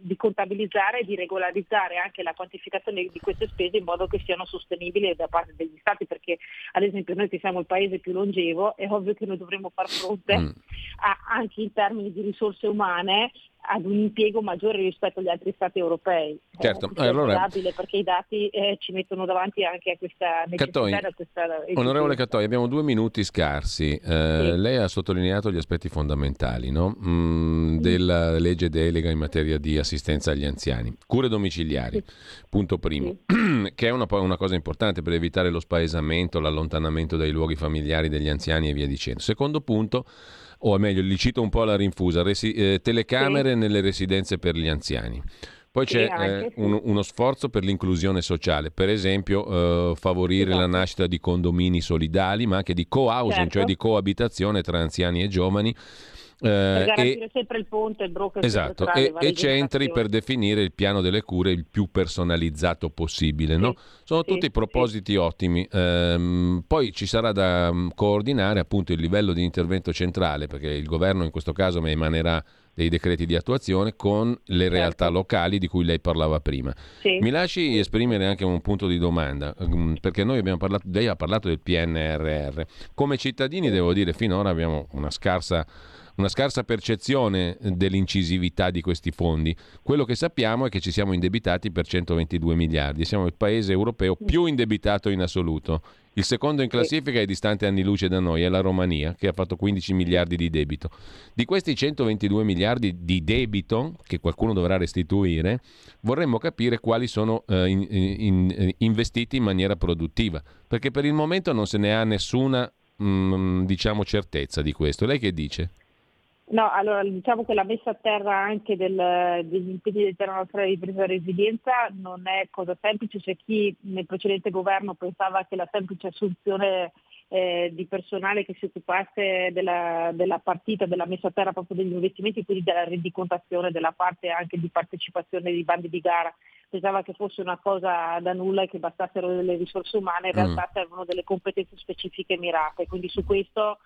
Speaker 7: di, contabilizzare e di regolarizzare anche la quantificazione di queste spese in modo che siano sostenibili da parte degli Stati, perché ad esempio noi che siamo il paese più longevo è ovvio che noi dovremmo far fronte mm. a, anche in termini di risorse umane ad un impiego maggiore rispetto agli altri stati europei.
Speaker 1: Certo,
Speaker 7: è allora... perché i dati eh, ci mettono davanti anche a questa necessità.
Speaker 1: Cattoi, questa onorevole Cattoi, abbiamo due minuti scarsi. Eh, sì. Lei ha sottolineato gli aspetti fondamentali no? mm, della legge delega in materia di assistenza agli anziani. Cure domiciliari, sì. punto primo, sì. che è una, una cosa importante per evitare lo spaesamento, l'allontanamento dai luoghi familiari degli anziani e via dicendo. Secondo punto o meglio, li cito un po' alla rinfusa, resi- eh, telecamere sì. nelle residenze per gli anziani. Poi c'è eh, un, uno sforzo per l'inclusione sociale, per esempio eh, favorire esatto. la nascita di condomini solidali, ma anche di co-housing, certo. cioè di coabitazione tra anziani e giovani
Speaker 7: eh, garantire e, sempre il ponte, il broker
Speaker 1: esatto, e, e centri per definire il piano delle cure il più personalizzato possibile. Sì, no? Sono sì, tutti propositi sì. ottimi. Ehm, poi ci sarà da um, coordinare appunto il livello di intervento centrale, perché il governo in questo caso emanerà dei decreti di attuazione con le
Speaker 7: Certo.
Speaker 1: realtà locali di cui lei parlava prima.
Speaker 7: Sì.
Speaker 1: Mi lasci esprimere anche un punto di domanda, mm, perché noi abbiamo parlato, lei ha parlato del PNRR. Come cittadini, devo dire, finora abbiamo una scarsa, una scarsa percezione dell'incisività di questi fondi. Quello che sappiamo è che ci siamo indebitati per 122 miliardi, siamo il paese europeo più indebitato in assoluto. Il secondo in classifica è distante anni luce da noi, è la Romania, che ha fatto 15 miliardi di debito. Di questi 122 miliardi di debito, che qualcuno dovrà restituire, vorremmo capire quali sono eh, in- in- in- investiti in maniera produttiva, perché per il momento non se ne ha nessuna mm, diciamo certezza di questo. Lei che dice?
Speaker 7: No, allora diciamo che la messa a terra anche del- degli impegni del piano nazionale di ripresa e resilienza non è cosa semplice, c'è chi nel precedente governo pensava che la semplice assunzione eh, di personale che si occupasse della, della partita, della messa a terra proprio degli investimenti, quindi della rendicontazione della parte anche di partecipazione dei bandi di gara, pensava che fosse una cosa da nulla e che bastassero delle risorse umane, in
Speaker 8: Mm.
Speaker 7: realtà servono delle competenze specifiche mirate, quindi su questo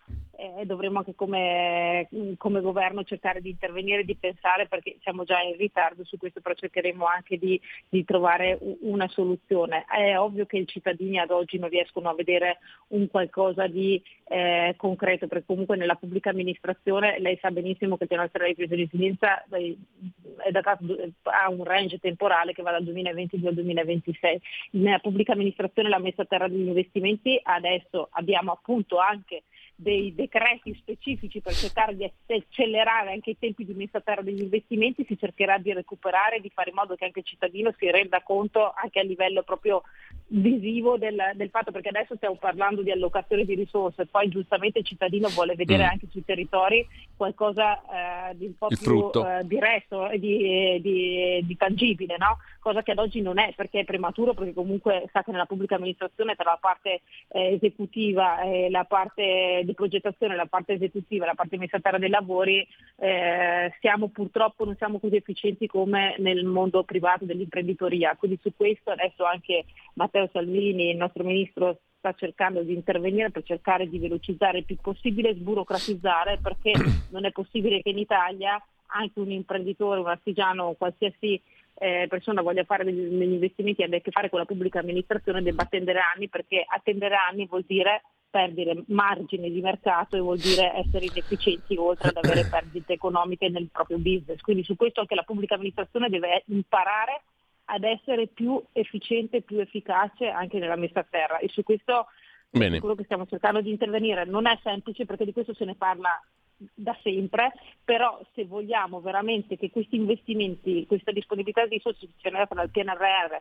Speaker 7: eh, dovremmo anche come, come governo cercare di intervenire di pensare perché siamo già in ritardo su questo, però cercheremo anche di, di trovare una soluzione. È ovvio che i cittadini ad oggi non riescono a vedere un qualcosa di eh, concreto, perché comunque nella pubblica amministrazione lei sa benissimo che il piano di ripresa è datato- ha un range temporale che va dal 2022 al 2026. Nella pubblica amministrazione la messa a terra degli investimenti adesso abbiamo appunto anche dei decreti specifici per cercare di accelerare anche i tempi di messa a terra degli investimenti, si cercherà di recuperare, di fare in modo che anche il cittadino si renda conto anche a livello proprio visivo del, del fatto, perché adesso stiamo parlando di allocazione di risorse, poi giustamente il cittadino vuole vedere
Speaker 1: Mm.
Speaker 7: anche sui territori qualcosa eh, di un po'
Speaker 1: Il
Speaker 7: più eh, diretto e di, di- di tangibile, no? cosa che ad oggi non è perché è prematuro, perché comunque sa che nella pubblica amministrazione tra la parte eh, esecutiva e la parte di progettazione, la parte esecutiva la parte messa a terra dei lavori, eh, siamo purtroppo non siamo così efficienti come nel mondo privato dell'imprenditoria. Quindi su questo adesso anche Matteo Salvini, il nostro ministro, sta cercando di intervenire per cercare di velocizzare il più possibile e sburocratizzare perché non è possibile che in Italia anche un imprenditore, un artigiano qualsiasi eh, persona voglia fare degli, degli investimenti e abbia a che fare con la pubblica amministrazione debba attendere anni perché attendere anni vuol dire perdere margini di mercato e vuol dire essere inefficienti oltre ad avere perdite economiche nel proprio business. Quindi su questo anche la pubblica amministrazione deve imparare ad essere più efficiente più efficace anche nella messa a terra e su questo
Speaker 1: Bene.
Speaker 7: quello che stiamo cercando di intervenire. Non è semplice perché di questo se ne parla da sempre, però se vogliamo veramente che questi investimenti, questa disponibilità di risorse generata dal PNRR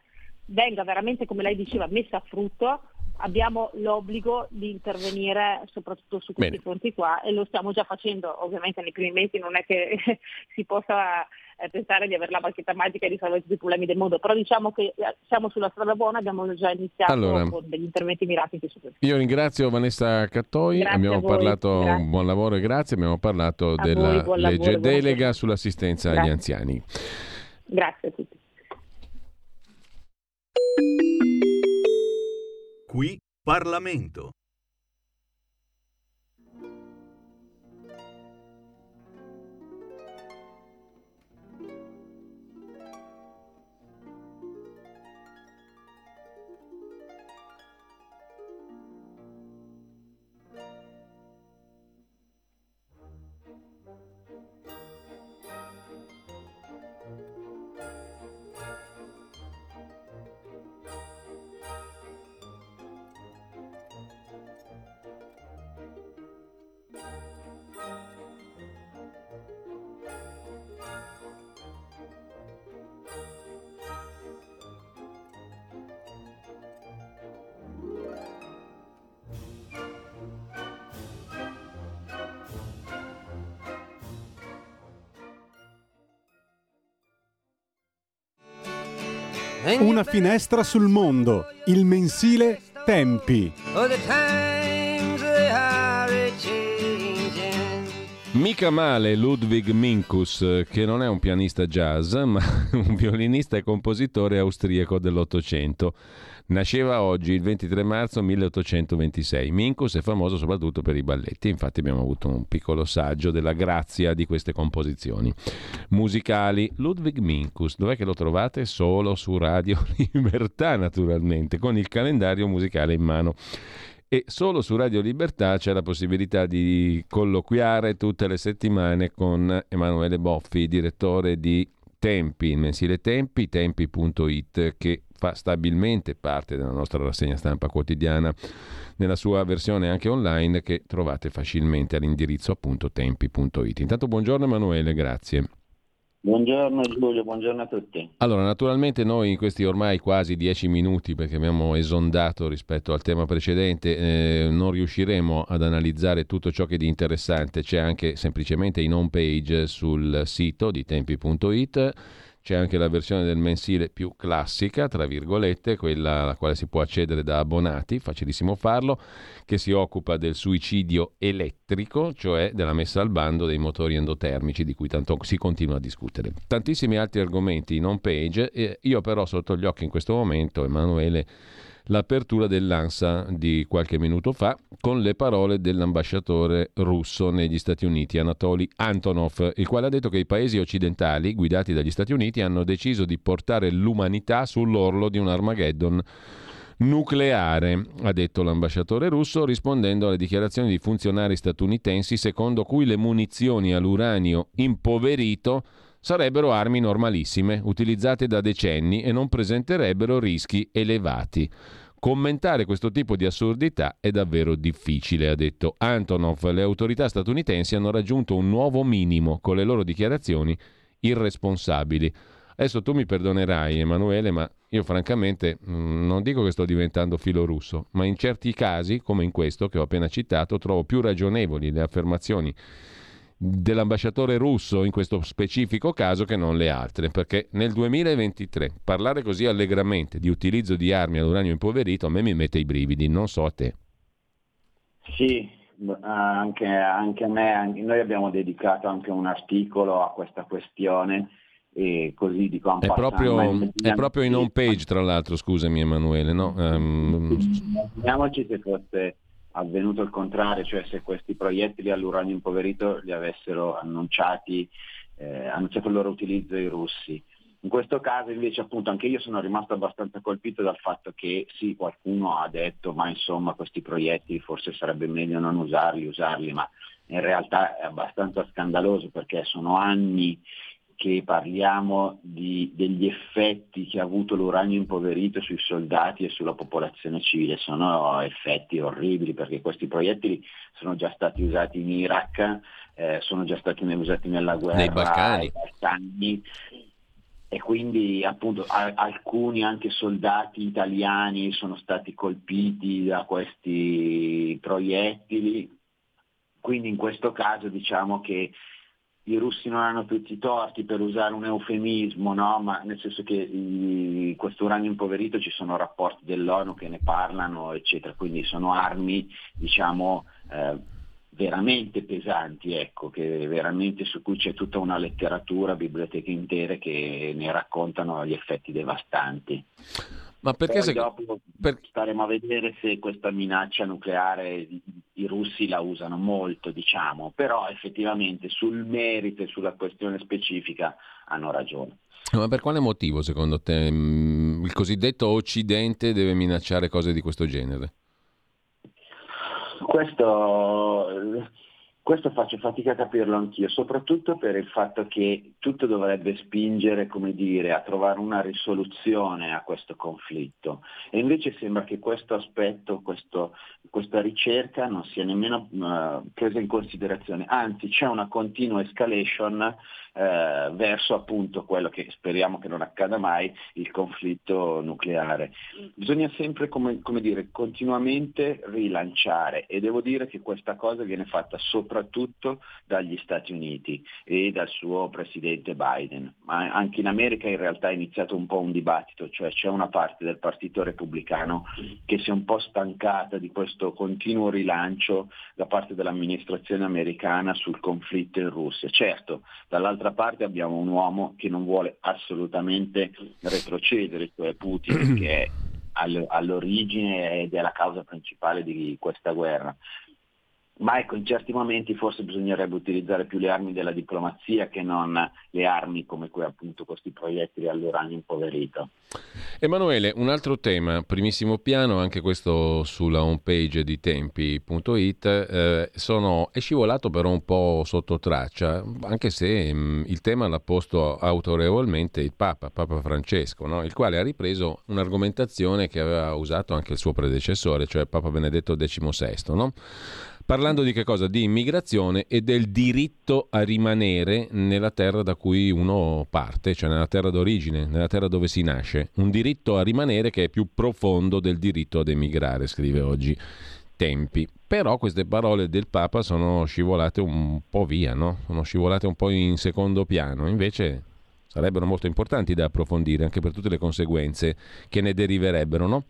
Speaker 7: venga veramente, come lei diceva, messa a frutto, abbiamo l'obbligo di intervenire soprattutto su questi
Speaker 1: Bene.
Speaker 7: fronti qua e lo stiamo già facendo, ovviamente nei primi mesi non è che si possa eh, pensare di avere la bacchetta magica e risolvere tutti i problemi del mondo, però diciamo che eh, siamo sulla strada buona, abbiamo già iniziato
Speaker 1: Allora.
Speaker 7: con degli interventi mirati su questo.
Speaker 1: Io ringrazio Vanessa Cattoi,
Speaker 7: Grazie
Speaker 1: abbiamo parlato,
Speaker 7: grazie.
Speaker 1: buon lavoro e grazie, abbiamo parlato
Speaker 7: A
Speaker 1: della
Speaker 7: voi, lavoro,
Speaker 1: legge
Speaker 7: buona
Speaker 1: delega sull'assistenza agli
Speaker 7: Grazie.
Speaker 1: anziani.
Speaker 7: Grazie a tutti.
Speaker 6: Qui Parlamento.
Speaker 5: Una finestra sul mondo, il mensile Tempi.
Speaker 1: Mica male Ludwig Minkus, che non è un pianista jazz, ma un violinista e compositore austriaco dell'Ottocento. Nasceva oggi, il 23 marzo 1826. Minkus è famoso soprattutto per i balletti, infatti abbiamo avuto un piccolo saggio della grazia di queste composizioni musicali. Ludwig Minkus, dov'è che lo trovate? Solo su Radio Libertà, naturalmente, con il calendario musicale in mano e solo su Radio Libertà c'è la possibilità di colloquiare tutte le settimane con Emanuele Boffi, direttore di Tempi, il mensile Tempi, tempi.it, che fa stabilmente parte della nostra rassegna stampa quotidiana nella sua versione anche online che trovate facilmente all'indirizzo appunto tempi.it. Intanto buongiorno Emanuele, grazie.
Speaker 8: Buongiorno Giulio, buongiorno a tutti.
Speaker 1: Allora, naturalmente noi in questi ormai quasi dieci minuti, perché abbiamo esondato rispetto al tema precedente, eh, non riusciremo ad analizzare tutto ciò che di interessante c'è anche semplicemente in home page sul sito di tempi.it c'è anche la versione del mensile più classica, tra virgolette, quella alla quale si può accedere da abbonati, facilissimo farlo, che si occupa del suicidio elettrico, cioè della messa al bando dei motori endotermici di cui tanto si continua a discutere. Tantissimi altri argomenti in home page, io però sotto gli occhi in questo momento, Emanuele, l'apertura dell'ANSA di qualche minuto fa con le parole dell'ambasciatore russo negli Stati Uniti, Anatoly Antonov, il quale ha detto che i paesi occidentali, guidati dagli Stati Uniti, hanno deciso di portare l'umanità sull'orlo di un Armageddon nucleare, ha detto l'ambasciatore russo, rispondendo alle dichiarazioni di funzionari statunitensi secondo cui le munizioni all'uranio impoverito sarebbero armi normalissime, utilizzate da decenni e non presenterebbero rischi elevati. Commentare questo tipo di assurdità è davvero difficile, ha detto Antonov. Le autorità statunitensi hanno raggiunto un nuovo minimo con le loro dichiarazioni irresponsabili. Adesso tu mi perdonerai, Emanuele, ma io francamente mm, non dico che sto diventando filo russo, ma in certi casi, come in questo che ho appena citato, trovo più ragionevoli le affermazioni dell'ambasciatore russo in questo specifico caso che non le altre, perché nel 2023 parlare così allegramente di utilizzo di armi all'uranio impoverito a me mi mette i brividi, non so a te.
Speaker 8: Sì, anche, anche a me, anche noi abbiamo dedicato anche un articolo a questa questione e così dico
Speaker 1: è proprio, è proprio in home page tra l'altro scusami Emanuele no?
Speaker 8: Um... immaginiamoci se fosse avvenuto il contrario, cioè se questi proiettili all'uranio impoverito li avessero annunciati, eh, annunciato il loro utilizzo i russi. In questo caso invece appunto anche io sono rimasto abbastanza colpito dal fatto che sì, qualcuno ha detto ma insomma questi proiettili forse sarebbe meglio non usarli, usarli, ma in realtà è abbastanza scandaloso perché sono anni che parliamo di, degli effetti che ha avuto l'uranio impoverito sui soldati e sulla popolazione civile. Sono effetti orribili perché questi proiettili sono già stati usati in Iraq, eh, sono già stati usati nella guerra
Speaker 1: nei Balcani.
Speaker 8: Balcani e quindi appunto a, alcuni anche soldati italiani sono stati colpiti da questi proiettili. Quindi in questo caso diciamo che i russi non hanno tutti i torti per usare un eufemismo, no? ma nel senso che questo uranio impoverito ci sono rapporti dell'ONU che ne parlano, eccetera, quindi sono armi diciamo, eh, veramente pesanti, ecco, veramente su cui c'è tutta una letteratura, biblioteche intere che ne raccontano gli effetti devastanti.
Speaker 1: Ma perché se...
Speaker 8: dopo per... staremo a vedere se questa minaccia nucleare i, i russi la usano molto, diciamo, però effettivamente sul merito e sulla questione specifica hanno ragione.
Speaker 1: Ma per quale motivo secondo te mm, il cosiddetto Occidente deve minacciare cose di questo genere?
Speaker 8: Questo questo faccio fatica a capirlo anch'io, soprattutto per il fatto che tutto dovrebbe spingere, come dire, a trovare una risoluzione a questo conflitto. E invece sembra che questo aspetto, questo, questa ricerca non sia nemmeno uh, presa in considerazione, anzi c'è una continua escalation eh, verso appunto quello che speriamo che non accada mai, il conflitto nucleare. Bisogna sempre, come, come dire, continuamente rilanciare e devo dire che questa cosa viene fatta sopra soprattutto dagli Stati Uniti e dal suo presidente Biden. Ma anche in America in realtà è iniziato un po' un dibattito, cioè c'è una parte del Partito Repubblicano che si è un po' stancata di questo continuo rilancio da parte dell'amministrazione americana sul conflitto in Russia. Certo, dall'altra parte abbiamo un uomo che non vuole assolutamente retrocedere, cioè Putin, che è all'origine ed è la causa principale di questa guerra ma ecco, in certi momenti forse bisognerebbe utilizzare più le armi della diplomazia che non le armi come que, appunto questi proiettili all'uranio impoverito.
Speaker 1: Emanuele, un altro tema, primissimo piano, anche questo sulla homepage di tempi.it, eh, sono, è scivolato però un po' sotto traccia, anche se mh, mm, il tema l'ha posto autorevolmente il Papa, Papa Francesco, no? il quale ha ripreso un'argomentazione che aveva usato anche il suo predecessore, cioè Papa Benedetto XVI. No? Parlando di che cosa? Di immigrazione e del diritto a rimanere nella terra da cui uno parte, cioè nella terra d'origine, nella terra dove si nasce. Un diritto a rimanere che è più profondo del diritto ad emigrare, scrive oggi Tempi. Però queste parole del Papa sono scivolate un po' via, no? Sono scivolate un po' in secondo piano. Invece sarebbero molto importanti da approfondire anche per tutte le conseguenze che ne deriverebbero, no?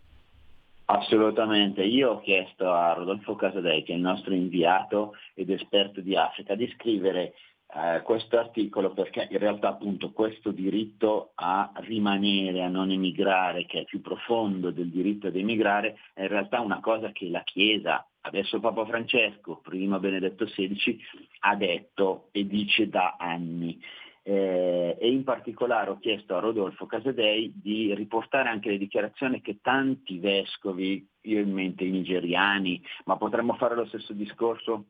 Speaker 8: Assolutamente, io ho chiesto a Rodolfo Casadei, che è il nostro inviato ed esperto di Africa, di scrivere eh, questo articolo perché in realtà appunto questo diritto a rimanere, a non emigrare, che è più profondo del diritto ad emigrare, è in realtà una cosa che la Chiesa, adesso Papa Francesco, prima Benedetto XVI, ha detto e dice da anni eh, e in particolare ho chiesto a Rodolfo Casadei di riportare anche le dichiarazioni che tanti vescovi, io in mente i nigeriani, ma potremmo fare lo stesso discorso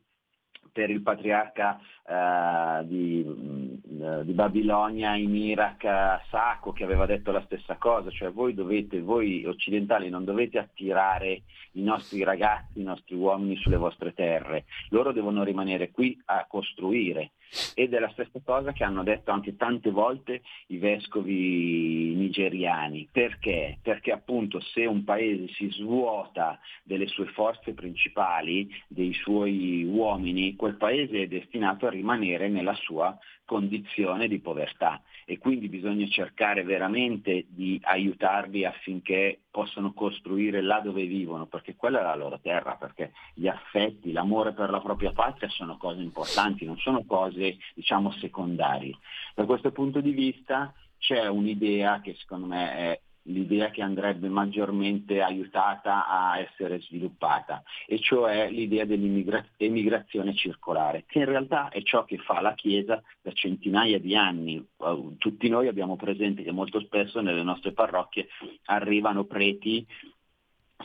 Speaker 8: per il patriarca eh, di, mm, di, Babilonia in Iraq, Sacco, che aveva detto la stessa cosa, cioè voi, dovete, voi occidentali non dovete attirare i nostri ragazzi, i nostri uomini sulle vostre terre, loro devono rimanere qui a costruire. Ed è la stessa cosa che hanno detto anche tante volte i vescovi nigeriani. Perché? Perché appunto se un paese si svuota delle sue forze principali, dei suoi uomini, quel paese è destinato a rimanere nella sua condizione di povertà e quindi bisogna cercare veramente di aiutarli affinché possano costruire là dove vivono, perché quella è la loro terra, perché gli affetti, l'amore per la propria patria sono cose importanti, non sono cose diciamo secondarie. Da questo punto di vista c'è un'idea che secondo me è l'idea che andrebbe maggiormente aiutata a essere sviluppata, e cioè l'idea dell'emigrazione circolare, che in realtà è ciò che fa la Chiesa da centinaia di anni. Uh, tutti noi abbiamo presente che molto spesso nelle nostre parrocchie arrivano preti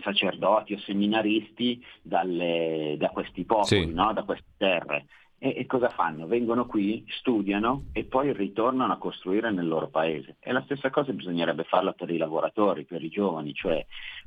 Speaker 8: sacerdoti o seminaristi dalle, da questi popoli, sì. no? da queste terre e, e, cosa fanno? Vengono qui, studiano e poi ritornano a costruire nel loro paese. E la stessa cosa bisognerebbe farla per i lavoratori, per i giovani, cioè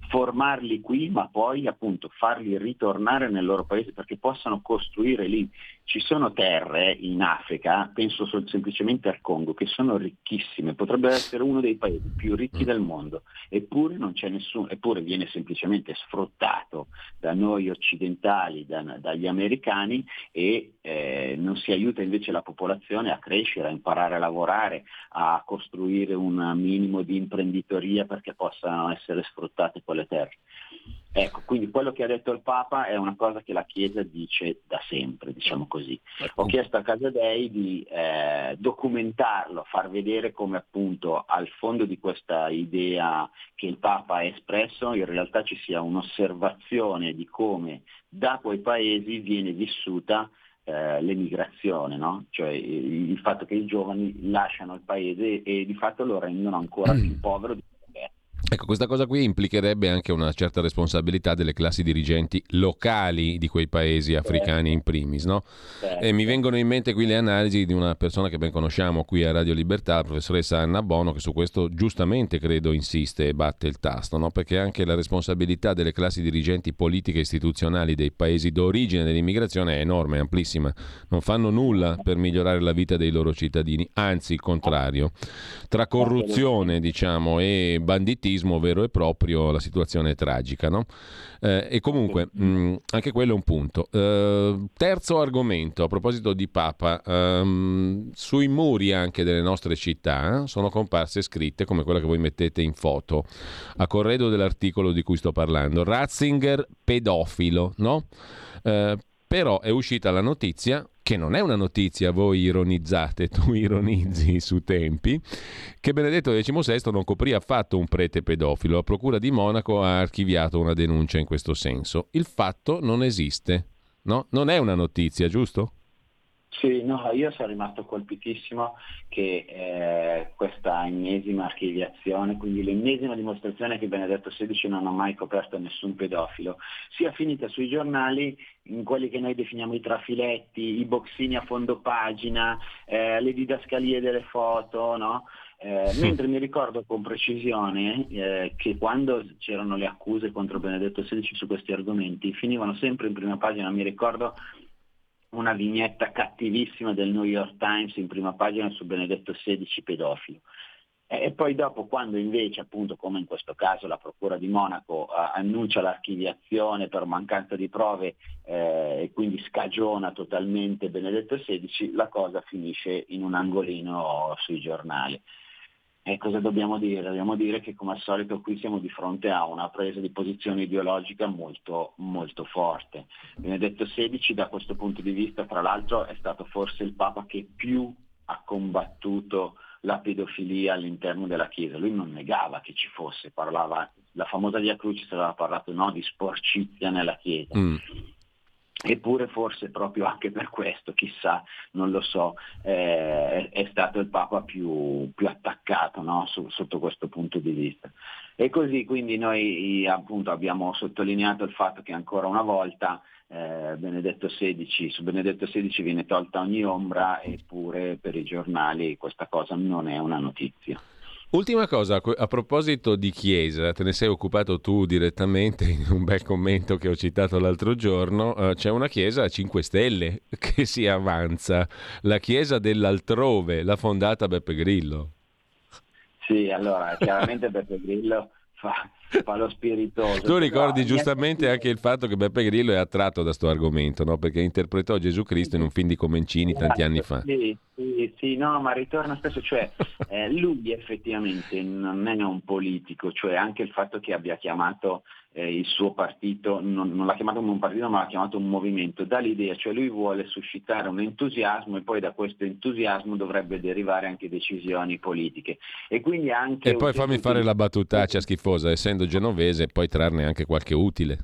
Speaker 8: formarli qui ma poi appunto farli ritornare nel loro paese perché possano costruire lì. Ci sono terre in Africa, penso semplicemente al Congo, che sono ricchissime, potrebbe essere uno dei paesi più ricchi del mondo, eppure non c'è nessuno, eppure viene semplicemente sfruttato da noi occidentali, da, dagli americani e eh, non si aiuta invece la popolazione a crescere, a imparare a lavorare, a costruire un minimo di imprenditoria perché possano essere sfruttate quelle terre. Ecco, quindi quello che ha detto il Papa è una cosa che la Chiesa dice da sempre, diciamo così. Ho chiesto a Casadei di eh, documentarlo, far vedere come appunto al fondo di questa idea che il Papa ha espresso in realtà ci sia un'osservazione di come da quei paesi viene vissuta eh, l'emigrazione, no? cioè il, il fatto che i giovani lasciano il paese e di fatto lo rendono ancora più povero di
Speaker 1: Ecco, questa cosa qui implicherebbe anche una certa responsabilità delle classi dirigenti locali di quei paesi africani in primis, no? E mi vengono in mente qui le analisi di una persona che ben conosciamo qui a Radio Libertà, la professoressa Anna Bono, che su questo giustamente credo insiste e batte il tasto, no? Perché anche la responsabilità delle classi dirigenti politiche e istituzionali dei paesi d'origine dell'immigrazione è enorme, amplissima. Non fanno nulla per migliorare la vita dei loro cittadini, anzi il contrario. Tra corruzione, diciamo, e banditismo terrorismo vero e proprio, la situazione è tragica. No? Eh, e comunque, mh, mm, anche quello è un punto. Eh, terzo argomento, a proposito di Papa, ehm, sui muri anche delle nostre città sono comparse scritte come quella che voi mettete in foto, a corredo dell'articolo di cui sto parlando. Ratzinger pedofilo, no? Eh, però è uscita la notizia, che non è una notizia, voi ironizzate, tu ironizzi su tempi, che Benedetto XVI non coprì affatto un prete pedofilo. La Procura di Monaco ha archiviato una denuncia in questo senso. Il fatto non esiste, no? Non è una notizia, giusto?
Speaker 8: Sì, no, io sono rimasto colpitissimo che eh, questa ennesima archiviazione, quindi l'ennesima dimostrazione che Benedetto XVI non ha mai coperto nessun pedofilo, sia finita sui giornali in quelli che noi definiamo i trafiletti, i boxini a fondo pagina, eh, le didascalie delle foto, no? Eh, mentre mi ricordo con precisione eh, che quando c'erano le accuse contro Benedetto XVI su questi argomenti finivano sempre in prima pagina, mi ricordo una vignetta cattivissima del New York Times in prima pagina su Benedetto XVI pedofilo. E poi dopo, quando invece, appunto, come in questo caso la Procura di Monaco uh, annuncia l'archiviazione per mancanza di prove eh, e quindi scagiona totalmente Benedetto XVI, la cosa finisce in un angolino sui giornali. E cosa dobbiamo dire? Dobbiamo dire che come al solito qui siamo di fronte a una presa di posizione ideologica molto, molto forte. Benedetto XVI da questo punto di vista, tra l'altro, è stato forse il Papa che più ha combattuto la pedofilia all'interno della Chiesa. Lui non negava che ci fosse, parlava, la famosa Via Crucis aveva parlato no, di sporcizia nella Chiesa. Mm. Eppure forse proprio anche per questo, chissà, non lo so, eh, è stato il Papa più, più attaccato no? Su, sotto questo punto di vista. E così quindi noi appunto abbiamo sottolineato il fatto che ancora una volta eh, Benedetto XVI, su Benedetto XVI viene tolta ogni ombra, eppure per i giornali questa cosa non è una notizia.
Speaker 1: Ultima cosa, a proposito di Chiesa, te ne sei occupato tu direttamente in un bel commento che ho citato l'altro giorno, uh, c'è una Chiesa a 5 Stelle che si avanza, la Chiesa dell'altrove, l'ha fondata Beppe Grillo.
Speaker 8: Sì, allora chiaramente Beppe Grillo fa, fa lo spiritoso.
Speaker 1: Tu ricordi giustamente anche il fatto che Beppe Grillo è attratto da questo argomento, no? perché interpretò Gesù Cristo in un film di Comencini tanti anni fa.
Speaker 8: Sì, sì, sì, no, ma ritorna spesso, cioè eh, lui effettivamente non è un politico, cioè anche il fatto che abbia chiamato eh, il suo partito, non, non, l'ha chiamato come un partito ma l'ha chiamato un movimento, dà l'idea, cioè lui vuole suscitare un entusiasmo e poi da questo entusiasmo dovrebbe derivare anche decisioni politiche. E, quindi anche
Speaker 1: e poi fammi fare la battutaccia schifosa, essendo genovese, poi trarne anche qualche utile.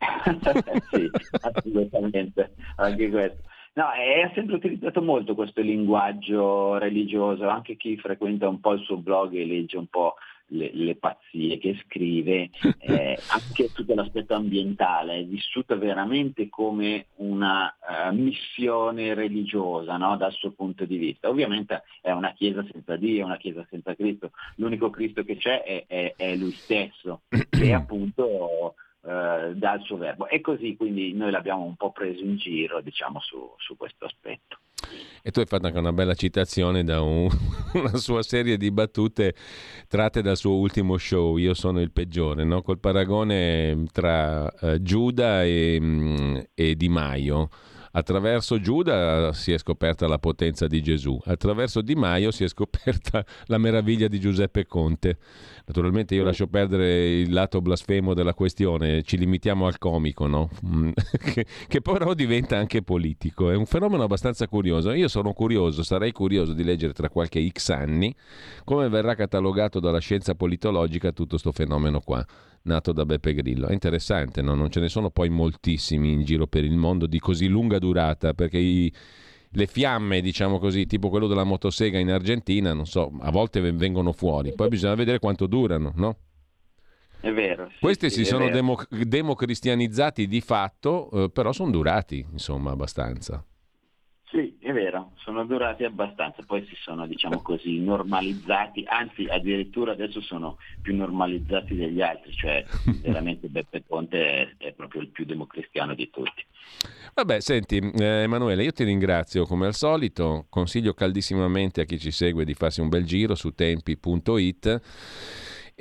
Speaker 8: sì, assolutamente, anche questo. No, è sempre utilizzato molto questo linguaggio religioso, anche chi frequenta un po' il suo blog e legge un po' le, le pazzie che scrive, eh, anche tutto l'aspetto ambientale è vissuto veramente come una uh, missione religiosa no? dal suo punto di vista. Ovviamente è una chiesa senza Dio, una chiesa senza Cristo, l'unico Cristo che c'è è, è, è lui stesso, che appunto eh, dal suo verbo. E così quindi noi l'abbiamo un po' preso in giro diciamo, su, su questo aspetto.
Speaker 1: E tu hai fatto anche una bella citazione da un, una sua serie di battute tratte dal suo ultimo show, Io sono il peggiore, no? col paragone tra uh, Giuda e, um, e Di Maio Attraverso Giuda si è scoperta la potenza di Gesù, attraverso Di Maio si è scoperta la meraviglia di Giuseppe Conte. Naturalmente io lascio perdere il lato blasfemo della questione, ci limitiamo al comico, no? che, che però diventa anche politico. È un fenomeno abbastanza curioso. Io sono curioso, sarei curioso di leggere tra qualche X anni come verrà catalogato dalla scienza politologica tutto questo fenomeno qua nato da Beppe Grillo. È interessante, no? non ce ne sono poi moltissimi in giro per il mondo di così lunga durata, perché i, le fiamme, diciamo così, tipo quello della motosega in Argentina, non so, a volte vengono fuori, poi bisogna vedere quanto durano, no?
Speaker 8: È vero. Sì,
Speaker 1: Questi
Speaker 8: sì,
Speaker 1: si sono demo, democristianizzati di fatto, eh, però sono durati, insomma, abbastanza.
Speaker 8: Sì, è vero, sono durati abbastanza, poi si sono, diciamo così, normalizzati, anzi addirittura adesso sono più normalizzati degli altri, cioè veramente Beppe Conte è, è proprio il più democristiano di tutti.
Speaker 1: Vabbè, senti, eh, Emanuele, io ti ringrazio come al solito, consiglio caldissimamente a chi ci segue di farsi un bel giro su tempi.it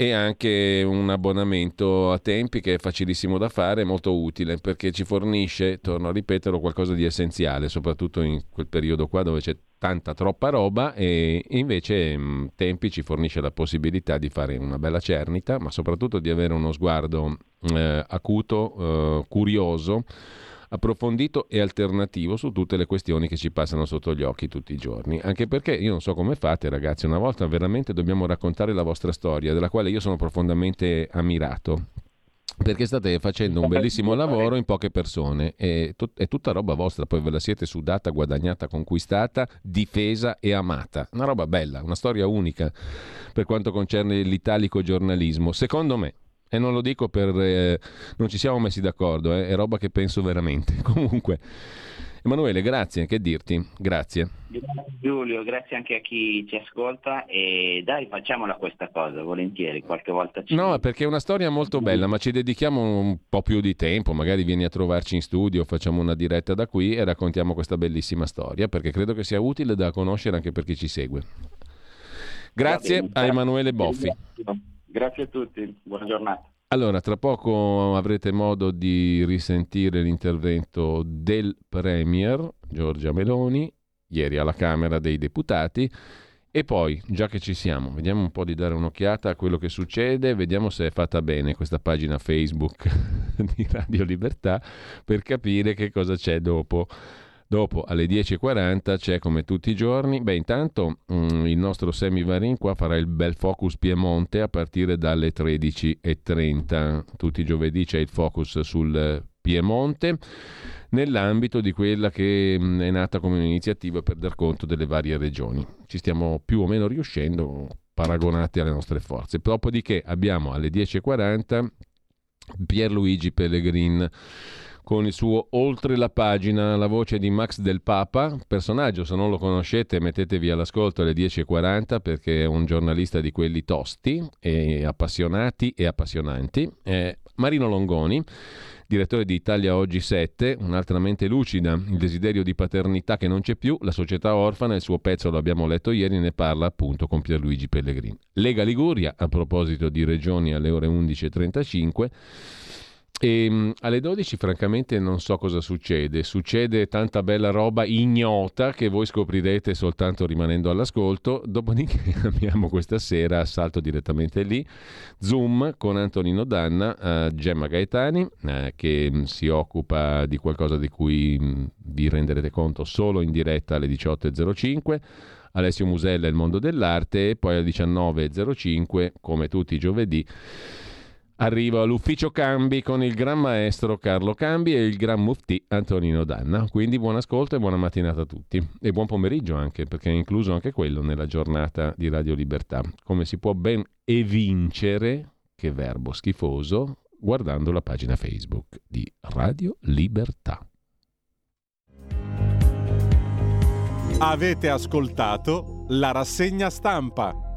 Speaker 1: e anche un abbonamento a tempi che è facilissimo da fare, molto utile perché ci fornisce, torno a ripeterlo, qualcosa di essenziale, soprattutto in quel periodo qua dove c'è tanta troppa roba e invece mh, Tempi ci fornisce la possibilità di fare una bella cernita, ma soprattutto di avere uno sguardo eh, acuto, eh, curioso approfondito e alternativo su tutte le questioni che ci passano sotto gli occhi tutti i giorni. Anche perché io non so come fate, ragazzi, una volta veramente dobbiamo raccontare la vostra storia, della quale io sono profondamente ammirato. Perché state facendo un bellissimo lavoro in poche persone, è, tut- è tutta roba vostra, poi ve la siete sudata, guadagnata, conquistata, difesa e amata. Una roba bella, una storia unica per quanto concerne l'italico giornalismo. Secondo me, e non lo dico per... Eh, non ci siamo messi d'accordo, eh, è roba che penso veramente. Comunque, Emanuele, grazie, che dirti?
Speaker 8: Grazie. Giulio, grazie anche a chi ci ascolta e dai facciamola questa cosa, volentieri, qualche volta ci...
Speaker 1: No, perché è una storia molto bella, ma ci dedichiamo un po' più di tempo, magari vieni a trovarci in studio, facciamo una diretta da qui e raccontiamo questa bellissima storia, perché credo che sia utile da conoscere anche per chi ci segue. Grazie a Emanuele Boffi.
Speaker 8: Grazie a tutti, buona giornata.
Speaker 1: Allora, tra poco avrete modo di risentire l'intervento del Premier Giorgia Meloni, ieri alla Camera dei Deputati. E poi, già che ci siamo, vediamo un po' di dare un'occhiata a quello che succede, vediamo se è fatta bene questa pagina Facebook di Radio Libertà per capire che cosa c'è dopo. Dopo alle 10.40 c'è come tutti i giorni, beh intanto mh, mm, il nostro Semi Varin qua farà il bel focus Piemonte a partire dalle 13.30, tutti i giovedì c'è il focus sul Piemonte nell'ambito di quella che mh, mm, è nata come un'iniziativa per dar conto delle varie regioni. Ci stiamo più o meno riuscendo paragonati alle nostre forze. Dopodiché abbiamo alle 10.40 Pierluigi Pellegrin con il suo Oltre la pagina, la voce di Max del Papa, personaggio, se non lo conoscete mettetevi all'ascolto alle 10.40 perché è un giornalista di quelli tosti e appassionati e appassionanti. Eh, Marino Longoni, direttore di Italia Oggi 7, un'altra mente lucida, il desiderio di paternità che non c'è più, la società orfana, il suo pezzo lo abbiamo letto ieri, ne parla appunto con Pierluigi Pellegrini. Lega Liguria, a proposito di regioni alle ore 11.35, e ehm, alle 12 francamente non so cosa succede, succede tanta bella roba ignota che voi scoprirete soltanto rimanendo all'ascolto, dopodiché abbiamo questa sera, salto direttamente lì, Zoom con Antonino Danna, uh, Gemma Gaetani uh, che um, si occupa di qualcosa di cui um, vi renderete conto solo in diretta alle 18.05. Alessio Musella Il mondo dell'arte e poi alle 19.05 come tutti i giovedì Arrivo all'ufficio Cambi con il gran maestro Carlo Cambi e il gran mufti Antonino Danna. Quindi buon ascolto e buona mattinata a tutti. E buon pomeriggio anche, perché è incluso anche quello nella giornata di Radio Libertà. Come si può ben evincere, che verbo schifoso, guardando la pagina Facebook di Radio Libertà.
Speaker 5: Avete ascoltato la rassegna stampa.